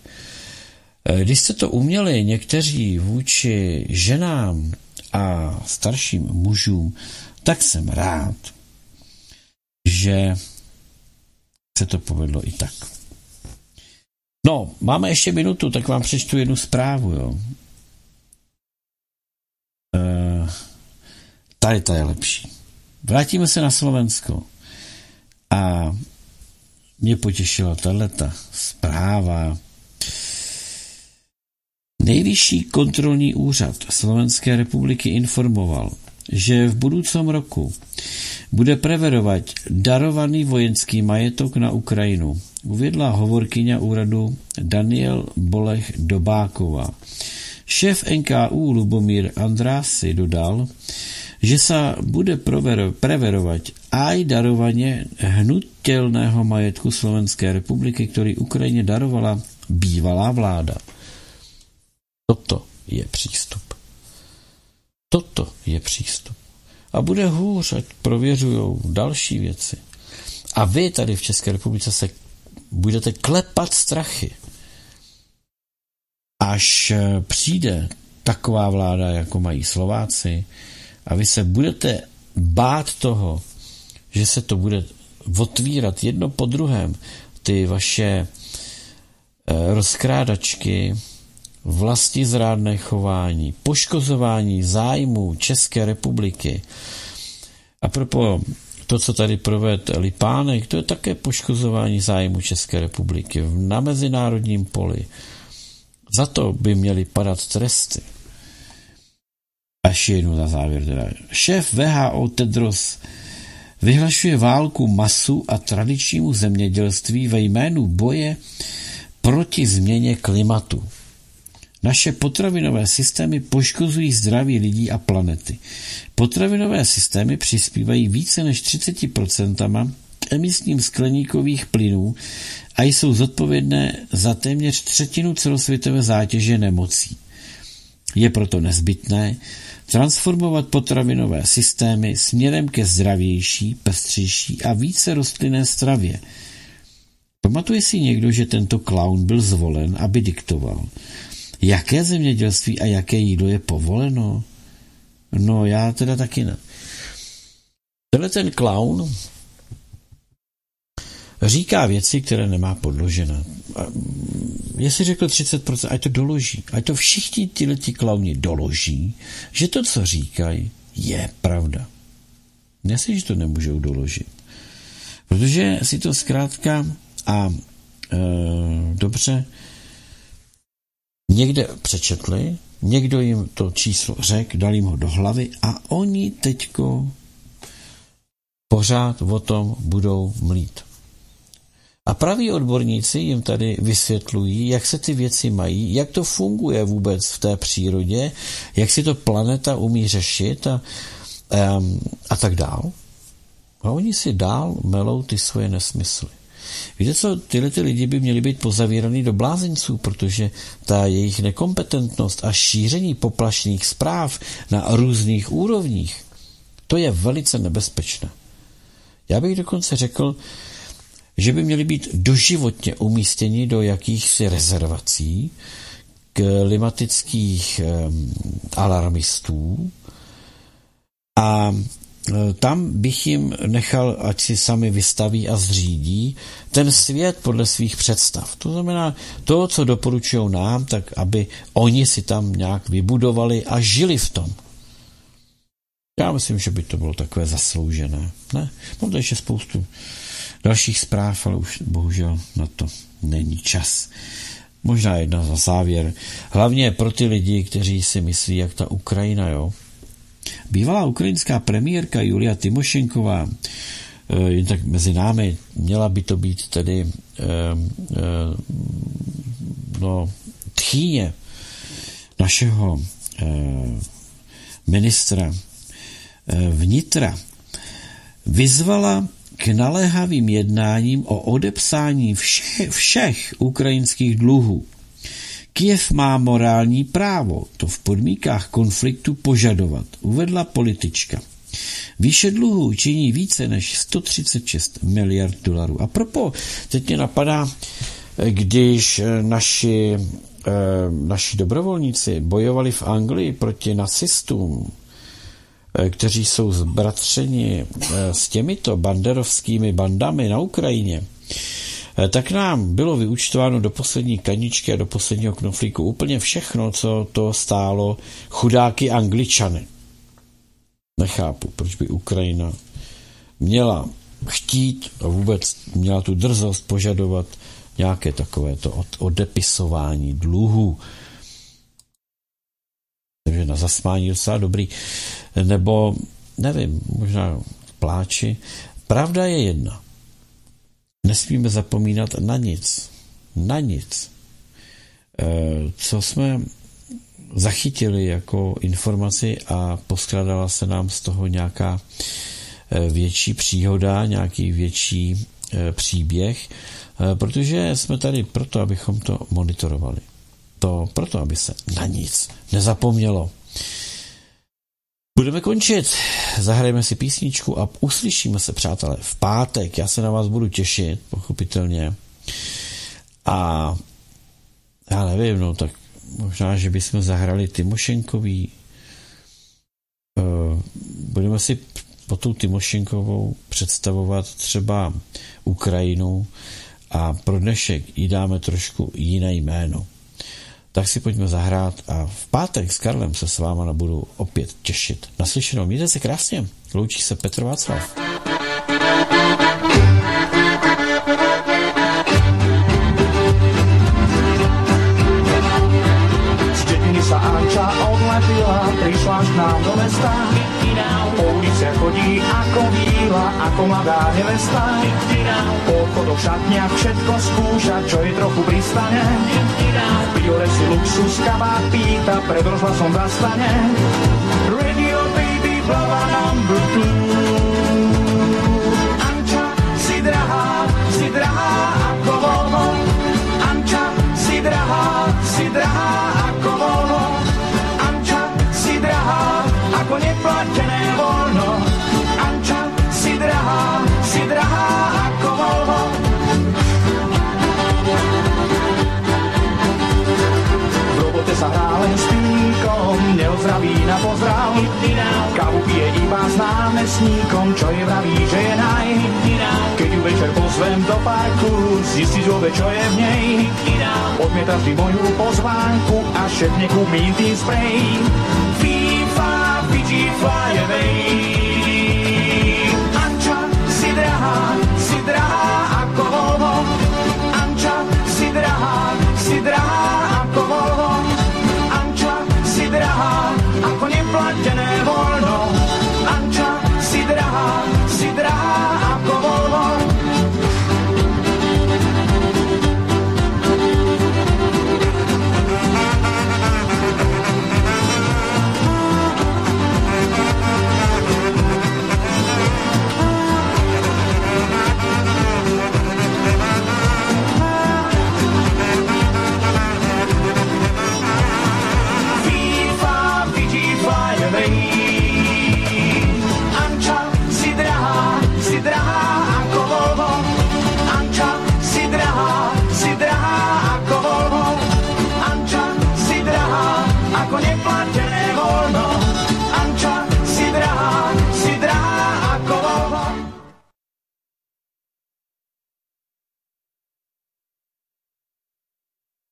Když jste to uměli někteří vůči ženám a starším mužům, tak jsem rád, že se to povedlo i tak. No, máme ještě minutu, tak vám přečtu jednu zprávu, jo. E, tady ta je lepší. Vrátíme se na Slovensko. A mě potěšila tato zpráva. Nejvyšší kontrolní úřad Slovenské republiky informoval, že v budoucím roku bude preverovať darovaný vojenský majetok na Ukrajinu, uviedla hovorkyňa úradu Daniel Bolech Dobáková. Šéf NKU Lubomír Andrási dodal, že sa bude preverovať aj darovanie hnutelného majetku Slovenskej republiky, ktorý Ukrajine darovala bývalá vláda. Toto je přístup. Toto je přístup a bude hůř, ať prověřují další věci. A vy tady v České republice se budete klepat strachy. Až eh, přijde taková vláda, jako mají Slováci, a vy se budete bát toho, že se to bude otvírat jedno po druhém, ty vaše eh, rozkrádačky, vlasti zrádné chování, poškozování zájmů České republiky. A propo to, co tady proved Lipánek, to je také poškozování zájmu České republiky na mezinárodním poli. Za to by měly padat tresty. A ještě jednu na závěr teda. Šéf VHO Tedros vyhlašuje válku masu a tradičnímu zemědělství ve jménu boje proti změně klimatu. Naše potravinové systémy poškozují zdraví lidí a planety. Potravinové systémy přispívají více než 30% k emisním skleníkových plynů a jsou zodpovědné za téměř třetinu celosvětové zátěže nemocí. Je proto nezbytné transformovat potravinové systémy směrem ke zdravější, pestřejší a více rostlinné stravě. Pamatuje si někdo, že tento klaun byl zvolen, aby diktoval, jaké zemědělství a jaké jídlo je povoleno? No, já teda taky ne. Tenhle ten klaun říká věci, které nemá podložené. Jestli řekl 30%, ať to doloží. Ať to všichni tyhle ti klauni doloží, že to, co říkají, je pravda. Jestli, že to nemůžou doložit. Protože si to zkrátka a e, dobře někde přečetli, někdo jim to číslo řekl, dal jim ho do hlavy a oni teďko pořád o tom budou mlít. A praví odborníci jim tady vysvětlují, jak se ty věci mají, jak to funguje vůbec v té přírodě, jak si to planeta umí řešit a, um, a tak dál. A oni si dál melou ty svoje nesmysly. Víte co, tyhle ty lidi by měli být pozavíraný do blázenců, protože ta jejich nekompetentnost a šíření poplašných zpráv na různých úrovních, to je velice nebezpečné. Já bych dokonce řekl, že by měli být doživotně umístěni do jakýchsi rezervací klimatických alarmistů a tam bych jim nechal, ať si sami vystaví a zřídí ten svět podle svých představ. To znamená, to, co doporučují nám, tak aby oni si tam nějak vybudovali a žili v tom. Já myslím, že by to bylo takové zasloužené. Ne? Mám ještě spoustu dalších zpráv, ale už bohužel na to není čas. Možná jedna za závěr. Hlavně pro ty lidi, kteří si myslí, jak ta Ukrajina, jo. Bývalá ukrajinská premiérka Julia Timošenková, eh, jen tak mezi námi, měla by to být tedy eh, eh, no, tchýně našeho ministra vnitra, vyzvala k naléhavým jednáním o odepsání všech, všech ukrajinských dluhů. Kiev má morální právo to v podmínkách konfliktu požadovat, uvedla politička. Výše dluhů činí více než 136 miliard dolarů. A propo, teď mě napadá, když naši, eh, naši dobrovolníci bojovali v Anglii proti nacistům, Eh, kteří jsou zbratřeni eh, s těmito banderovskými bandami na Ukrajině, tak nám bylo vyučtováno do poslední kaničky a do posledního knoflíku úplně všechno, co to stálo chudáky angličany. Nechápu, proč by Ukrajina měla chtít a vůbec měla tu drzost požadovat nějaké takovéto odepisování dluhů. Takže na zasmání docela dobrý nebo nevím, možná pláči. Pravda je jedna. Nesmíme zapomínat na nic. Na nic. E, co jsme zachytili jako informaci a poskládala se nám z toho nějaká e, větší příhoda, nějaký větší e, příběh, protože jsme tady proto, abychom to monitorovali. To proto, aby se na nic nezapomnělo. Budeme končit. Zahrajeme si písničku a uslyšíme se, přátelé, v pátek. Já se na vás budu těšit, pochopitelně. A já nevím, no tak možná, že bychom zahrali Timošenkový. Eh, budeme si po tou Timošenkovou představovat třeba Ukrajinu a pro dnešek jí dáme trošku jiné jméno tak si pojďme zahrát a v pátek s Karlem se s váma budu opět těšit. Naslyšenou, mějte se krásně. Loučí se Petr Václav. Anča odletila, prišla k nám do mesta. Ulice chodí ako víla, ako mladá nevesta. Po chodoch šatniach všetko skúša, čo je trochu pristane. V biore si luxus kabát pýta, pred rozhlasom zastane. Radio baby, blava number two. Anča, si drahá, si drahá ako volno. Anča, si drahá, si drahá ako volno. Anča, si drahá ako neplatené píkom, neozdraví na pozdrav. Kávu pije iba s námestníkom, čo je vraví, že je naj. Keď ju večer pozvem do parku, zistiť vôbec, čo je v nej. Odmieta vždy moju pozvánku a šepne kúpim tým spray. FIFA, Fiji, fly away. dinner ever.